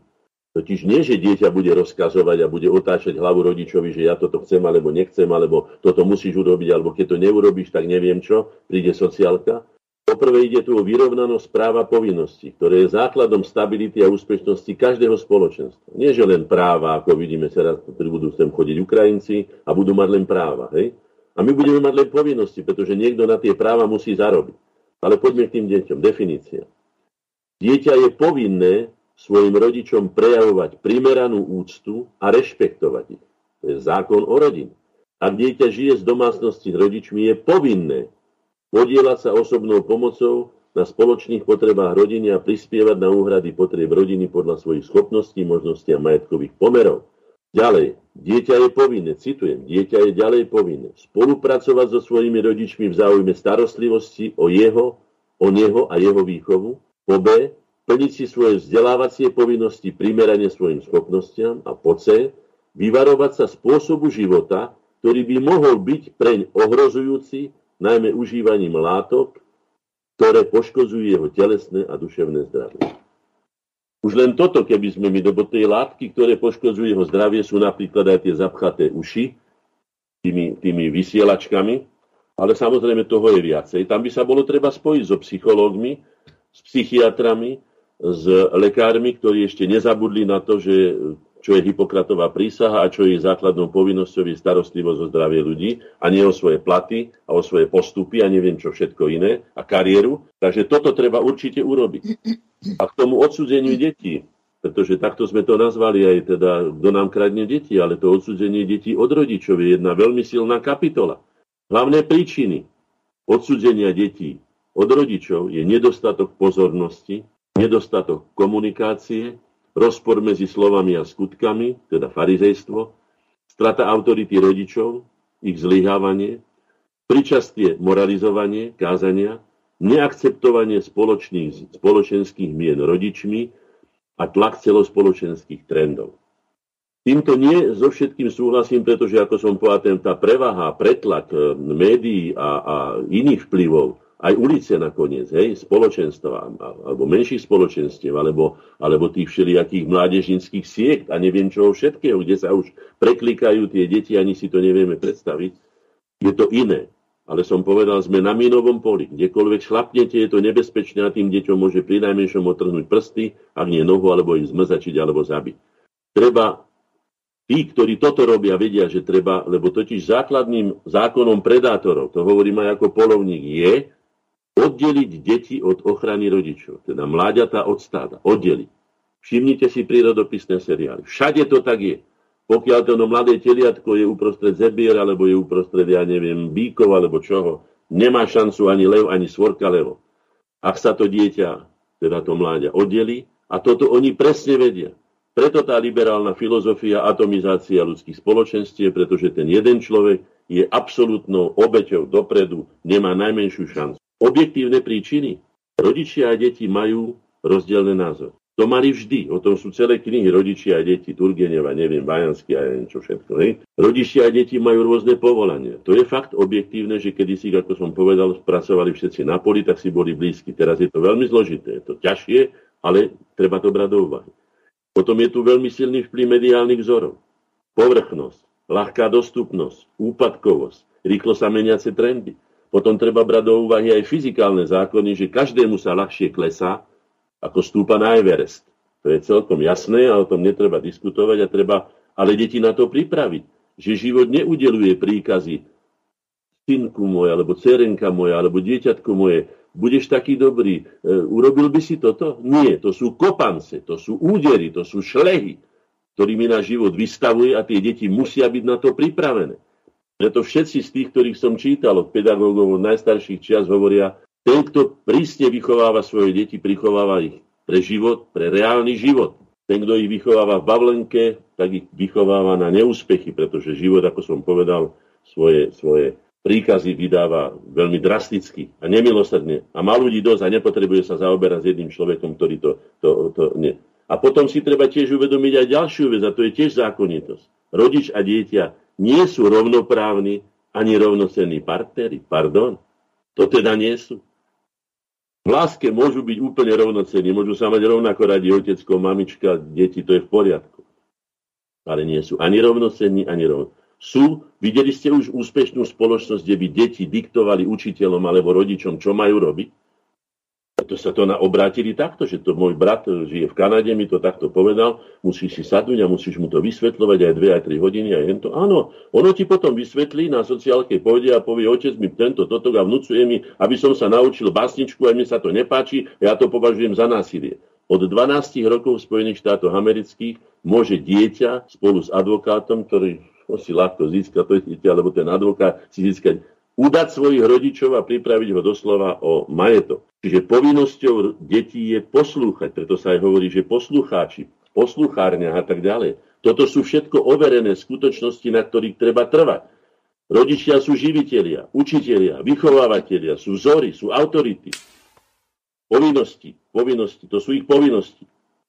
Totiž nie, že dieťa bude rozkazovať a bude otáčať hlavu rodičovi, že ja toto chcem alebo nechcem, alebo toto musíš urobiť, alebo keď to neurobiš, tak neviem čo, príde sociálka. Poprvé ide tu o vyrovnanosť práva povinnosti, ktoré je základom stability a úspešnosti každého spoločenstva. Nie, že len práva, ako vidíme teraz, ktorí budú sem chodiť Ukrajinci a budú mať len práva. Hej? A my budeme mať len povinnosti, pretože niekto na tie práva musí zarobiť. Ale poďme k tým deťom. Definícia. Dieťa je povinné svojim rodičom prejavovať primeranú úctu a rešpektovať ich. To je zákon o rodine. Ak dieťa žije z domácnosti s rodičmi, je povinné podielať sa osobnou pomocou na spoločných potrebách rodiny a prispievať na úhrady potrieb rodiny podľa svojich schopností, možností a majetkových pomerov. Ďalej, dieťa je povinné, citujem, dieťa je ďalej povinné spolupracovať so svojimi rodičmi v záujme starostlivosti o jeho, o neho a jeho výchovu. Po B, plniť si svoje vzdelávacie povinnosti primerane svojim schopnostiam. A po C, vyvarovať sa spôsobu života, ktorý by mohol byť preň ohrozujúci, najmä užívaním látok, ktoré poškodzujú jeho telesné a duševné zdravie. Už len toto, keby sme my, lebo tie látky, ktoré poškodzujú jeho zdravie, sú napríklad aj tie zapchaté uši, tými, tými vysielačkami, ale samozrejme toho je viacej. Tam by sa bolo treba spojiť so psychológmi, s psychiatrami, s lekármi, ktorí ešte nezabudli na to, že čo je Hipokratová prísaha a čo je základnou povinnosťou je starostlivosť o zdravie ľudí a nie o svoje platy a o svoje postupy a neviem čo všetko iné a kariéru. Takže toto treba určite urobiť. A k tomu odsudzeniu detí, pretože takto sme to nazvali aj teda, kto nám kradne deti, ale to odsudzenie detí od rodičov je jedna veľmi silná kapitola. Hlavné príčiny odsudzenia detí od rodičov je nedostatok pozornosti, nedostatok komunikácie, rozpor medzi slovami a skutkami, teda farizejstvo, strata autority rodičov, ich zlyhávanie, pričastie moralizovanie, kázania, neakceptovanie spoločenských mien rodičmi a tlak celospoločenských trendov. Týmto nie so všetkým súhlasím, pretože ako som povedal, tá prevaha, pretlak eh, médií a, a iných vplyvov, aj ulice nakoniec, hej, spoločenstva, alebo menších spoločenstiev, alebo, alebo tých všelijakých mládežnických siekt a neviem čoho všetkého, kde sa už preklikajú tie deti, ani si to nevieme predstaviť, je to iné ale som povedal, sme na minovom poli. Kdekoľvek šlapnete, je to nebezpečné a tým deťom môže pri najmenšom otrhnúť prsty, ak nie nohu, alebo ich zmrzačiť, alebo zabiť. Treba, tí, ktorí toto robia, vedia, že treba, lebo totiž základným zákonom predátorov, to hovorím aj ako polovník, je oddeliť deti od ochrany rodičov, teda mláďata od stáda, oddeliť. Všimnite si prírodopisné seriály. Všade to tak je. Pokiaľ to mladé teliatko je uprostred zebier, alebo je uprostred, ja neviem, bíkov, alebo čoho, nemá šancu ani lev, ani svorka levo. Ak sa to dieťa, teda to mláďa, oddeli, a toto oni presne vedia. Preto tá liberálna filozofia atomizácia ľudských spoločenstiev, pretože ten jeden človek je absolútnou obeťou dopredu, nemá najmenšiu šancu. Objektívne príčiny. Rodičia a deti majú rozdielne názor. To mali vždy, o tom sú celé knihy Rodičia a deti, Turgeneva, neviem, Bajansky a neviem čo všetko. Hej. Rodičia a deti majú rôzne povolania. To je fakt objektívne, že kedysi, ako som povedal, pracovali všetci na poli, tak si boli blízki. Teraz je to veľmi zložité, je to ťažšie, ale treba to brať do úvahy. Potom je tu veľmi silný vplyv mediálnych vzorov. Povrchnosť, ľahká dostupnosť, úpadkovosť, rýchlo sa meniace trendy. Potom treba brať do úvahy aj fyzikálne zákony, že každému sa ľahšie klesá, ako stúpa na Everest. To je celkom jasné a o tom netreba diskutovať a treba ale deti na to pripraviť, že život neudeluje príkazy synku moje, alebo cerenka moja, alebo dieťatko moje, budeš taký dobrý, e, urobil by si toto? Nie, to sú kopance, to sú údery, to sú šlehy, ktorými náš život vystavuje a tie deti musia byť na to pripravené. Preto všetci z tých, ktorých som čítal od pedagógov od najstarších čias hovoria, ten, kto prísne vychováva svoje deti, prichováva ich pre život, pre reálny život. Ten, kto ich vychováva v bavlenke, tak ich vychováva na neúspechy, pretože život, ako som povedal, svoje, svoje príkazy vydáva veľmi drasticky a nemilosrdne. A má ľudí dosť a nepotrebuje sa zaoberať s jedným človekom, ktorý to, to, to nie. A potom si treba tiež uvedomiť aj ďalšiu vec, a to je tiež zákonitosť. Rodič a dieťa nie sú rovnoprávni ani rovnocenní partnery. Pardon. To teda nie sú. V láske môžu byť úplne rovnocenní, môžu sa mať rovnako radi otecko, mamička, deti, to je v poriadku. Ale nie sú ani rovnocenní, ani rovno. Sú, videli ste už úspešnú spoločnosť, kde by deti diktovali učiteľom alebo rodičom, čo majú robiť? To sa to na obrátili takto, že to môj brat žije v Kanade, mi to takto povedal, musíš si sadnúť a musíš mu to vysvetľovať aj 2 aj 3 hodiny a to. Áno, ono ti potom vysvetlí na sociálke pôjde a povie, otec mi tento, toto a vnúcuje mi, aby som sa naučil básničku, a mne sa to nepáči, ja to považujem za násilie. Od 12 rokov v Spojených štátoch amerických môže dieťa spolu s advokátom, ktorý si ľahko získa to dieťa, alebo ten advokát si získať udať svojich rodičov a pripraviť ho doslova o majetok. Čiže povinnosťou detí je poslúchať, preto sa aj hovorí, že poslucháči, posluchárňa a tak ďalej. Toto sú všetko overené skutočnosti, na ktorých treba trvať. Rodičia sú živitelia, učitelia, vychovávateľia, sú vzory, sú autority. Povinnosti, povinnosti, to sú ich povinnosti.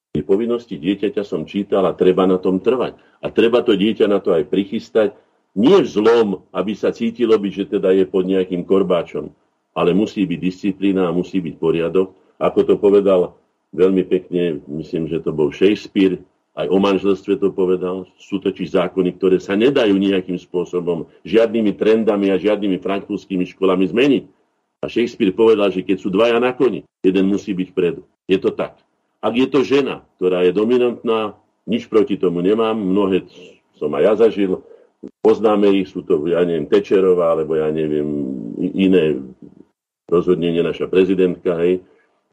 Tie povinnosti dieťaťa som čítal a treba na tom trvať. A treba to dieťa na to aj prichystať, nie v zlom, aby sa cítilo byť, že teda je pod nejakým korbáčom, ale musí byť disciplína a musí byť poriadok. Ako to povedal veľmi pekne, myslím, že to bol Shakespeare, aj o manželstve to povedal, sú totiž zákony, ktoré sa nedajú nejakým spôsobom žiadnymi trendami a žiadnymi frankfurtskými školami zmeniť. A Shakespeare povedal, že keď sú dvaja na koni, jeden musí byť vpredu. Je to tak. Ak je to žena, ktorá je dominantná, nič proti tomu nemám, mnohé som aj ja zažil, Poznáme ich, sú to, ja neviem, Tečerová, alebo ja neviem, iné rozhodnenie naša prezidentka, hej,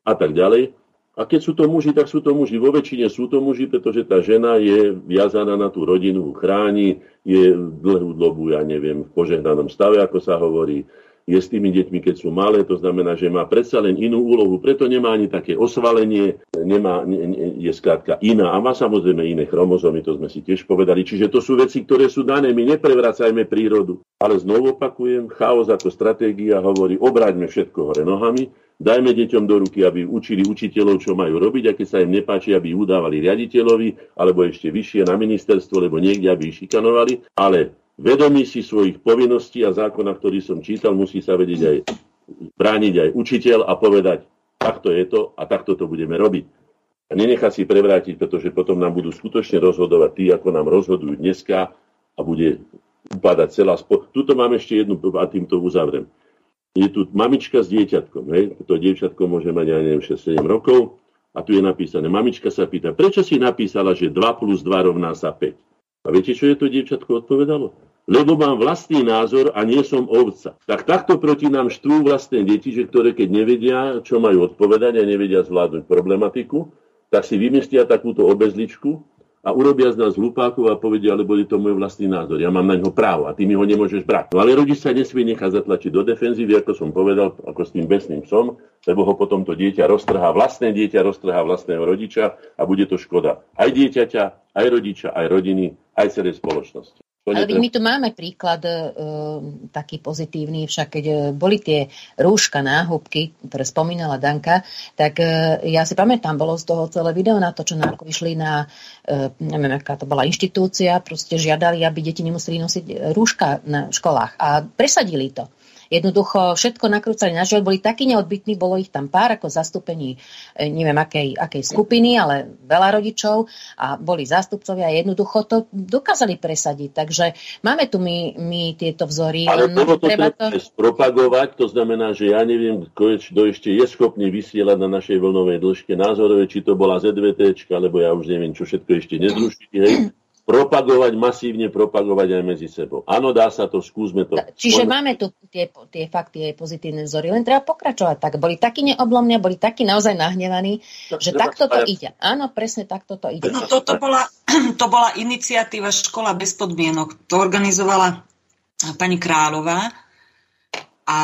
a tak ďalej. A keď sú to muži, tak sú to muži. Vo väčšine sú to muži, pretože tá žena je viazaná na tú rodinu, chráni, je dlhú dobu, ja neviem, v požehnanom stave, ako sa hovorí, je s tými deťmi, keď sú malé, to znamená, že má predsa len inú úlohu, preto nemá ani také osvalenie, nemá, ne, je skrátka iná a má samozrejme iné chromozomy, to sme si tiež povedali. Čiže to sú veci, ktoré sú dané, my neprevracajme prírodu. Ale znovu opakujem, chaos ako stratégia hovorí, obráťme všetko hore nohami, dajme deťom do ruky, aby učili učiteľov, čo majú robiť, a keď sa im nepáči, aby udávali riaditeľovi, alebo ešte vyššie na ministerstvo, lebo niekde, aby ich šikanovali, ale vedomí si svojich povinností a zákona, ktorý som čítal, musí sa vedieť aj brániť aj učiteľ a povedať, takto je to a takto to budeme robiť. A nenechať si prevrátiť, pretože potom nám budú skutočne rozhodovať tí, ako nám rozhodujú dneska a bude upadať celá spo... Tuto mám ešte jednu a týmto uzavrem. Je tu mamička s dieťatkom. Hej? To dieťatko môže mať, ja neviem, 6-7 rokov a tu je napísané. Mamička sa pýta, prečo si napísala, že 2 plus 2 rovná sa 5? A viete, čo je to dievčatko odpovedalo? Lebo mám vlastný názor a nie som ovca. Tak takto proti nám štvú vlastné deti, že ktoré keď nevedia, čo majú odpovedať a nevedia zvládnuť problematiku, tak si vymyslia takúto obezličku a urobia z nás hlupákov a povedia, alebo je to môj vlastný názor. Ja mám na ňo právo a ty mi ho nemôžeš brať. No ale rodič sa nesmie nechať zatlačiť do defenzívy, ako som povedal, ako s tým besným psom, lebo ho potom to dieťa roztrhá, vlastné dieťa roztrhá vlastného rodiča a bude to škoda aj dieťaťa, aj rodiča, aj rodiny, aj celej spoločnosti. Ale my tu máme príklad uh, taký pozitívny, však keď uh, boli tie rúška, náhubky, ktoré spomínala Danka, tak uh, ja si pamätám, bolo z toho celé video na to, čo nám išli na, uh, neviem, aká to bola inštitúcia, proste žiadali, aby deti nemuseli nosiť rúška na školách a presadili to. Jednoducho všetko nakrúcali na život, boli takí neodbytní, bolo ich tam pár ako zastúpení, e, neviem akej, akej skupiny, ale veľa rodičov a boli zástupcovia a jednoducho to dokázali presadiť. Takže máme tu my, my tieto vzory. Ale to treba to propagovať, to znamená, že ja neviem, kto ešte je schopný vysielať na našej vlnovej dĺžke názorové, či to bola ZVT, alebo ja už neviem, čo všetko ešte nezrušili, hej propagovať, masívne propagovať aj medzi sebou. Áno, dá sa to, skúsme to. Čiže Poň... máme tu tie, tie fakty, aj pozitívne vzory, len treba pokračovať tak. Boli takí neoblomní, boli takí naozaj nahnevaní, to že takto to ide. Áno, presne takto to ide. No, toto bola, to bola iniciatíva Škola bez podmienok. To organizovala pani Kráľová a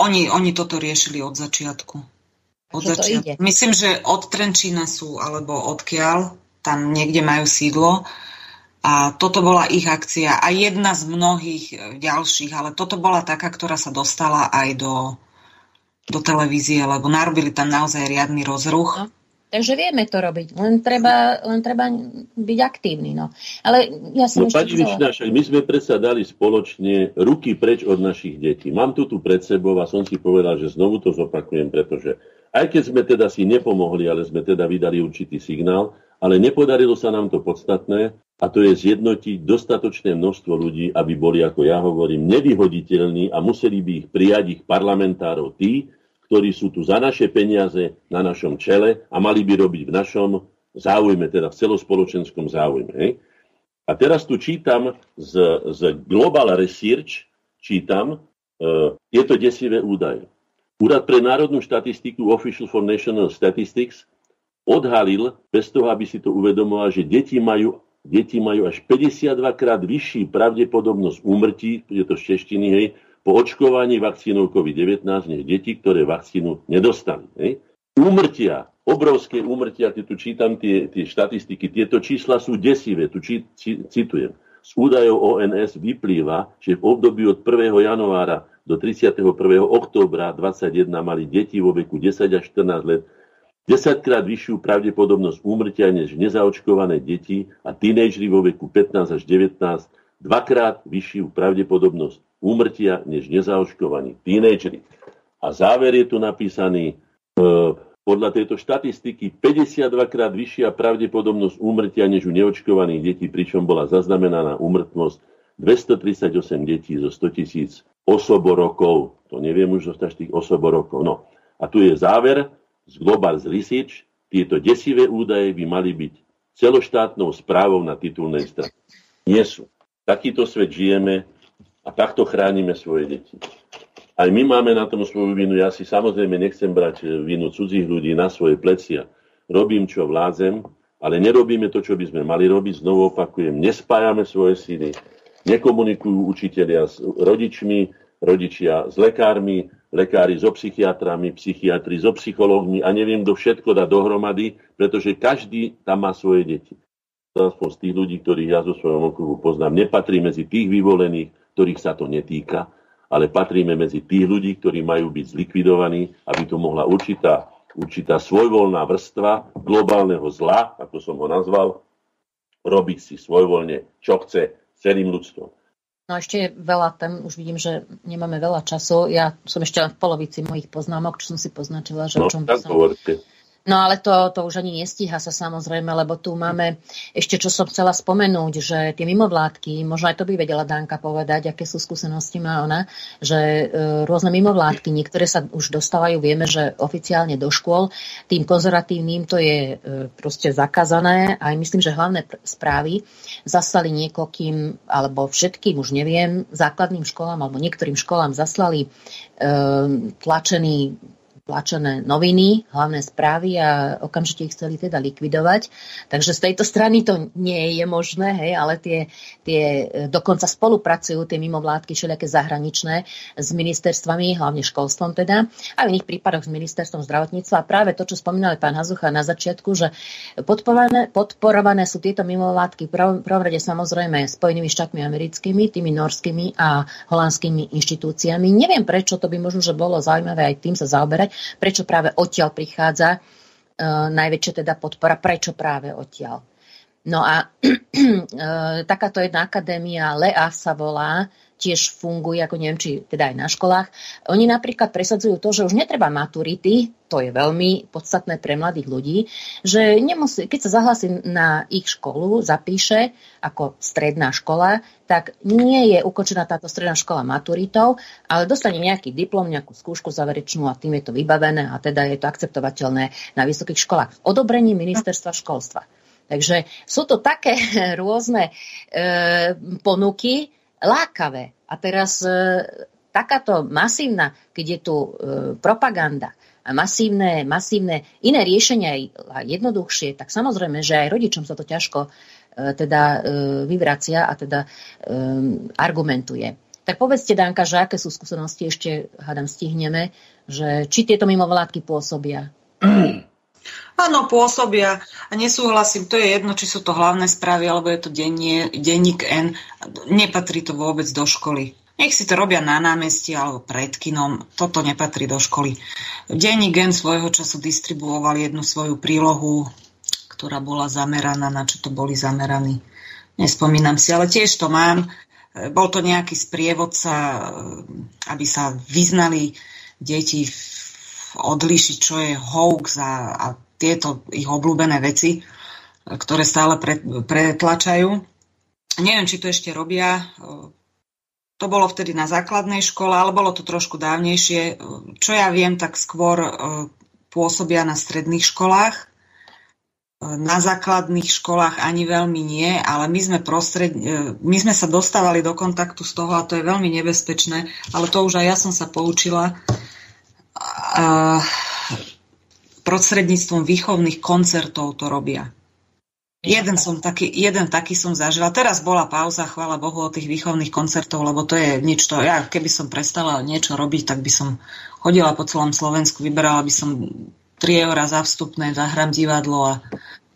oni, oni toto riešili od začiatku. Od začiatku. Myslím, že od Trenčína sú, alebo odkiaľ, tam niekde majú sídlo. A toto bola ich akcia a jedna z mnohých e, ďalších, ale toto bola taká, ktorá sa dostala aj do, do televízie, lebo narobili tam naozaj riadny rozruch. No, takže vieme to robiť, len treba, len treba byť aktívny. No. Ale ja som no, ešte pani chcela... však my sme predsa dali spoločne ruky preč od našich detí. Mám to tu pred sebou a som si povedal, že znovu to zopakujem, pretože aj keď sme teda si nepomohli, ale sme teda vydali určitý signál, ale nepodarilo sa nám to podstatné a to je zjednotiť dostatočné množstvo ľudí, aby boli, ako ja hovorím, nevyhoditeľní a museli by ich prijať ich parlamentárov tí, ktorí sú tu za naše peniaze na našom čele a mali by robiť v našom záujme, teda v celospoločenskom záujme. Hej? A teraz tu čítam z, z Global Research, čítam tieto desivé údaje. Úrad pre národnú štatistiku Official for National Statistics odhalil, bez toho, aby si to uvedomoval, že deti majú, deti majú až 52 krát vyšší pravdepodobnosť úmrtí, je to z češtiny, hej, po očkovaní vakcínou COVID-19 než deti, ktoré vakcínu nedostali. Hej. Úmrtia, obrovské úmrtia, tu čítam tie, tie štatistiky, tieto čísla sú desivé, tu či, či, citujem. Z údajov ONS vyplýva, že v období od 1. januára do 31. októbra 2021 mali deti vo veku 10 až 14 let 10 krát vyššiu pravdepodobnosť úmrtia než nezaočkované deti a tínejdžri vo veku 15 až 19, dvakrát vyššiu pravdepodobnosť úmrtia než nezaočkovaní tínejdžri. A záver je tu napísaný, e, podľa tejto štatistiky 52 krát vyššia pravdepodobnosť úmrtia než u neočkovaných detí, pričom bola zaznamenaná úmrtnosť 238 detí zo 100 tisíc osoborokov. To neviem už zostať tých osoborokov. No a tu je záver, z Global Research, tieto desivé údaje by mali byť celoštátnou správou na titulnej strane. Nie sú. Takýto svet žijeme a takto chránime svoje deti. Aj my máme na tom svoju vinu. Ja si samozrejme nechcem brať vinu cudzích ľudí na svoje plecia. Robím, čo vládzem, ale nerobíme to, čo by sme mali robiť. Znovu opakujem, nespájame svoje síly, nekomunikujú učitelia s rodičmi, rodičia s lekármi, lekári so psychiatrami, psychiatri so psychológmi a neviem, kto všetko dá dohromady, pretože každý tam má svoje deti. Aspoň z tých ľudí, ktorých ja zo svojom okruhu poznám, nepatrí medzi tých vyvolených, ktorých sa to netýka, ale patríme medzi tých ľudí, ktorí majú byť zlikvidovaní, aby to mohla určitá, určitá svojvoľná vrstva globálneho zla, ako som ho nazval, robiť si svojvoľne, čo chce celým ľudstvom. No ešte je veľa tém, už vidím, že nemáme veľa času. Ja som ešte v polovici mojich poznámok, čo som si poznačila, že no, o čom by som... Hovorte. No ale to, to už ani nestíha sa samozrejme, lebo tu máme ešte, čo som chcela spomenúť, že tie mimovládky, možno aj to by vedela Danka povedať, aké sú skúsenosti má ona, že e, rôzne mimovládky, niektoré sa už dostávajú, vieme, že oficiálne do škôl, tým konzervatívnym to je e, proste zakázané, aj myslím, že hlavné správy zaslali niekoľkým, alebo všetkým, už neviem, základným školám alebo niektorým školám zaslali e, tlačený tlačené noviny, hlavné správy a okamžite ich chceli teda likvidovať. Takže z tejto strany to nie je možné, hej, ale tie, tie e, dokonca spolupracujú tie mimovládky všelijaké zahraničné s ministerstvami, hlavne školstvom teda, a v iných prípadoch s ministerstvom zdravotníctva. A práve to, čo spomínal pán Hazucha na začiatku, že podporované, podporované sú tieto mimovládky v prvom, rade samozrejme Spojenými štátmi americkými, tými norskými a holandskými inštitúciami. Neviem, prečo to by možno, že bolo zaujímavé aj tým sa zaoberať, prečo práve odtiaľ prichádza uh, najväčšia teda podpora, prečo práve odtiaľ. No a uh, takáto jedna akadémia, LEA sa volá, tiež funguje, ako neviem, či teda aj na školách. Oni napríklad presadzujú to, že už netreba maturity, to je veľmi podstatné pre mladých ľudí, že nemusí, keď sa zahlasí na ich školu, zapíše ako stredná škola, tak nie je ukončená táto stredná škola maturitou, ale dostane nejaký diplom, nejakú skúšku záverečnú a tým je to vybavené a teda je to akceptovateľné na vysokých školách. Odobrení ministerstva školstva. Takže sú to také rôzne e, ponuky, lákavé. A teraz e, takáto masívna, keď je tu e, propaganda a masívne, masívne iné riešenia a jednoduchšie, tak samozrejme, že aj rodičom sa to ťažko e, teda e, vyvracia a teda e, argumentuje. Tak povedzte, Danka, že aké sú skúsenosti, ešte hádam stihneme, že či tieto mimovládky pôsobia? Áno, pôsobia a nesúhlasím, to je jedno, či sú to hlavné správy, alebo je to dennie, denník N. Nepatrí to vôbec do školy. Nech si to robia na námestí alebo pred kinom, toto nepatrí do školy. Denník N svojho času distribuoval jednu svoju prílohu, ktorá bola zameraná, na čo to boli zameraní. Nespomínam si, ale tiež to mám. Bol to nejaký sprievodca, aby sa vyznali deti odlišiť, čo je hoax a, a tieto ich obľúbené veci, ktoré stále pre, pretlačajú. Neviem, či to ešte robia. To bolo vtedy na základnej škole, ale bolo to trošku dávnejšie. Čo ja viem, tak skôr e, pôsobia na stredných školách. E, na základných školách ani veľmi nie, ale my sme, prostred, e, my sme sa dostávali do kontaktu z toho a to je veľmi nebezpečné, ale to už aj ja som sa poučila. A prostredníctvom výchovných koncertov to robia. Jeden, som taký, jeden taký som zažila. Teraz bola pauza, chvála Bohu, od tých výchovných koncertov, lebo to je nič to. Ja keby som prestala niečo robiť, tak by som chodila po celom Slovensku, vyberala by som 3 eurá za vstupné, zahrám divadlo a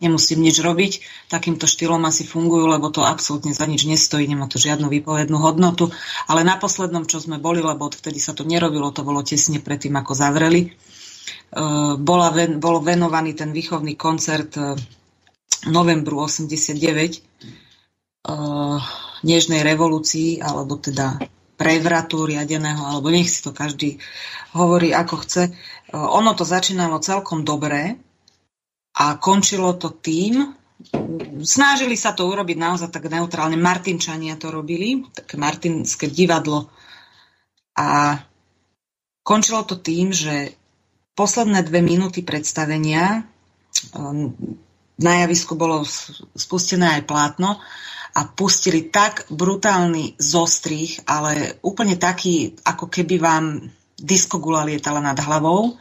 nemusím nič robiť. Takýmto štýlom asi fungujú, lebo to absolútne za nič nestojí, nemá to žiadnu výpovednú hodnotu. Ale na poslednom, čo sme boli, lebo odvtedy sa to nerobilo, to bolo tesne predtým, ako zavreli, bola ven, bol venovaný ten výchovný koncert eh, novembru 89 uh, Nežnej revolúcii, alebo teda prevratu riadeného, alebo nech si to každý hovorí ako chce. Ono to začínalo celkom dobre a končilo to tým, snažili sa to urobiť naozaj tak neutrálne. Martinčania to robili, také martinské divadlo. A končilo to tým, že posledné dve minúty predstavenia um, na javisku bolo spustené aj plátno a pustili tak brutálny zostrih, ale úplne taký, ako keby vám diskogula lietala nad hlavou.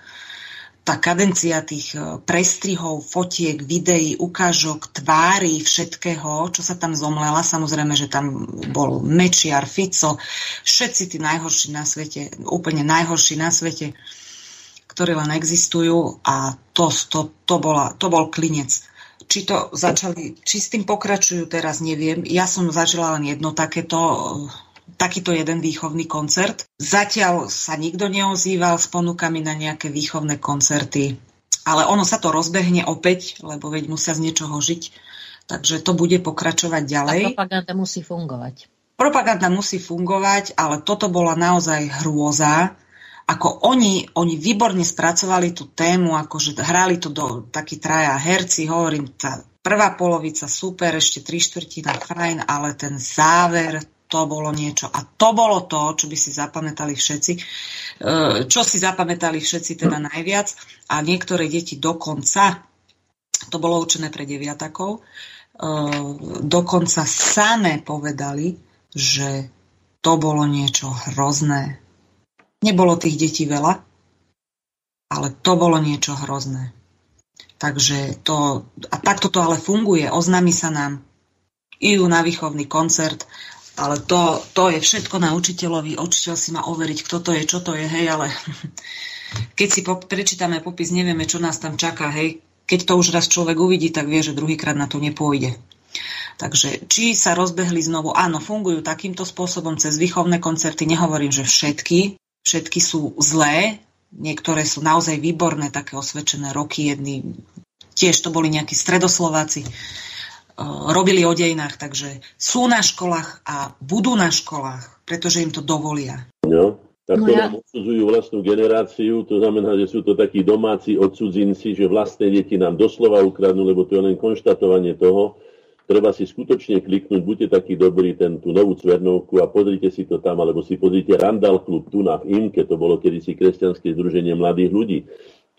Tá kadencia tých e, prestrihov, fotiek, videí, ukážok, tvári, všetkého, čo sa tam zomlela. Samozrejme, že tam bol Mečiar, Fico, všetci tí najhorší na svete, úplne najhorší na svete ktoré len existujú a to, to, to, bola, to bol klinec. Či to začali, či s tým pokračujú teraz, neviem. Ja som zažila len jedno takéto, takýto jeden výchovný koncert. Zatiaľ sa nikto neozýval s ponukami na nejaké výchovné koncerty, ale ono sa to rozbehne opäť, lebo veď musia z niečoho žiť. Takže to bude pokračovať ďalej. A propaganda musí fungovať. Propaganda musí fungovať, ale toto bola naozaj hrôza ako oni, oni výborne spracovali tú tému, akože hrali to do takí traja herci, hovorím, tá prvá polovica super, ešte tri štvrtina fajn, ale ten záver, to bolo niečo. A to bolo to, čo by si zapamätali všetci. E, čo si zapamätali všetci teda najviac. A niektoré deti dokonca, to bolo určené pre deviatakov, e, dokonca samé povedali, že to bolo niečo hrozné, Nebolo tých detí veľa, Ale to bolo niečo hrozné. Takže to, a takto to ale funguje. Oznámi sa nám, idú na výchovný koncert, ale to, to je všetko na učiteľovi. Učiteľ si má overiť, kto to je, čo to je, hej, ale keď si po, prečítame popis, nevieme, čo nás tam čaká, hej. Keď to už raz človek uvidí, tak vie, že druhýkrát na to nepôjde. Takže či sa rozbehli znovu, áno, fungujú takýmto spôsobom cez výchovné koncerty. Nehovorím, že všetky, všetky sú zlé, niektoré sú naozaj výborné, také osvedčené roky, jedny tiež to boli nejakí stredoslováci, e, robili o dejinách, takže sú na školách a budú na školách, pretože im to dovolia. No, tak no to ja... nám odsudzujú vlastnú generáciu, to znamená, že sú to takí domáci odsudzinci, že vlastné deti nám doslova ukradnú, lebo to je len konštatovanie toho, treba si skutočne kliknúť, buďte takí dobrí, ten, tú novú Cvernovku a pozrite si to tam, alebo si pozrite Randall Klub tu na Imke, to bolo kedysi kresťanské združenie mladých ľudí.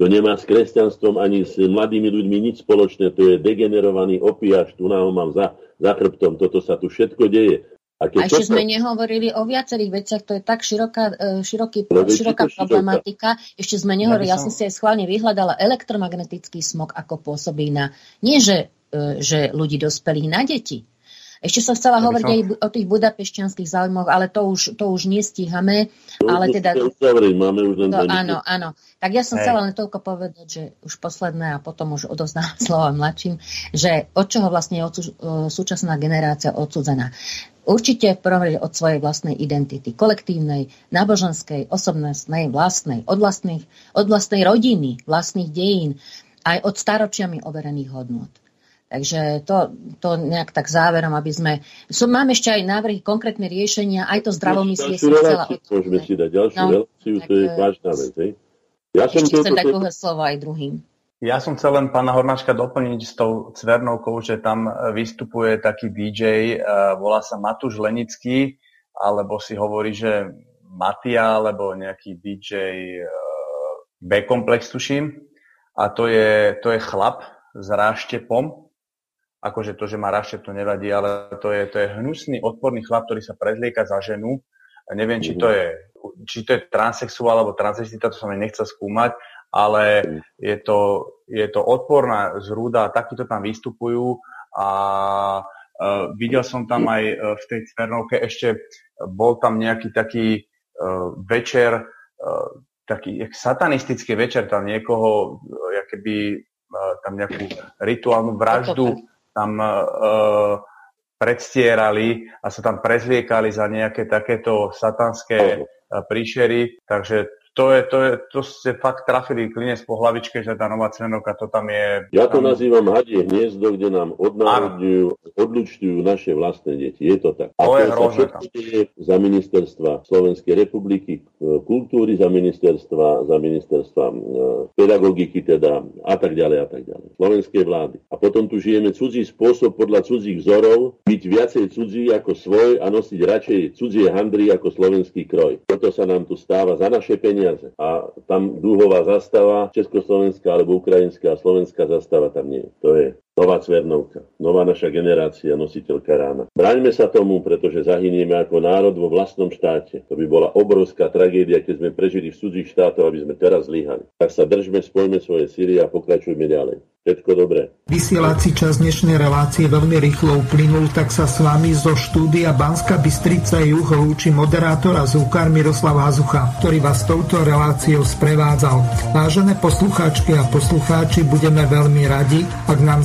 To nemá s kresťanstvom ani s mladými ľuďmi nič spoločné, to je degenerovaný opiač, tu nám mám za, za chrbtom, toto sa tu všetko deje. A, a ešte sme nehovorili o viacerých veciach, to je tak široká, e, široký, no, široká problematika. Ešte sme nehovorili, ja som si aj schválne vyhľadala elektromagnetický smog, ako pôsobí na, nie že, že ľudí dospelých, na deti. Ešte som chcela ja hovoriť som... aj o tých budapešťanských záujmoch, ale to už, to už nestíhame. To ale teda... Uzavrieť, máme už len to, áno, áno. Tak ja som Hej. chcela len toľko povedať, že už posledné a potom už odovzdám slova mladším, že od čoho vlastne je odsú, súčasná generácia odsudzená. Určite v prvom rade od svojej vlastnej identity, kolektívnej, náboženskej, osobnostnej, vlastnej, od, vlastných, od vlastnej rodiny, vlastných dejín, aj od staročiami overených hodnot. Takže to, to nejak tak záverom, aby sme... Som, mám ešte aj návrhy, konkrétne riešenia, aj to zdravomyslie som chcela... Môžeme si dať ďalšiu no, reláciu, to je vážna vec. Hej? Ja som ešte chcem dať dlhé slovo aj druhým. Ja som chcel len pána Hornáčka doplniť s tou Cvernovkou, že tam vystupuje taký DJ, uh, volá sa Matúš Lenický, alebo si hovorí, že Matia, alebo nejaký DJ uh, B-komplex, tuším. A to je, to je chlap s ráštepom, akože to, že má rašet, to nevadí, ale to je, to je hnusný, odporný chlap, ktorý sa prezlieka za ženu. Neviem, či to je, či to je transexuál alebo transvestita, to sa mi nechce skúmať, ale je to, je to odporná zrúda, takýto tam vystupujú a uh, videl som tam aj uh, v tej Cvernovke ešte, bol tam nejaký taký uh, večer, uh, taký satanistický večer, tam niekoho, uh, keby uh, tam nejakú rituálnu vraždu tam uh, predstierali a sa tam prezliekali za nejaké takéto satanské príšery. Takže to, je, to, je, to ste fakt trafili klinec po hlavičke, že tá nová cenovka, to tam je... Ja to tam... nazývam hadie hniezdo, kde nám odnárodňujú, odlučtujú naše vlastné deti. Je to tak. A to, je hrozné za ministerstva Slovenskej republiky e, kultúry, za ministerstva, za ministerstva e, pedagogiky teda a tak ďalej a tak ďalej. Slovenskej vlády. A potom tu žijeme cudzí spôsob podľa cudzích vzorov, byť viacej cudzí ako svoj a nosiť radšej cudzie handry ako slovenský kroj. Toto sa nám tu stáva za naše peniaze peniaze. A tam dúhová zastava, československá alebo ukrajinská slovenská zastava tam nie. To je nová Cvernovka, nová naša generácia, nositeľka rána. Bráňme sa tomu, pretože zahynieme ako národ vo vlastnom štáte. To by bola obrovská tragédia, keď sme prežili v cudzích štátoch, aby sme teraz zlyhali. Tak sa držme, spojme svoje síly a pokračujme ďalej. Všetko dobré. Vysielací čas dnešnej relácie veľmi rýchlo uplynul, tak sa s vami zo štúdia Banska Bystrica Juh lúči moderátor a zúkar Miroslav Hazucha, ktorý vás touto reláciou sprevádzal. Vážené poslucháčky a poslucháči, budeme veľmi radi, ak nám